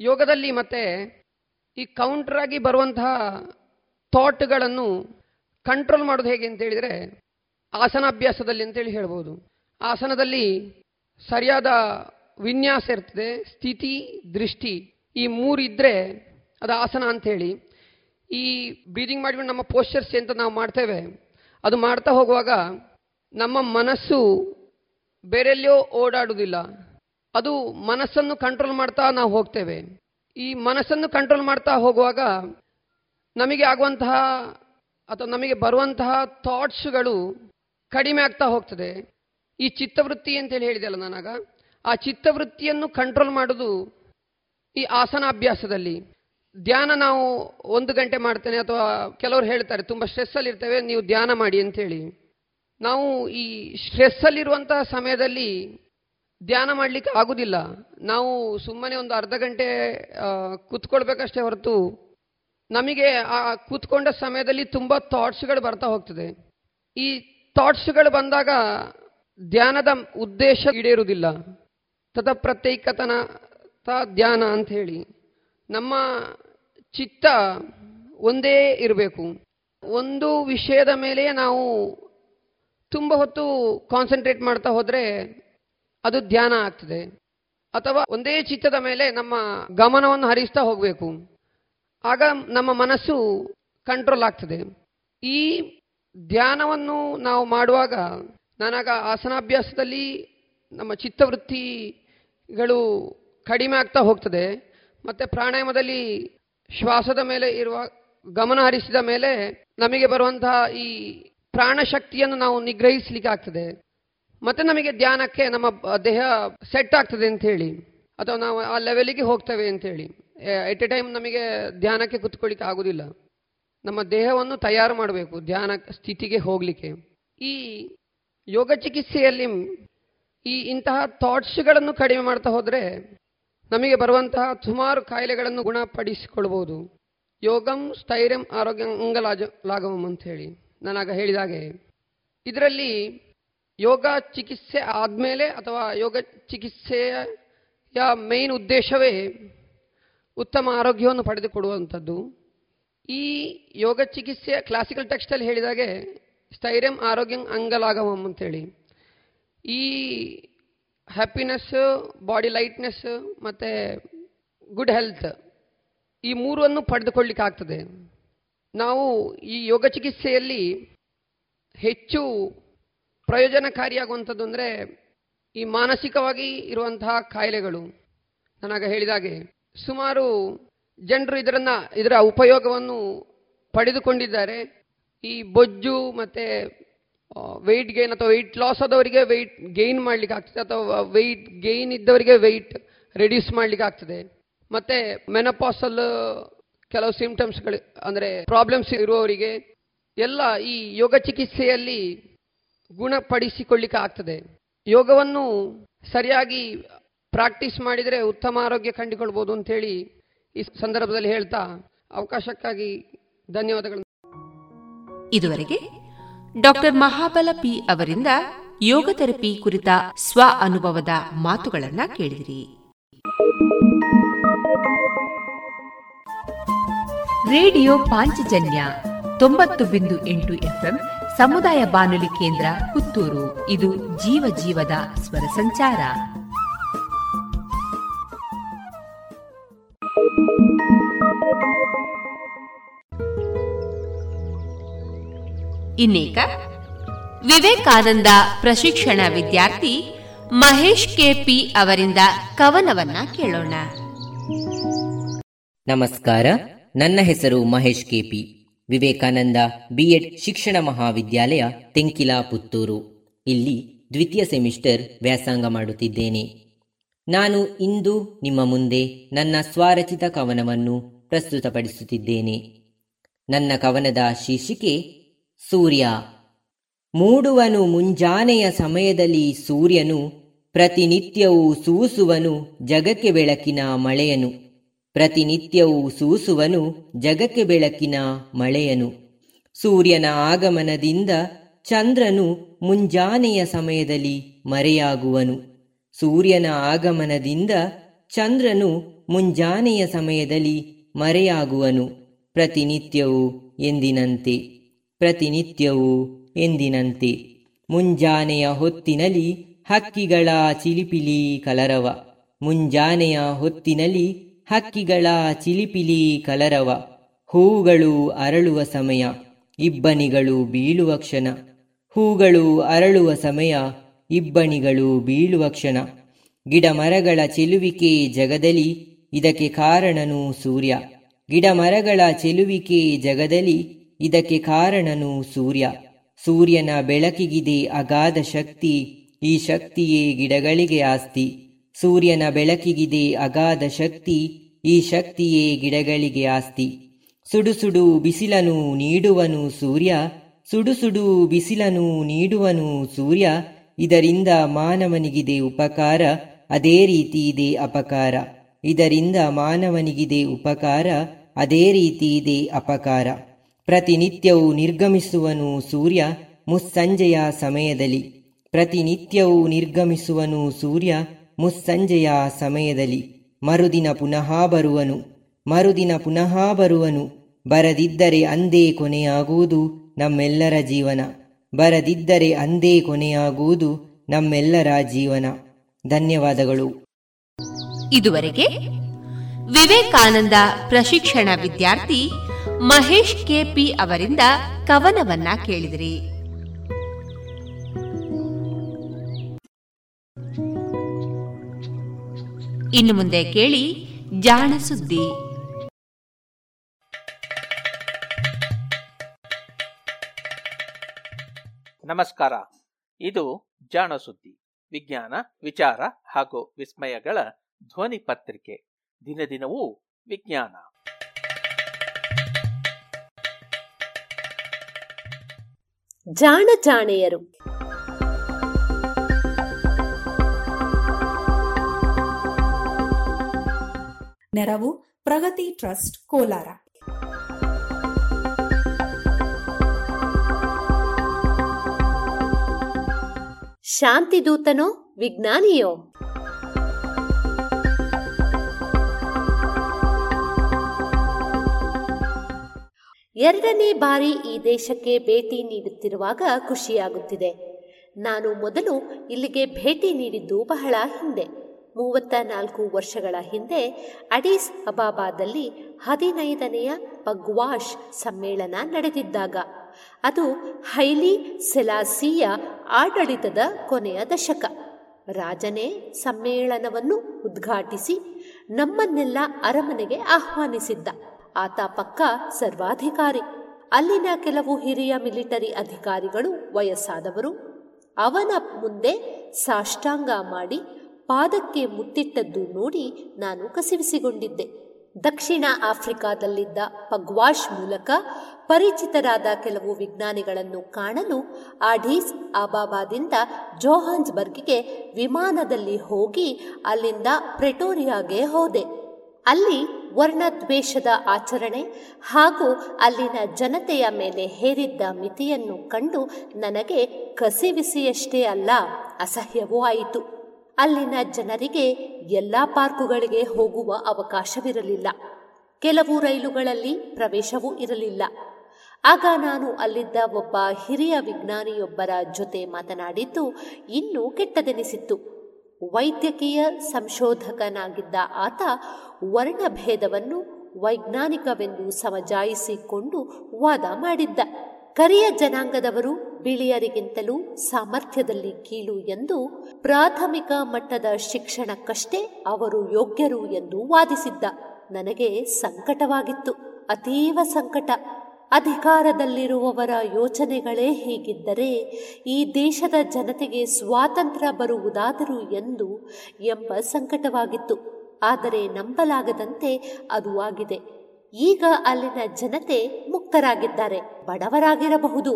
ಯೋಗದಲ್ಲಿ ಮತ್ತೆ ಈ ಕೌಂಟ್ರಾಗಿ ಬರುವಂತಹ ಥಾಟ್ಗಳನ್ನು ಕಂಟ್ರೋಲ್ ಮಾಡೋದು ಹೇಗೆ ಅಂತ ಹೇಳಿದರೆ ಆಸನಾಭ್ಯಾಸದಲ್ಲಿ ಅಂತೇಳಿ ಹೇಳ್ಬೋದು. ಆಸನದಲ್ಲಿ ಸರಿಯಾದ ವಿನ್ಯಾಸ ಇರ್ತದೆ, ಸ್ಥಿತಿ, ದೃಷ್ಟಿ ಈ ಮೂರು ಇದ್ದರೆ ಅದು ಆಸನ ಅಂಥೇಳಿ, ಈ ಬ್ರೀದಿಂಗ್ ಮಾಡಿಕೊಂಡು ನಮ್ಮ ಪೋಸ್ಚರ್ಸ್ ಅಂತ ನಾವು ಮಾಡ್ತೇವೆ, ಅದು ಮಾಡ್ತಾ ಹೋಗುವಾಗ ನಮ್ಮ ಮನಸ್ಸು ಬೇರೆಲ್ಲಿಯೋ ಓಡಾಡುವುದಿಲ್ಲ. ಅದು ಮನಸ್ಸನ್ನು ಕಂಟ್ರೋಲ್ ಮಾಡ್ತಾ ನಾವು ಹೋಗ್ತೇವೆ. ಈ ಮನಸ್ಸನ್ನು ಕಂಟ್ರೋಲ್ ಮಾಡ್ತಾ ಹೋಗುವಾಗ ನಮಗೆ ಆಗುವಂತಹ ಅಥವಾ ನಮಗೆ ಬರುವಂತಹ ಥಾಟ್ಸ್ಗಳು ಕಡಿಮೆ ಆಗ್ತಾ ಹೋಗ್ತದೆ. ಈ ಚಿತ್ತವೃತ್ತಿ ಅಂತೇಳಿ ಹೇಳಿದೆಯಲ್ಲ ನಾನಾಗ. ಆ ಚಿತ್ತವೃತ್ತಿಯನ್ನು ಕಂಟ್ರೋಲ್ ಮಾಡೋದು ಈ ಆಸನಾಭ್ಯಾಸದಲ್ಲಿ. ಧ್ಯಾನ ನಾವು ಒಂದು ಗಂಟೆ ಮಾಡ್ತೇನೆ ಅಥವಾ ಕೆಲವರು ಹೇಳ್ತಾರೆ, ತುಂಬ ಸ್ಟ್ರೆಸ್ಸಲ್ಲಿ ಇರ್ತೇವೆ, ನೀವು ಧ್ಯಾನ ಮಾಡಿ ಅಂತೇಳಿ ನಾವು ಈ ಸ್ಟ್ರೆಸ್ಸಲ್ಲಿರುವಂತಹ ಸಮಯದಲ್ಲಿ ಧ್ಯಾನ ಮಾಡಲಿಕ್ಕೆ ಆಗುದಿಲ್ಲ. ನಾವು ಸುಮ್ಮನೆ ಒಂದು ಅರ್ಧ ಗಂಟೆ ಕೂತ್ಕೊಳ್ಬೇಕಷ್ಟೇ ಹೊರತು ನಮಗೆ ಆ ಕೂತ್ಕೊಂಡ ಸಮಯದಲ್ಲಿ ತುಂಬ ಥಾಟ್ಸ್ಗಳು ಬರ್ತಾ ಹೋಗ್ತದೆ. ಈ ಥಾಟ್ಸ್ಗಳು ಬಂದಾಗ ಧ್ಯಾನದ ಉದ್ದೇಶ ಈಡೇರುವುದಿಲ್ಲ. ತದ ಪ್ರತ್ಯೇಕತನ ತ ಧ್ಯಾನ ಅಂತ ಹೇಳಿ ನಮ್ಮ ಚಿತ್ತ ಒಂದೇ ಇರಬೇಕು. ಒಂದು ವಿಷಯದ ಮೇಲೆ ನಾವು ತುಂಬ ಹೊತ್ತು ಕಾನ್ಸಂಟ್ರೇಟ್ ಮಾಡ್ತಾ ಹೋದರೆ ಅದು ಧ್ಯಾನ ಆಗ್ತದೆ. ಅಥವಾ ಒಂದೇ ಚಿತ್ತದ ಮೇಲೆ ನಮ್ಮ ಗಮನವನ್ನು ಹರಿಸ್ತಾ ಹೋಗಬೇಕು. ಆಗ ನಮ್ಮ ಮನಸ್ಸು ಕಂಟ್ರೋಲ್ ಆಗ್ತದೆ. ಈ ಧ್ಯಾನವನ್ನು ನಾವು ಮಾಡುವಾಗ ನನಗ ಆಸನಾಭ್ಯಾಸದಲ್ಲಿ ನಮ್ಮ ಚಿತ್ತವೃತ್ತಿಗಳು ಕಡಿಮೆ ಆಗ್ತಾ ಹೋಗ್ತದೆ. ಮತ್ತು ಪ್ರಾಣಾಯಾಮದಲ್ಲಿ ಶ್ವಾಸದ ಮೇಲೆ ಇರುವ ಗಮನ ಹರಿಸಿದ ಮೇಲೆ ನಮಗೆ ಬರುವಂತಹ ಈ ಪ್ರಾಣಶಕ್ತಿಯನ್ನು ನಾವು ನಿಗ್ರಹಿಸಲಿಕ್ಕೆ ಆಗ್ತದೆ. ಮತ್ತೆ ನಮಗೆ ಧ್ಯಾನಕ್ಕೆ ನಮ್ಮ ದೇಹ ಸೆಟ್ ಆಗ್ತದೆ ಅಂತ ಹೇಳಿ. ಅಥವಾ ನಾವು ಆ ಲೆವೆಲಿಗೆ ಹೋಗ್ತೇವೆ ಅಂತ ಹೇಳಿ. ಎಟ್ ಎ ಟೈಮ್ ನಮಗೆ ಧ್ಯಾನಕ್ಕೆ ಕುತ್ಕೊಳ್ಳಿಕ್ಕೆ ಆಗೋದಿಲ್ಲ. ನಮ್ಮ ದೇಹವನ್ನು ತಯಾರು ಮಾಡಬೇಕು, ಧ್ಯಾನ ಸ್ಥಿತಿಗೆ ಹೋಗಲಿಕ್ಕೆ. ಈ ಯೋಗ ಚಿಕಿತ್ಸೆಯಲ್ಲಿ ಈ ಇಂತಹ ಥಾಟ್ಸ್ಗಳನ್ನು ಕಡಿಮೆ ಮಾಡ್ತಾ ಹೋದರೆ ನಮಗೆ ಬರುವಂತಹ ಸುಮಾರು ಕಾಯಿಲೆಗಳನ್ನು ಗುಣಪಡಿಸಿಕೊಳ್ಬೋದು ಯೋಗಂ ಸ್ಥೈರ್ಯಂ ಆರೋಗ್ಯ ಅಂಗಲಾಜ ಲಾಗವಂ ಅಂತ ಹೇಳಿ ನಾನಾಗ ಹೇಳಿದಾಗೆ. ಇದರಲ್ಲಿ ಯೋಗ ಚಿಕಿತ್ಸೆ ಆದಮೇಲೆ ಅಥವಾ ಯೋಗ ಚಿಕಿತ್ಸೆಯ ಮೇನ್ ಉದ್ದೇಶವೇ ಉತ್ತಮ ಆರೋಗ್ಯವನ್ನು ಪಡೆದುಕೊಡುವಂಥದ್ದು ಈ ಯೋಗ ಚಿಕಿತ್ಸೆಯ ಕ್ಲಾಸಿಕಲ್ ಟೆಕ್ಸ್ಟಲ್ಲಿ ಹೇಳಿದಾಗೆ ಸ್ಥೈರ್ಯಂ ಆರೋಗ್ಯಂ ಅಂಗಲಾಗವಂ ಅಂತೇಳಿ ಈ ಹ್ಯಾಪಿನೆಸ್ ಬಾಡಿ ಲೈಟ್ನೆಸ್ ಮತ್ತು ಗುಡ್ ಹೆಲ್ತ್ ಈ ಮೂರನ್ನು ಪಡೆದುಕೊಳ್ಳಿಕ್ಕೆ ಆಗ್ತದೆ. ನಾವು ಈ ಯೋಗ ಚಿಕಿತ್ಸೆಯಲ್ಲಿ ಹೆಚ್ಚು ಪ್ರಯೋಜನಕಾರಿಯಾಗುವಂಥದ್ದು ಅಂದರೆ ಈ ಮಾನಸಿಕವಾಗಿ ಇರುವಂತಹ ಕಾಯಿಲೆಗಳು. ನಾನಾಗ ಹೇಳಿದಾಗೆ ಸುಮಾರು ಜನರು ಇದರನ್ನು, ಇದರ ಉಪಯೋಗವನ್ನು ಪಡೆದುಕೊಂಡಿದ್ದಾರೆ. ಈ ಬೊಜ್ಜು ಮತ್ತು ವೆಯ್ಟ್ ಗೇನ್ ಅಥವಾ ವೆಯ್ಟ್ ಲಾಸ್ ಆದವರಿಗೆ ವೆಯ್ಟ್ ಗೇನ್ ಮಾಡಲಿಕ್ಕೆ ಆಗ್ತದೆ ಅಥವಾ ವೆಯ್ಟ್ ಗೇನ್ ಇದ್ದವರಿಗೆ ವೆಯ್ಟ್ ರೆಡ್ಯೂಸ್ ಮಾಡಲಿಕ್ಕೆ ಆಗ್ತದೆ. ಮತ್ತೆ ಮೆನಪಾಸಲ್ ಕೆಲವು ಸಿಂಪ್ಟಮ್ಸ್ಗಳು ಅಂದರೆ ಪ್ರಾಬ್ಲಮ್ಸ್ ಇರುವವರಿಗೆ ಎಲ್ಲ ಈ ಯೋಗ ಚಿಕಿತ್ಸೆಯಲ್ಲಿ ಗುಣಪಡಿಸಿಕೊಳ್ಳಿಕ್ಕೆ ಆಗ್ತದೆ. ಯೋಗವನ್ನು ಸರಿಯಾಗಿ ಪ್ರಾಕ್ಟೀಸ್ ಮಾಡಿದರೆ ಉತ್ತಮ ಆರೋಗ್ಯ ಕಂಡುಕೊಳ್ಬೋದು ಅಂತೇಳಿ ಈ ಸಂದರ್ಭದಲ್ಲಿ ಹೇಳ್ತಾ ಅವಕಾಶಕ್ಕಾಗಿ ಧನ್ಯವಾದಗಳು. ಇದುವರೆಗೆ ಡಾಕ್ಟರ್ ಮಹಾಬಲ ಪಿ ಅವರಿಂದ ಯೋಗ ಥೆರಪಿ ಕುರಿತ ಸ್ವ ಅನುಭವದ ಮಾತುಗಳನ್ನು ಕೇಳಿದಿರಿ. ರೇಡಿಯೋ ಪಾಂಚಜನ್ಯ ತೊಂಬತ್ತು ಬಿಂದು ಎಂಟು ಎಫ್ಎಂ ಸಮುದಾಯ ಬಾನುಲಿ ಕೇಂದ್ರ ಪುತ್ತೂರು. ಇದು ಜೀವ ಜೀವದ ಸ್ವರ ಸಂಚಾರ. ಇನ್ನೇಕ ವಿವೇಕಾನಂದ ಪ್ರಶಿಕ್ಷಣ ವಿದ್ಯಾರ್ಥಿ ಮಹೇಶ್ ಕೆಪಿ ಅವರಿಂದ ಕವನವನ್ನ ಕೇಳೋಣ. ನಮಸ್ಕಾರ, ನನ್ನ ಹೆಸರು ಮಹೇಶ್ ಕೆಪಿ ವಿವೇಕಾನಂದ ಬಿಎಡ್ ಶಿಕ್ಷಣ ಮಹಾವಿದ್ಯಾಲಯ ತೆಂಕಿಲಾ ಪುತ್ತೂರು ಇಲ್ಲಿ ದ್ವಿತೀಯ ಸೆಮಿಸ್ಟರ್ ವ್ಯಾಸಂಗ ಮಾಡುತ್ತಿದ್ದೇನೆ. ನಾನು ಇಂದು ನಿಮ್ಮ ಮುಂದೆ ನನ್ನ ಸ್ವಾರಚಿತ ಕವನವನ್ನು ಪ್ರಸ್ತುತಪಡಿಸುತ್ತಿದ್ದೇನೆ. ನನ್ನ ಕವನದ ಶೀರ್ಷಿಕೆ ಸೂರ್ಯ. ಮೂಡುವನು ಮುಂಜಾನೆಯ ಸಮಯದಲ್ಲಿ ಸೂರ್ಯನು, ಪ್ರತಿನಿತ್ಯವೂ ಸೂಸುವನು ಜಗಕ್ಕೆ ಬೆಳಕಿನ ಮಳೆಯನು. ಪ್ರತಿನಿತ್ಯವೂ ಸೂಸುವನು ಜಗಕ್ಕೆ ಬೆಳಕಿನ ಮಳೆಯನು. ಸೂರ್ಯನ ಆಗಮನದಿಂದ ಚಂದ್ರನು ಮುಂಜಾನೆಯ ಸಮಯದಲ್ಲಿ ಮರೆಯಾಗುವನು. ಸೂರ್ಯನ ಆಗಮನದಿಂದ ಚಂದ್ರನು ಮುಂಜಾನೆಯ ಸಮಯದಲ್ಲಿ ಮರೆಯಾಗುವನು. ಪ್ರತಿನಿತ್ಯವೂ ಎಂದಿನಂತೆ. ಪ್ರತಿನಿತ್ಯವೂ ಎಂದಿನಂತೆ. ಮುಂಜಾನೆಯ ಹೊತ್ತಿನಲ್ಲಿ ಹಕ್ಕಿಗಳ ಚಿಲಿಪಿಲಿ ಕಲರವ. ಮುಂಜಾನೆಯ ಹೊತ್ತಿನಲ್ಲಿ ಹಕ್ಕಿಗಳ ಚಿಲಿಪಿಲಿ ಕಲರವ. ಹೂಗಳು ಅರಳುವ ಸಮಯ. ಇಬ್ಬನಿಗಳು ಬೀಳುವ ಕ್ಷಣ. ಹೂಗಳು ಅರಳುವ ಸಮಯ. ಇಬ್ಬನಿಗಳು ಬೀಳುವ ಕ್ಷಣ. ಗಿಡಮರಗಳ ಚೆಲುವಿಕೆ ಜಗದಲ್ಲಿ ಇದಕ್ಕೆ ಕಾರಣನು ಸೂರ್ಯ. ಗಿಡಮರಗಳ ಚೆಲುವಿಕೆ ಜಗದಲ್ಲಿ ಇದಕ್ಕೆ ಕಾರಣನು ಸೂರ್ಯ. ಸೂರ್ಯನ ಬೆಳಕಿಗಿದೆ ಅಗಾಧ ಶಕ್ತಿ, ಈ ಶಕ್ತಿಯೇ ಗಿಡಗಳಿಗೆ ಆಸ್ತಿ. ಸೂರ್ಯನ ಬೆಳಕಿಗಿದೆ ಅಗಾಧ ಶಕ್ತಿ, ಈ ಶಕ್ತಿಯೇ ಗಿಡಗಳಿಗೆ ಆಸ್ತಿ. ಸುಡು ಸುಡು ಬಿಸಿಲನು ನೀಡುವನು ಸೂರ್ಯ ಸುಡು ಸುಡು ಬಿಸಿಲನು ನೀಡುವನು ಸೂರ್ಯ, ಇದರಿಂದ ಮಾನವನಿಗಿದೆ ಉಪಕಾರ, ಅದೇ ರೀತಿ ಇದೆ ಅಪಕಾರ. ಇದರಿಂದ ಮಾನವನಿಗಿದೆ ಉಪಕಾರ, ಅದೇ ರೀತಿ ಇದೆ ಅಪಕಾರ. ಪ್ರತಿನಿತ್ಯವೂ ನಿರ್ಗಮಿಸುವನು ಸೂರ್ಯ, ಮುಸ್ಸಂಜೆಯ ಸಮಯದಲ್ಲಿ. ಪ್ರತಿನಿತ್ಯವೂ ನಿರ್ಗಮಿಸುವನು ಸೂರ್ಯ, ಮುಸ್ಸಂಜೆಯ ಸಮಯದಲ್ಲಿ. ಮರುದಿನ ಪುನಃ ಬರುವನು, ಮರುದಿನ ಪುನಃ ಬರುವನು. ಬರದಿದ್ದರೆ ಅಂದೇ ಕೊನೆಯಾಗುವುದು ನಮ್ಮೆಲ್ಲರ ಜೀವನ. ಬರದಿದ್ದರೆ ಅಂದೇ ಕೊನೆಯಾಗುವುದು ನಮ್ಮೆಲ್ಲರ ಜೀವನ. ಧನ್ಯವಾದಗಳು. ಇದುವರೆಗೆ ವಿವೇಕಾನಂದ ಪ್ರಶಿಕ್ಷಣ ವಿದ್ಯಾರ್ಥಿ ಮಹೇಶ್ ಕೆಪಿ ಅವರಿಂದ ಕವನವನ್ನ ಕೇಳಿದಿರಿ. ಇನ್ನು ಮುಂದೆ ಕೇಳಿ ಜಾಣ ಸುದ್ದಿ. ನಮಸ್ಕಾರ. ಇದು ಜಾಣ ಸುದ್ದಿ. ವಿಜ್ಞಾನ, ವಿಚಾರ ಹಾಗೂ ವಿಸ್ಮಯಗಳ ಧ್ವನಿ ಪತ್ರಿಕೆ. ದಿನ ದಿನವೂ ವಿಜ್ಞಾನ. ಜಾಣ ಜಾಣೆಯರು ನೆರವು ಪ್ರಗತಿ ಟ್ರಸ್ಟ್ ಕೋಲಾರ. ಶಾಂತಿದೂತನೋ ವಿಜ್ಞಾನಿಯೋ? ಎರಡನೇ ಬಾರಿ ಈ ದೇಶಕ್ಕೆ ಭೇಟಿ ನೀಡುತ್ತಿರುವಾಗ ಖುಷಿಯಾಗುತ್ತಿದೆ. ನಾನು ಮೊದಲು ಇಲ್ಲಿಗೆ ಭೇಟಿ ನೀಡಿದ್ದು ಬಹಳ ಹಿಂದೆ. ಮೂವತ್ತ ನಾಲ್ಕು ವರ್ಷಗಳ ಹಿಂದೆ ಅಡೀಸ್ ಅಬಾಬಾದಲ್ಲಿ ಹದಿನೈದನೆಯ ಪಗ್ವಾಶ್ ಸಮ್ಮೇಳನ ನಡೆದಿದ್ದಾಗ, ಅದು ಹೈಲಿ ಸೆಲಾಸಿಯ ಆಡಳಿತದ ಕೊನೆಯ ದಶಕ. ರಾಜನೇ ಸಮ್ಮೇಳನವನ್ನು ಉದ್ಘಾಟಿಸಿ ನಮ್ಮನ್ನೆಲ್ಲ ಅರಮನೆಗೆ ಆಹ್ವಾನಿಸಿದ್ದ. ಆತ ಪಕ್ಕ ಸರ್ವಾಧಿಕಾರಿ. ಅಲ್ಲಿನ ಕೆಲವು ಹಿರಿಯ ಮಿಲಿಟರಿ ಅಧಿಕಾರಿಗಳು, ವಯಸ್ಸಾದವರು, ಅವನ ಮುಂದೆ ಸಾಷ್ಟಾಂಗ ಮಾಡಿ ಪಾದಕ್ಕೆ ಮುತ್ತಿಟ್ಟದ್ದು ನೋಡಿ ನಾನು ಕಸಿವಿಸಿಗೊಂಡಿದ್ದೆ. ದಕ್ಷಿಣ ಆಫ್ರಿಕಾದಲ್ಲಿದ್ದ ಪಗ್ವಾಶ್ ಮೂಲಕ ಪರಿಚಿತರಾದ ಕೆಲವು ವಿಜ್ಞಾನಿಗಳನ್ನು ಕಾಣಲು ಆಢೀಸ್ ಅಬಾಬಾದಿಂದ ಜೋಹಾನ್ಸ್ಬರ್ಗ್ಗೆ ವಿಮಾನದಲ್ಲಿ ಹೋಗಿ ಅಲ್ಲಿಂದ ಪ್ರೆಟೋರಿಯಾಗೆ ಹೋದೆ. ಅಲ್ಲಿ ವರ್ಣದ್ವೇಷದ ಆಚರಣೆ ಹಾಗೂ ಅಲ್ಲಿನ ಜನತೆಯ ಮೇಲೆ ಹೇರಿದ್ದ ಮಿತಿಯನ್ನು ಕಂಡು ನನಗೆ ಕಸಿವಿಸಿಯಷ್ಟೇ ಅಲ್ಲ, ಅಸಹ್ಯವೂ ಆಯಿತು. ಅಲ್ಲಿನ ಜನರಿಗೆ ಎಲ್ಲ ಪಾರ್ಕುಗಳಿಗೆ ಹೋಗುವ ಅವಕಾಶವಿರಲಿಲ್ಲ. ಕೆಲವು ರೈಲುಗಳಲ್ಲಿ ಪ್ರವೇಶವೂ ಇರಲಿಲ್ಲ. ಆಗ ನಾನು ಅಲ್ಲಿದ್ದ ಒಬ್ಬ ಹಿರಿಯ ವಿಜ್ಞಾನಿಯೊಬ್ಬರ ಜೊತೆ ಮಾತನಾಡಿದ್ದು ಇನ್ನೂ ಕೆಟ್ಟದೆನಿಸಿತ್ತು. ವೈದ್ಯಕೀಯ ಸಂಶೋಧಕನಾಗಿದ್ದ ಆತ ವರ್ಣಭೇದವನ್ನು ವೈಜ್ಞಾನಿಕವೆಂದು ಸಮಜಾಯಿಸಿಕೊಂಡು ವಾದ ಮಾಡಿದ್ದ. ಕರಿಯ ಜನಾಂಗದವರು ಬಿಳಿಯರಿಗಿಂತಲೂ ಸಾಮರ್ಥ್ಯದಲ್ಲಿ ಕೀಳು ಎಂದು ಪ್ರಾಥಮಿಕ ಮಟ್ಟದ ಶಿಕ್ಷಣಕ್ಕಷ್ಟೇ ಅವರು ಯೋಗ್ಯರು ಎಂದು ವಾದಿಸಿದ್ದ. ನನಗೆ ಸಂಕಟವಾಗಿತ್ತು, ಅತೀವ ಸಂಕಟ. ಅಧಿಕಾರದಲ್ಲಿರುವವರ ಯೋಚನೆಗಳೇ ಹೀಗಿದ್ದರೆ ಈ ದೇಶದ ಜನತೆಗೆ ಸ್ವಾತಂತ್ರ್ಯ ಬರುವುದಾದರೂ ಎಂದು ಎಂಬ ಸಂಕಟವಾಗಿತ್ತು. ಆದರೆ ನಂಬಲಾಗದಂತೆ ಅದು ಆಗಿದೆ. ಈಗ ಅಲ್ಲಿನ ಜನತೆ ಮುಕ್ತರಾಗಿದ್ದಾರೆ. ಬಡವರಾಗಿರಬಹುದು.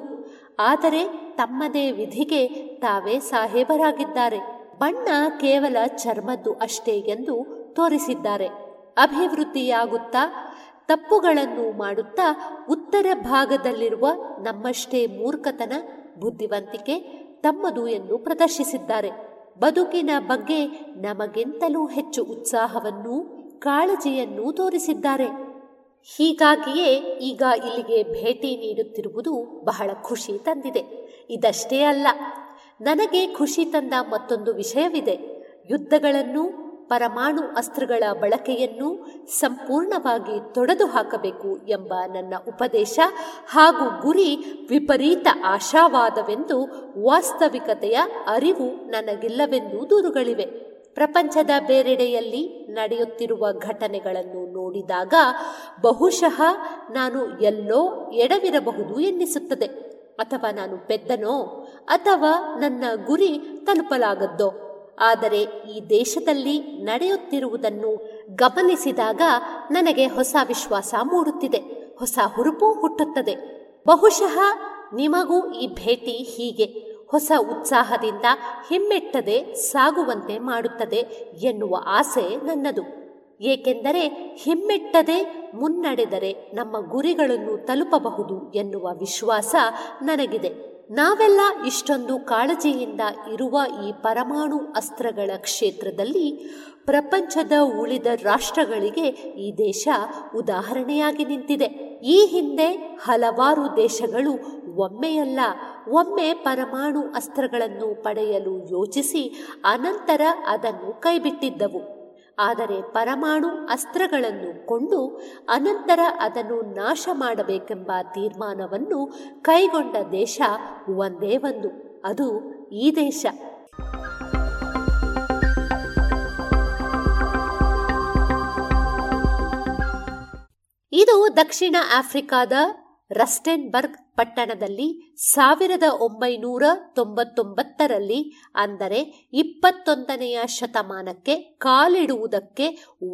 ಆದರೆ ತಮ್ಮದೇ ವಿಧಿಗೆ ತಾವೇ ಸಾಹೇಬರಾಗಿದ್ದಾರೆ. ಬಣ್ಣ ಕೇವಲ ಚರ್ಮದ್ದು ಅಷ್ಟೇ ಎಂದು ತೋರಿಸಿದ್ದಾರೆ. ಅಭಿವೃದ್ಧಿಯಾಗುತ್ತಾ ತಪ್ಪುಗಳನ್ನು ಮಾಡುತ್ತಾ ಉತ್ತರ ಭಾಗದಲ್ಲಿರುವ ನಮ್ಮಷ್ಟೇ ಮೂರ್ಖತನ, ಬುದ್ಧಿವಂತಿಕೆ ತಮ್ಮದು ಎಂದು ಪ್ರದರ್ಶಿಸಿದ್ದಾರೆ. ಬದುಕಿನ ಬಗ್ಗೆ ನಮಗೆಂತಲೂ ಹೆಚ್ಚು ಉತ್ಸಾಹವನ್ನೂ ಕಾಳಜಿಯನ್ನೂ ತೋರಿಸಿದ್ದಾರೆ. ಹೀಗಾಗಿಯೇ ಈಗ ಇಲ್ಲಿಗೆ ಭೇಟಿ ನೀಡುತ್ತಿರುವುದು ಬಹಳ ಖುಷಿ ತಂದಿದೆ. ಇದಷ್ಟೇ ಅಲ್ಲ, ನನಗೆ ಖುಷಿ ತಂದ ಮತ್ತೊಂದು ವಿಷಯವಿದೆ. ಯುದ್ಧಗಳನ್ನು ಪರಮಾಣು ಅಸ್ತ್ರಗಳ ಬಳಕೆಯನ್ನು ಸಂಪೂರ್ಣವಾಗಿ ತೊಡೆದು ಹಾಕಬೇಕು ಎಂಬ ನನ್ನ ಉಪದೇಶ ಹಾಗೂ ಗುರಿ ವಿಪರೀತ ಆಶಾವಾದವೆಂದು ವಾಸ್ತವಿಕತೆಯ ಅರಿವು ನನಗಿಲ್ಲವೆಂದು ದೂರುಗಳಿವೆ. ಪ್ರಪಂಚದ ಬೇರೆಡೆಯಲ್ಲಿ ನಡೆಯುತ್ತಿರುವ ಘಟನೆಗಳನ್ನು ನೋಡಿದಾಗ ಬಹುಶಃ ನಾನು ಎಲ್ಲೋ ಎಡವಿರಬಹುದು ಎನ್ನಿಸುತ್ತದೆ. ಅಥವಾ ನಾನು ಪೆದ್ದನೋ ಅಥವಾ ನನ್ನ ಗುರಿ ತಲುಪಲಾಗದ್ದೋ. ಆದರೆ ಈ ದೇಶದಲ್ಲಿ ನಡೆಯುತ್ತಿರುವುದನ್ನು ಗಮನಿಸಿದಾಗ ನನಗೆ ಹೊಸ ವಿಶ್ವಾಸ ಮೂಡುತ್ತಿದೆ. ಹೊಸ ಹುರುಪು ಹುಟ್ಟುತ್ತದೆ. ಬಹುಶಃ ನಿಮಗೂ ಈ ಭೇಟಿ ಹೀಗೆ ಹೊಸ ಉತ್ಸಾಹದಿಂದ ಹಿಮ್ಮೆಟ್ಟದೆ ಸಾಗುವಂತೆ ಮಾಡುತ್ತದೆ ಎನ್ನುವ ಆಸೆ ನನ್ನದು. ಏಕೆಂದರೆ ಹಿಮ್ಮೆಟ್ಟದೆ ಮುನ್ನಡೆದರೆ ನಮ್ಮ ಗುರಿಗಳನ್ನು ತಲುಪಬಹುದು ಎನ್ನುವ ವಿಶ್ವಾಸ ನನಗಿದೆ. ನಾವೆಲ್ಲ ಇಷ್ಟೊಂದು ಕಾಳಜಿಯಿಂದ ಇರುವ ಈ ಪರಮಾಣು ಅಸ್ತ್ರಗಳ ಕ್ಷೇತ್ರದಲ್ಲಿ ಪ್ರಪಂಚದ ಉಳಿದ ರಾಷ್ಟ್ರಗಳಿಗೆ ಈ ದೇಶ ಉದಾಹರಣೆಯಾಗಿ ನಿಂತಿದೆ. ಈ ಹಿಂದೆ ಹಲವಾರು ದೇಶಗಳು ಒಮ್ಮೆಯಲ್ಲ ಒಮ್ಮೆ ಪರಮಾಣು ಅಸ್ತ್ರಗಳನ್ನು ಪಡೆಯಲು ಯೋಚಿಸಿ, ಅನಂತರ ಅದನ್ನು ಕೈಬಿಟ್ಟಿದ್ದವು. ಆದರೆ ಪರಮಾಣು ಅಸ್ತ್ರಗಳನ್ನು ಕೊಂಡು ಅನಂತರ ಅದನ್ನು ನಾಶ ಮಾಡಬೇಕೆಂಬ ತೀರ್ಮಾನವನ್ನು ಕೈಗೊಂಡ ದೇಶ ಒಂದೇ ಒಂದು, ಅದು ಈ ದೇಶ. ಇದು ದಕ್ಷಿಣ ಆಫ್ರಿಕಾದ ರಸ್ಟೆನ್ಬರ್ಗ್ ಪಟ್ಟಣದಲ್ಲಿ ಸಾವಿರದ ಒಂಬೈನೂರ ತೊಂಬತ್ತೊಂಬತ್ತರಲ್ಲಿ, ಅಂದರೆ ಇಪ್ಪತ್ತೊಂದನೆಯ ಶತಮಾನಕ್ಕೆ ಕಾಲಿಡುವುದಕ್ಕೆ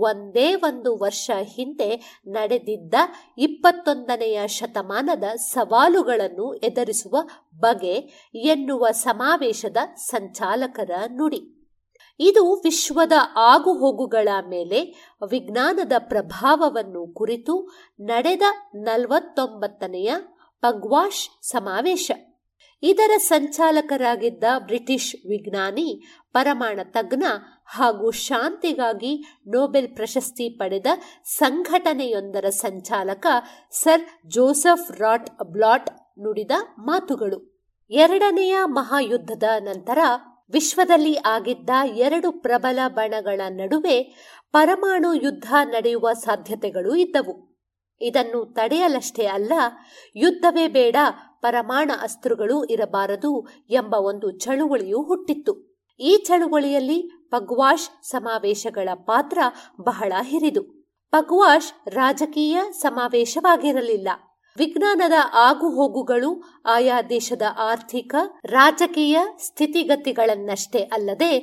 ಒಂದೇ ಒಂದು ವರ್ಷ ಹಿಂದೆ ನಡೆದಿದ್ದ ಇಪ್ಪತ್ತೊಂದನೆಯ ಶತಮಾನದ ಸವಾಲುಗಳನ್ನು ಎದುರಿಸುವ ಬಗೆ ಎನ್ನುವ ಸಮಾವೇಶದ ಸಂಚಾಲಕರ ನುಡಿ. ಇದು ವಿಶ್ವದ ಆಗುಹೋಗುಗಳ ಮೇಲೆ ವಿಜ್ಞಾನದ ಪ್ರಭಾವವನ್ನು ಕುರಿತು ನಡೆದ ನಲವತ್ತೊಂಬತ್ತನೆಯ ಪಗ್ವಾಶ್ ಸಮಾವೇಶ. ಇದರ ಸಂಚಾಲಕರಾಗಿದ್ದ ಬ್ರಿಟಿಷ್ ವಿಜ್ಞಾನಿ, ಪರಮಾಣ ತಜ್ಞ ಹಾಗೂ ಶಾಂತಿಗಾಗಿ ನೊಬೆಲ್ ಪ್ರಶಸ್ತಿ ಪಡೆದ ಸಂಘಟನೆಯೊಂದರ ಸಂಚಾಲಕ ಸರ್ ಜೋಸೆಫ್ ರಾಟ್ ಬ್ಲಾಟ್ ನುಡಿದ ಮಾತುಗಳು. ಎರಡನೆಯ ಮಹಾಯುದ್ಧದ ನಂತರ ವಿಶ್ವದಲ್ಲಿ ಆಗಿದ್ದ ಎರಡು ಪ್ರಬಲ ಬಣಗಳ ನಡುವೆ ಪರಮಾಣು ಯುದ್ಧ ನಡೆಯುವ ಸಾಧ್ಯತೆಗಳು ಇದ್ದವು. ಇದನ್ನು ತಡೆಯಲಷ್ಟೇ ಅಲ್ಲ, ಯುದ್ಧವೇ ಬೇಡ, ಪರಮಾಣು ಅಸ್ತ್ರಗಳು ಇರಬಾರದು ಎಂಬ ಒಂದು ಚಳುವಳಿಯು ಹುಟ್ಟಿತ್ತು. ಈ ಚಳುವಳಿಯಲ್ಲಿ ಪಗ್ವಾಶ್ ಸಮಾವೇಶಗಳ ಪಾತ್ರ ಬಹಳ ಹಿರಿದು. ಪಗ್ವಾಶ್ ರಾಜಕೀಯ ಸಮಾವೇಶವಾಗಿರಲಿಲ್ಲ. ವಿಜ್ಞಾನದ ಆಗುಹೋಗುಗಳು ಆಯಾ ದೇಶದ ಆರ್ಥಿಕ, ರಾಜಕೀಯ ಸ್ಥಿತಿಗತಿಗಳನ್ನಷ್ಟೇ ಅಲ್ಲದೆ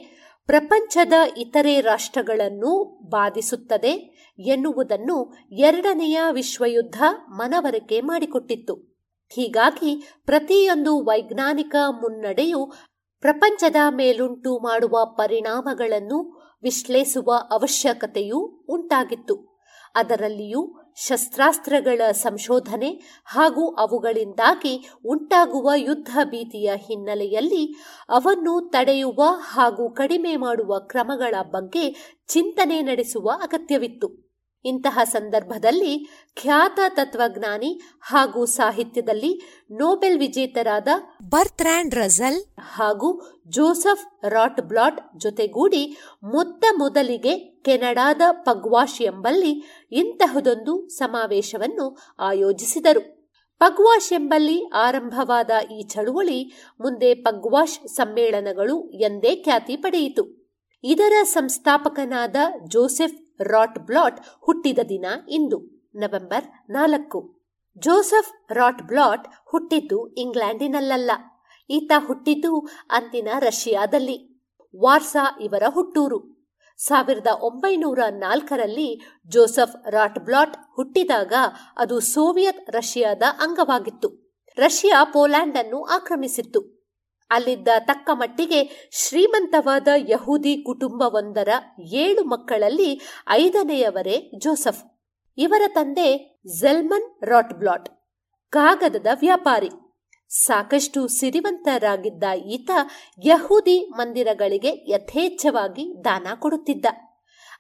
ಪ್ರಪಂಚದ ಇತರೆ ರಾಷ್ಟ್ರಗಳನ್ನು ಬಾಧಿಸುತ್ತದೆ ಎನ್ನುವುದನ್ನು ಎರಡನೆಯ ವಿಶ್ವಯುದ್ಧ ಮನವರಿಕೆ ಮಾಡಿಕೊಟ್ಟಿತ್ತು. ಹೀಗಾಗಿ ಪ್ರತಿಯೊಂದು ವೈಜ್ಞಾನಿಕ ಮುನ್ನಡೆಯು ಪ್ರಪಂಚದ ಮೇಲುಂಟು ಮಾಡುವ ಪರಿಣಾಮಗಳನ್ನು ವಿಶ್ಲೇಷಿಸುವ ಅವಶ್ಯಕತೆಯೂ ಉಂಟಾಗಿತ್ತು. ಅದರಲ್ಲಿಯೂ ಶಸ್ತ್ರಾಸ್ತ್ರಗಳ ಸಂಶೋಧನೆ ಹಾಗೂ ಅವುಗಳಿಂದಾಗಿ ಉಂಟಾಗುವ ಯುದ್ಧ ಭೀತಿಯ ಹಿನ್ನೆಲೆಯಲ್ಲಿ ಅವನ್ನು ತಡೆಯುವ ಹಾಗೂ ಕಡಿಮೆ ಮಾಡುವ ಕ್ರಮಗಳ ಬಗ್ಗೆ ಚಿಂತನೆ ನಡೆಸುವ ಅಗತ್ಯವಿತ್ತು. ಇಂತಹ ಸಂದರ್ಭದಲ್ಲಿ ಖ್ಯಾತ ತತ್ವಜ್ಞಾನಿ ಹಾಗೂ ಸಾಹಿತ್ಯದಲ್ಲಿ ನೊಬೆಲ್ ವಿಜೇತರಾದ ಬರ್ತ್ರ್ಯಾಂಡ್ ರಜಲ್ ಹಾಗೂ ಜೋಸೆಫ್ ರಾಟ್ ಬ್ಲಾಟ್ ಜೊತೆಗೂಡಿ ಮೊತ್ತ ಮೊದಲಿಗೆ ಕೆನಡಾದ ಪಗ್ವಾಶ್ ಎಂಬಲ್ಲಿ ಇಂತಹದೊಂದು ಸಮಾವೇಶವನ್ನು ಆಯೋಜಿಸಿದರು. ಪಗ್ವಾಶ್ ಎಂಬಲ್ಲಿ ಆರಂಭವಾದ ಈ ಚಳುವಳಿ ಮುಂದೆ ಪಗ್ವಾಶ್ ಸಮ್ಮೇಳನಗಳು ಎಂದೇ ಖ್ಯಾತಿ ಪಡೆಯಿತು. ಇದರ ಸಂಸ್ಥಾಪಕನಾದ ಜೋಸೆಫ್ ರಾಟ್ ಬ್ಲಾಟ್ ಹುಟ್ಟಿದ ದಿನ ಇಂದು, ನವೆಂಬರ್ ನಾಲ್ಕು. ಜೋಸೆಫ್ ರಾಟ್ ಬ್ಲಾಟ್ ಹುಟ್ಟಿದ್ದು ಇಂಗ್ಲೆಂಡಿನಲ್ಲ ಈತ ಹುಟ್ಟಿದ್ದು ಅಂದಿನ ರಷ್ಯಾದಲ್ಲಿ. ವಾರ್ಸಾ ಇವರ ಹುಟ್ಟೂರು. ಸಾವಿರದ ಒಂಬೈನೂರ ನಾಲ್ಕರಲ್ಲಿ ಜೋಸೆಫ್ ರಾಟ್ಬ್ಲಾಟ್ ಹುಟ್ಟಿದಾಗ ಅದು ಸೋವಿಯತ್ ರಷ್ಯಾದ ಅಂಗವಾಗಿತ್ತು. ರಷ್ಯಾ ಪೋಲ್ಯಾಂಡ್ ಅನ್ನು ಆಕ್ರಮಿಸಿತ್ತು. ಅಲ್ಲಿದ್ದ ತಕ್ಕ ಮಟ್ಟಿಗೆ ಶ್ರೀಮಂತವಾದ ಯಹೂದಿ ಕುಟುಂಬವೊಂದರ ಏಳು ಮಕ್ಕಳಲ್ಲಿ ಐದನೆಯವರೇ ಜೋಸೆಫ್. ಇವರ ತಂದೆ ಜೆಲ್ಮನ್ ರಾಟ್ಬ್ಲಾಟ್, ಕಾಗದದ ವ್ಯಾಪಾರಿ. ಸಾಕಷ್ಟು ಸಿರಿವಂತರಾಗಿದ್ದ ಈತ ಯಹೂದಿ ಮಂದಿರಗಳಿಗೆ ಯಥೇಚ್ಛವಾಗಿ ದಾನ ಕೊಡುತ್ತಿದ್ದ.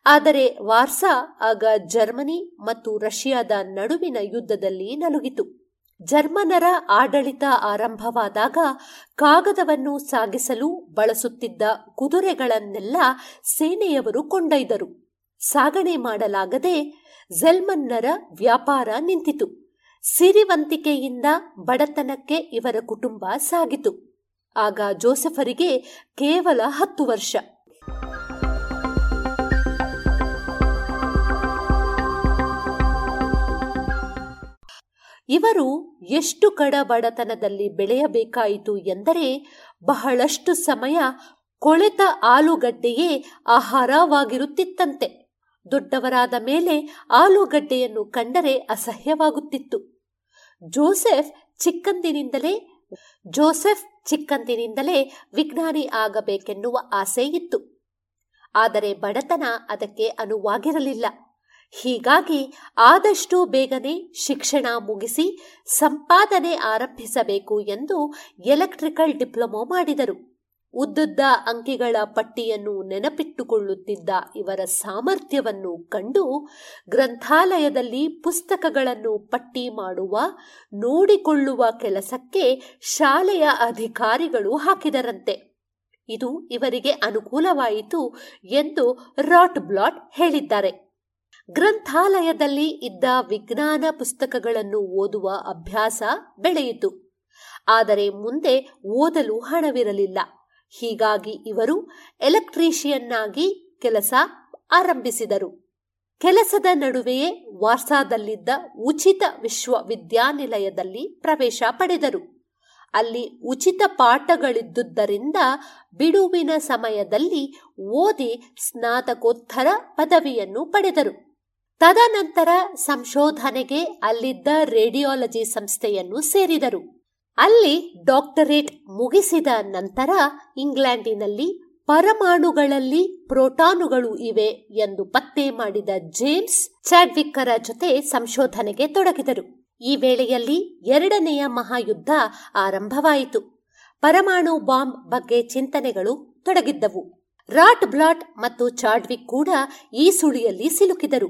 ಆದರೆ ವಾರ್ಸಾ, ಆಗ ಜರ್ಮನಿ ಮತ್ತು ರಷ್ಯಾದ ನಡುವಿನ ಯುದ್ಧದಲ್ಲಿ ನಲುಗಿತು. ಜರ್ಮನರ ಆಡಳಿತ ಆರಂಭವಾದಾಗ ಕಾಗದವನ್ನು ಸಾಗಿಸಲು ಬಳಸುತ್ತಿದ್ದ ಕುದುರೆಗಳನ್ನೆಲ್ಲ ಸೇನೆಯವರು ಕೊಂಡೊಯ್ದರು. ಸಾಗಣೆ ಮಾಡಲಾಗದೆ ಜೆಲ್ಮನ್ನರ ವ್ಯಾಪಾರ ನಿಂತಿತು. ಸಿರಿವಂತಿಕೆಯಿಂದ ಬಡತನಕ್ಕೆ ಇವರ ಕುಟುಂಬ ಸಾಗಿತು. ಆಗ ಜೋಸೆಫರಿಗೆ ಕೇವಲ ಹತ್ತು ವರ್ಷ. ಇವರು ಎಷ್ಟು ಕಡ ಬಡತನದಲ್ಲಿ ಬೆಳೆಯಬೇಕಾಯಿತು ಎಂದರೆ ಬಹಳಷ್ಟು ಸಮಯ ಕೊಳೆತ ಆಲೂಗಡ್ಡೆಯೇ ಆಹಾರವಾಗಿರುತ್ತಿತ್ತಂತೆ. ದೊಡ್ಡವರಾದ ಮೇಲೆ ಆಲೂಗಡ್ಡೆಯನ್ನು ಕಂಡರೆ ಅಸಹ್ಯವಾಗುತ್ತಿತ್ತು. ಜೋಸೆಫ್ ಚಿಕ್ಕಂದಿನಿಂದಲೇ ಜೋಸೆಫ್ ಚಿಕ್ಕಂದಿನಿಂದಲೇ ವಿಜ್ಞಾನಿ ಆಗಬೇಕೆನ್ನುವ ಆಸೆ ಇತ್ತು ಆದರೆ ಬಡತನ ಅದಕ್ಕೆ ಅನುವಾಗಿರಲಿಲ್ಲ. ಹೀಗಾಗಿ ಆದಷ್ಟು ಬೇಗನೆ ಶಿಕ್ಷಣ ಮುಗಿಸಿ ಸಂಪಾದನೆ ಆರಂಭಿಸಬೇಕು ಎಂದು ಎಲೆಕ್ಟ್ರಿಕಲ್ ಡಿಪ್ಲೊಮೊ ಮಾಡಿದರು. ಉದ್ದುದ್ದ ಅಂಕಿಗಳ ಪಟ್ಟಿಯನ್ನು ನೆನಪಿಟ್ಟುಕೊಳ್ಳುತ್ತಿದ್ದ ಇವರ ಸಾಮರ್ಥ್ಯವನ್ನು ಕಂಡು ಗ್ರಂಥಾಲಯದಲ್ಲಿ ಪುಸ್ತಕಗಳನ್ನು ಪಟ್ಟಿ ಮಾಡುವ, ನೋಡಿಕೊಳ್ಳುವ ಕೆಲಸಕ್ಕೆ ಶಾಲೆಯ ಅಧಿಕಾರಿಗಳು ಹಾಕಿದರಂತೆ. ಇದು ಇವರಿಗೆ ಅನುಕೂಲವಾಯಿತು ಎಂದು ರಾಟ್ ಬ್ಲಾಟ್ ಹೇಳಿದ್ದಾರೆ. ಗ್ರಂಥಾಲಯದಲ್ಲಿ ಇದ್ದ ವಿಜ್ಞಾನ ಪುಸ್ತಕಗಳನ್ನು ಓದುವ ಅಭ್ಯಾಸ ಬೆಳೆಯಿತು. ಆದರೆ ಮುಂದೆ ಓದಲು ಹಣವಿರಲಿಲ್ಲ. ಹೀಗಾಗಿ ಇವರು ಎಲೆಕ್ಟ್ರೀಷಿಯನ್ನಾಗಿ ಕೆಲಸ ಆರಂಭಿಸಿದರು. ಕೆಲಸದ ನಡುವೆಯೇ ವಾರ್ಸಾದಲ್ಲಿದ್ದ ಉಚಿತ ವಿಶ್ವವಿದ್ಯಾನಿಲಯದಲ್ಲಿ ಪ್ರವೇಶ ಪಡೆದರು. ಅಲ್ಲಿ ಉಚಿತ ಪಾಠಗಳಿದ್ದುದರಿಂದ ಬಿಡುವಿನ ಸಮಯದಲ್ಲಿ ಓದಿ ಸ್ನಾತಕೋತ್ತರ ಪದವಿಯನ್ನು ಪಡೆದರು. ತದನಂತರ ಸಂಶೋಧನೆಗೆ ಅಲ್ಲಿದ್ದ ರೇಡಿಯಾಲಜಿ ಸಂಸ್ಥೆಯನ್ನು ಸೇರಿದರು. ಅಲ್ಲಿ ಡಾಕ್ಟರೇಟ್ ಮುಗಿಸಿದ ನಂತರ ಇಂಗ್ಲೆಂಡಿನಲ್ಲಿ ಪರಮಾಣುಗಳಲ್ಲಿ ಪ್ರೋಟಾನುಗಳು ಇವೆ ಎಂದು ಪತ್ತೆ ಮಾಡಿದ ಜೇಮ್ಸ್ ಚಾಡ್ವಿಕ್ಕರ ಜೊತೆ ಸಂಶೋಧನೆಗೆ ತೊಡಗಿದರು. ಈ ವೇಳೆಯಲ್ಲಿ ಎರಡನೆಯ ಮಹಾಯುದ್ಧ ಆರಂಭವಾಯಿತು. ಪರಮಾಣು ಬಾಂಬ್ ಬಗ್ಗೆ ಚಿಂತನೆಗಳು ತೊಡಗಿದ್ದವು. ರಾಟ್ ಬ್ಲಾಟ್ ಮತ್ತು ಚಾಡ್ವಿಕ್ ಕೂಡ ಈ ಸುಳಿಯಲ್ಲಿ ಸಿಲುಕಿದರು.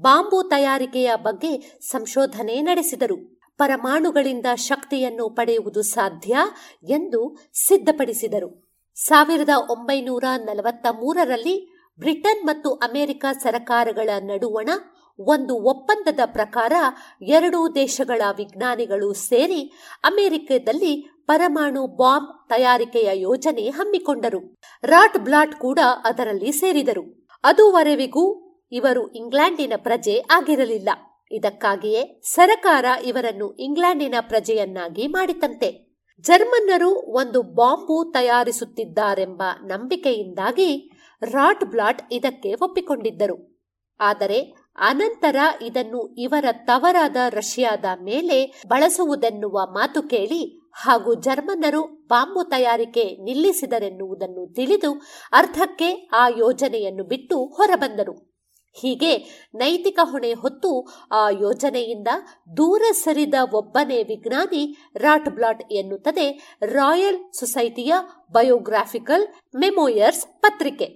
ಬಾಂಬು ತಯಾರಿಕೆಯ ಬಗ್ಗೆ ಸಂಶೋಧನೆ ನಡೆಸಿದರು. ಪರಮಾಣುಗಳಿಂದ ಶಕ್ತಿಯನ್ನು ಪಡೆಯುವುದು ಸಾಧ್ಯ ಎಂದು ಸಿದ್ಧಪಡಿಸಿದರು. ಸಾವಿರದ ಒಂಬೈನೂರ ನಲವತ್ತ ಮೂರರಲ್ಲಿ ಬ್ರಿಟನ್ ಮತ್ತು ಅಮೆರಿಕ ಸರಕಾರಗಳ ನಡುವಣ ಒಂದು ಒಪ್ಪಂದದ ಪ್ರಕಾರ ಎರಡೂ ದೇಶಗಳ ವಿಜ್ಞಾನಿಗಳು ಸೇರಿ ಅಮೆರಿಕದಲ್ಲಿ ಪರಮಾಣು ಬಾಂಬ್ ತಯಾರಿಕೆಯ ಯೋಜನೆ ಹಮ್ಮಿಕೊಂಡರು. ರಾಟ್ ಬ್ಲಾಟ್ ಕೂಡ ಅದರಲ್ಲಿ ಸೇರಿದರು. ಅದುವರೆವಿಗೂ ಇವರು ಇಂಗ್ಲೆಂಡಿನ ಪ್ರಜೆ ಆಗಿರಲಿಲ್ಲ. ಇದಕ್ಕಾಗಿಯೇ ಸರಕಾರ ಇವರನ್ನು ಇಂಗ್ಲೆಂಡಿನ ಪ್ರಜೆಯನ್ನಾಗಿ ಮಾಡಿತಂತೆ. ಜರ್ಮನ್ನರು ಒಂದು ಬಾಂಬು ತಯಾರಿಸುತ್ತಿದ್ದಾರೆಂಬ ನಂಬಿಕೆಯಿಂದಾಗಿ ರಾಟ್ ಬ್ಲಾಟ್ ಇದಕ್ಕೆ ಒಪ್ಪಿಕೊಂಡಿದ್ದರು. ಆದರೆ ಅನಂತರ ಇದನ್ನು ಇವರ ತವರಾದ ರಷ್ಯಾದ ಮೇಲೆ ಬಳಸುವುದೆನ್ನುವ ಮಾತು ಕೇಳಿ ಹಾಗೂ ಜರ್ಮನ್ನರು ಬಾಂಬು ತಯಾರಿಕೆ ನಿಲ್ಲಿಸಿದರೆನ್ನುವುದನ್ನು ತಿಳಿದು ಅರ್ಧಕ್ಕೆ ಆ ಯೋಜನೆಯನ್ನು ಬಿಟ್ಟು ಹೊರಬಂದರು. ಹೀಗೆ ನೈತಿಕ ಹೊಣೆ ಹೊತ್ತು ಆ ಯೋಜನೆಯಿಂದ ದೂರ ಸರಿದ ಒಬ್ಬನೇ ವಿಜ್ಞಾನಿ ರಾಟ್ ಬ್ಲಾಟ್ ಎನ್ನುತ್ತದೆ ರಾಯಲ್ ಸೊಸೈಟಿಯ ಬಯೋಗ್ರಾಫಿಕಲ್ ಮೆಮೋಯರ್ಸ್ ಪತ್ರಿಕೆ.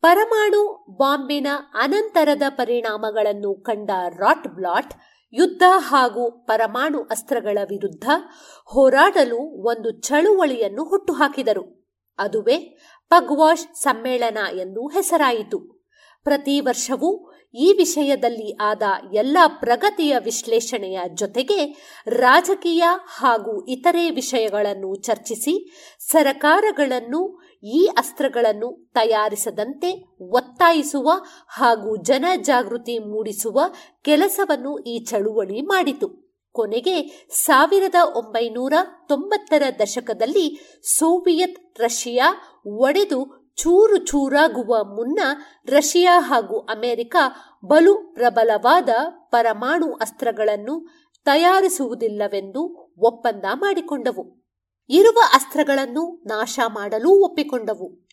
ಪರಮಾಣು ಬಾಂಬಿನ ಅನಂತರದ ಪರಿಣಾಮಗಳನ್ನು ಕಂಡ ರಾಟ್ ಬ್ಲಾಟ್ ಯುದ್ಧ ಹಾಗೂ ಪರಮಾಣು ಅಸ್ತ್ರಗಳ ವಿರುದ್ಧ ಹೋರಾಡಲು ಒಂದು ಚಳುವಳಿಯನ್ನು ಹುಟ್ಟುಹಾಕಿದರು. ಅದುವೇ ಪಗ್ವಾಶ್ ಸಮ್ಮೇಳನ ಎಂದು ಹೆಸರಾಯಿತು. ಪ್ರತಿ ವರ್ಷವೂ ಈ ವಿಷಯದಲ್ಲಿ ಆದ ಎಲ್ಲ ಪ್ರಗತಿಯ ವಿಶ್ಲೇಷಣೆಯ ಜೊತೆಗೆ ರಾಜಕೀಯ ಹಾಗೂ ಇತರೆ ವಿಷಯಗಳನ್ನು ಚರ್ಚಿಸಿ ಸರಕಾರಗಳನ್ನು ಈ ಅಸ್ತ್ರಗಳನ್ನು ತಯಾರಿಸದಂತೆ ಒತ್ತಾಯಿಸುವ ಹಾಗೂ ಜನಜಾಗೃತಿ ಮೂಡಿಸುವ ಕೆಲಸವನ್ನು ಈ ಚಳುವಳಿ ಮಾಡಿತು. ಕೊನೆಗೆ ಸಾವಿರದ ಒಂಬೈನೂರ ತೊಂಬತ್ತರ ದಶಕದಲ್ಲಿ ಸೋವಿಯತ್ ರಷ್ಯಾ ಒಡೆದು ಚೂರು ಚೂರಾಗುವ ಮುನ್ನ ರಷ್ಯಾ ಹಾಗೂ ಅಮೆರಿಕ ಬಲು ಪ್ರಬಲವಾದ ಪರಮಾಣು ಅಸ್ತ್ರಗಳನ್ನು ತಯಾರಿಸುವುದಿಲ್ಲವೆಂದು ಒಪ್ಪಂದ ಮಾಡಿಕೊಂಡವು. ಇರುವ ಅಸ್ತ್ರಗಳನ್ನು ನಾಶ ಮಾಡಲು ಒಪ್ಪಿಕೊಂಡವು.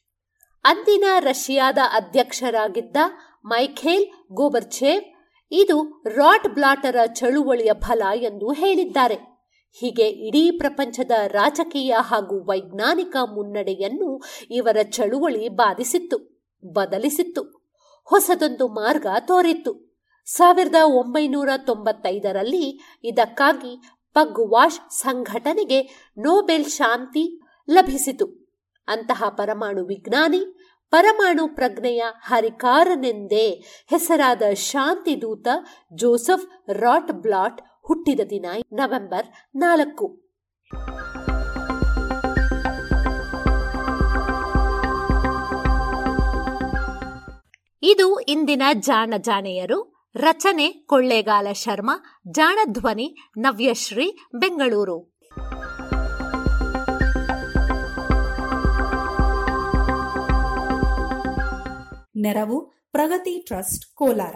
ಅಂದಿನ ರಷ್ಯಾದ ಅಧ್ಯಕ್ಷರಾಗಿದ್ದ ಮೈಖೇಲ್ ಗೋಬರ್ಚೇವ್, ಇದು ರಾಟ್ ಬ್ಲಾಟರ ಚಳುವಳಿಯ ಫಲ ಎಂದು ಹೇಳಿದ್ದಾರೆ. ಹೀಗೆ ಇಡೀ ಪ್ರಪಂಚದ ರಾಜಕೀಯ ಹಾಗೂ ವೈಜ್ಞಾನಿಕ ಮುನ್ನಡೆಯನ್ನು ಇವರ ಚಳುವಳಿ ಬಾಧಿಸಿತ್ತು, ಬದಲಿಸಿತ್ತು. ಹೊಸದೊಂದು ಮಾರ್ಗ ತೋರಿತ್ತು. ಸಾವಿರದ ಒಂಬೈನೂರ ತೊಂಬತ್ತೈದರಲ್ಲಿ ಇದಕ್ಕಾಗಿ ಪಗ್ವಾಶ್ ಸಂಘಟನೆಗೆ ನೋಬೆಲ್ ಶಾಂತಿ ಲಭಿಸಿತು. ಅಂತಹ ಪರಮಾಣು ವಿಜ್ಞಾನಿ, ಪರಮಾಣು ಪ್ರಜ್ಞೆಯ ಹರಿಕಾರನೆಂದೇ ಹೆಸರಾದ ಶಾಂತಿದೂತ ಜೋಸೆಫ್ ರಾಟ್ ಬ್ಲಾಟ್ ಹುಟ್ಟಿದ ದಿನ ನವೆಂಬರ್ ನಾಲ್ಕು. ಇದು ಇಂದಿನ ಜಾಣ ಜಾಣೆಯರು ರಚನೆ ಕೊಳ್ಳೇಗಾಲ ಶರ್ಮಾ ಜಾಣಧ್ವನಿ ನವ್ಯಶ್ರೀ, ಬೆಂಗಳೂರು. ನೆರವು ಪ್ರಗತಿ ಟ್ರಸ್ಟ್ ಕೋಲಾರ.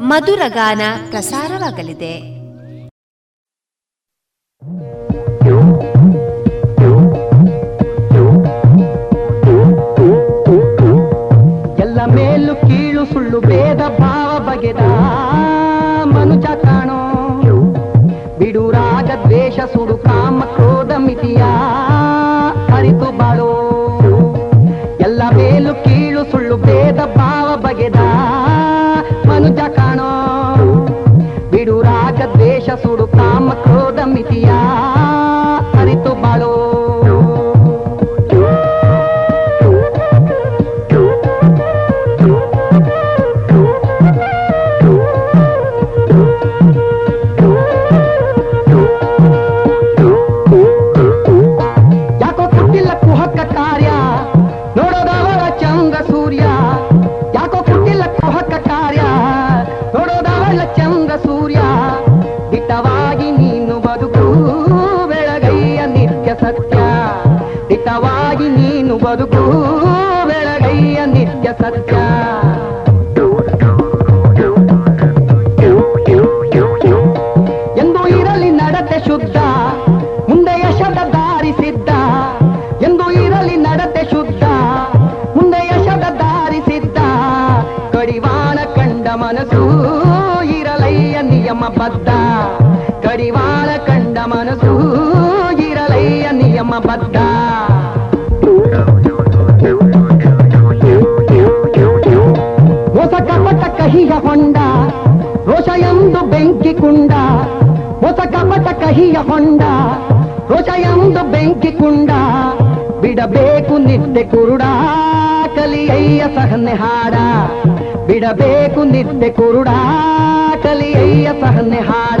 ಮಧುರಗಾನ ಪ್ರಸಾರವಾಗಲಿದೆ. ಎಲ್ಲ ಮೇಲು ಕೀಳು ಸುಳ್ಳು ಭೇದ ಭಾವ ಬಗೆದ ಮನುಜ ಕಾಣೋ. ಬಿಡು ರಾಗ ದ್ವೇಷ ಸುಡು ಕಾಮ ದ್ವೇಷ ಸುಡು ಹೊಂಡ. ಹೃದಯಂದ ಬೆಂಕಿ ಕುಂಡ. ಬಿಡಬೇಕು ನಿತ್ಯ ಕುರುಡ. ಕಲಿಯಯ್ಯ ಸಹನೆ ಹಾಡ. ಬಿಡಬೇಕು ನಿತ್ಯ ಕುರುಡ. ಕಲಿಯಯ್ಯ ಸಹನೆ ಹಾಡ.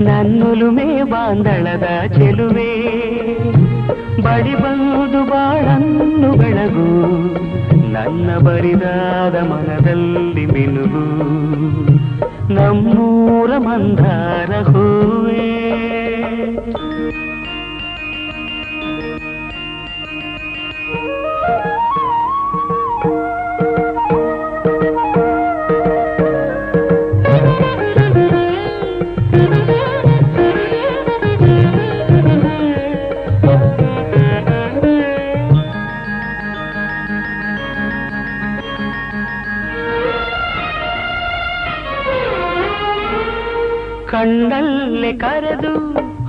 ನನ್ನೊಲುಮೆ ಬಾಂದಳದ ಚೆಲುವೆ. ಬಡಿ ಬಂದು ಬಾಳನ್ನು ಬೆಳಗು ನನ್ನ ಬರಿದಾದ ಮನದಲ್ಲಿ ಮಿನುಗು. ನಮ್ಮೂರ ಮಂದಾರ ಹೂವೇ. ಕಣ್ಣಲ್ಲಿ ಕರೆದು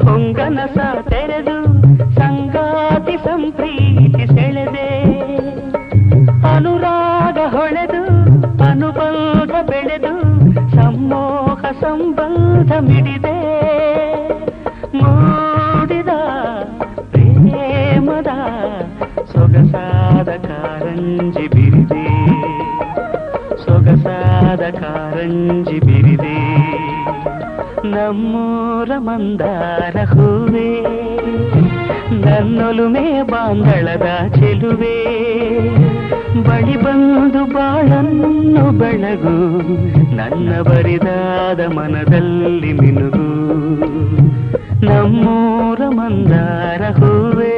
ಹೊಂಗನಸ ತೆರೆದು ಸಂಗಾತಿ ಸಂಪ್ರೀತಿ ಸೆಳೆದೆ ಅನುರಾಗ ಹೊಳೆದು ಅನುಬಂಧ ಬೆಳೆದು ಸಮ್ಮೋಹ ಸಂಬಂಧ ಮಿಡಿದೆ ಮೂಡಿದ ಪ್ರೇಮದ ಸೊಗಸಾದ ಕಾರಂಜಿ ಬಿರಿದೆ ಸೊಗಸಾದ ಕಾರಂಜಿ ಬಿರಿದೆ ನಮ್ಮೂರ ಮಂದಾರ ಹೂವೇ, ನನ್ನೊಲುಮೆ ಬಾಂಧಳದ ಚೆಲುವೆ. ಬಳಿ ಬಂದು ಬಾಳನ್ನು ಬೆಳಗು, ನನ್ನ ಬರಿದಾದ ಮನದಲ್ಲಿ ಮಿನುಗು. ನಮ್ಮೂರ ಮಂದಾರ ಹೂವೇ.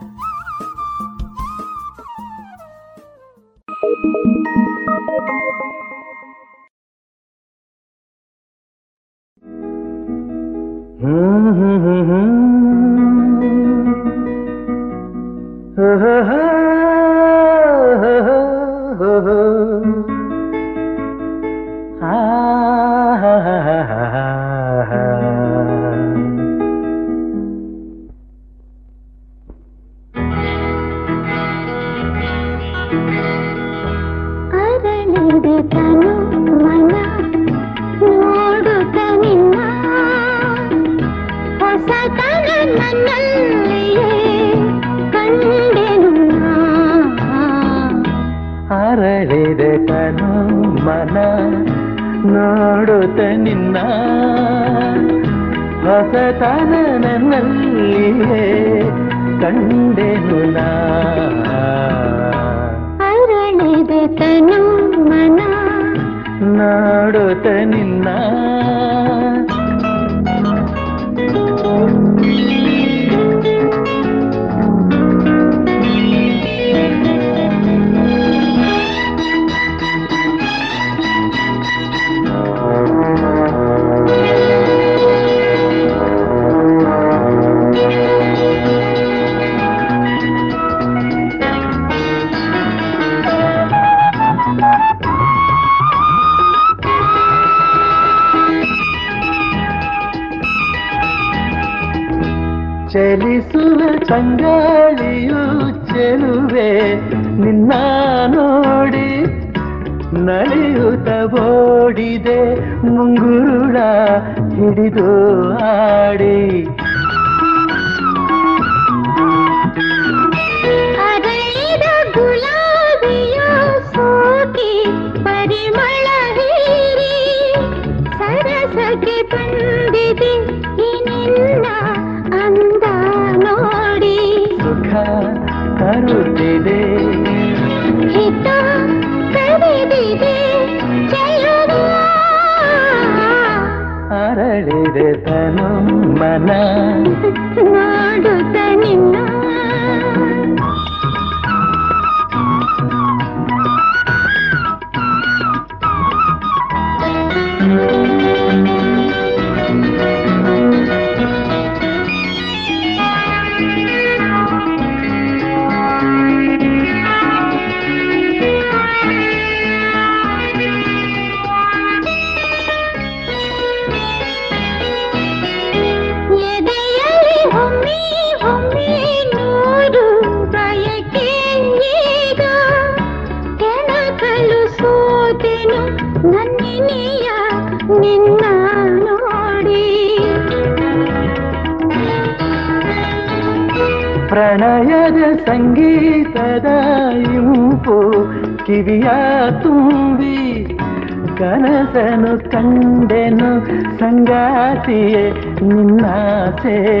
hacer.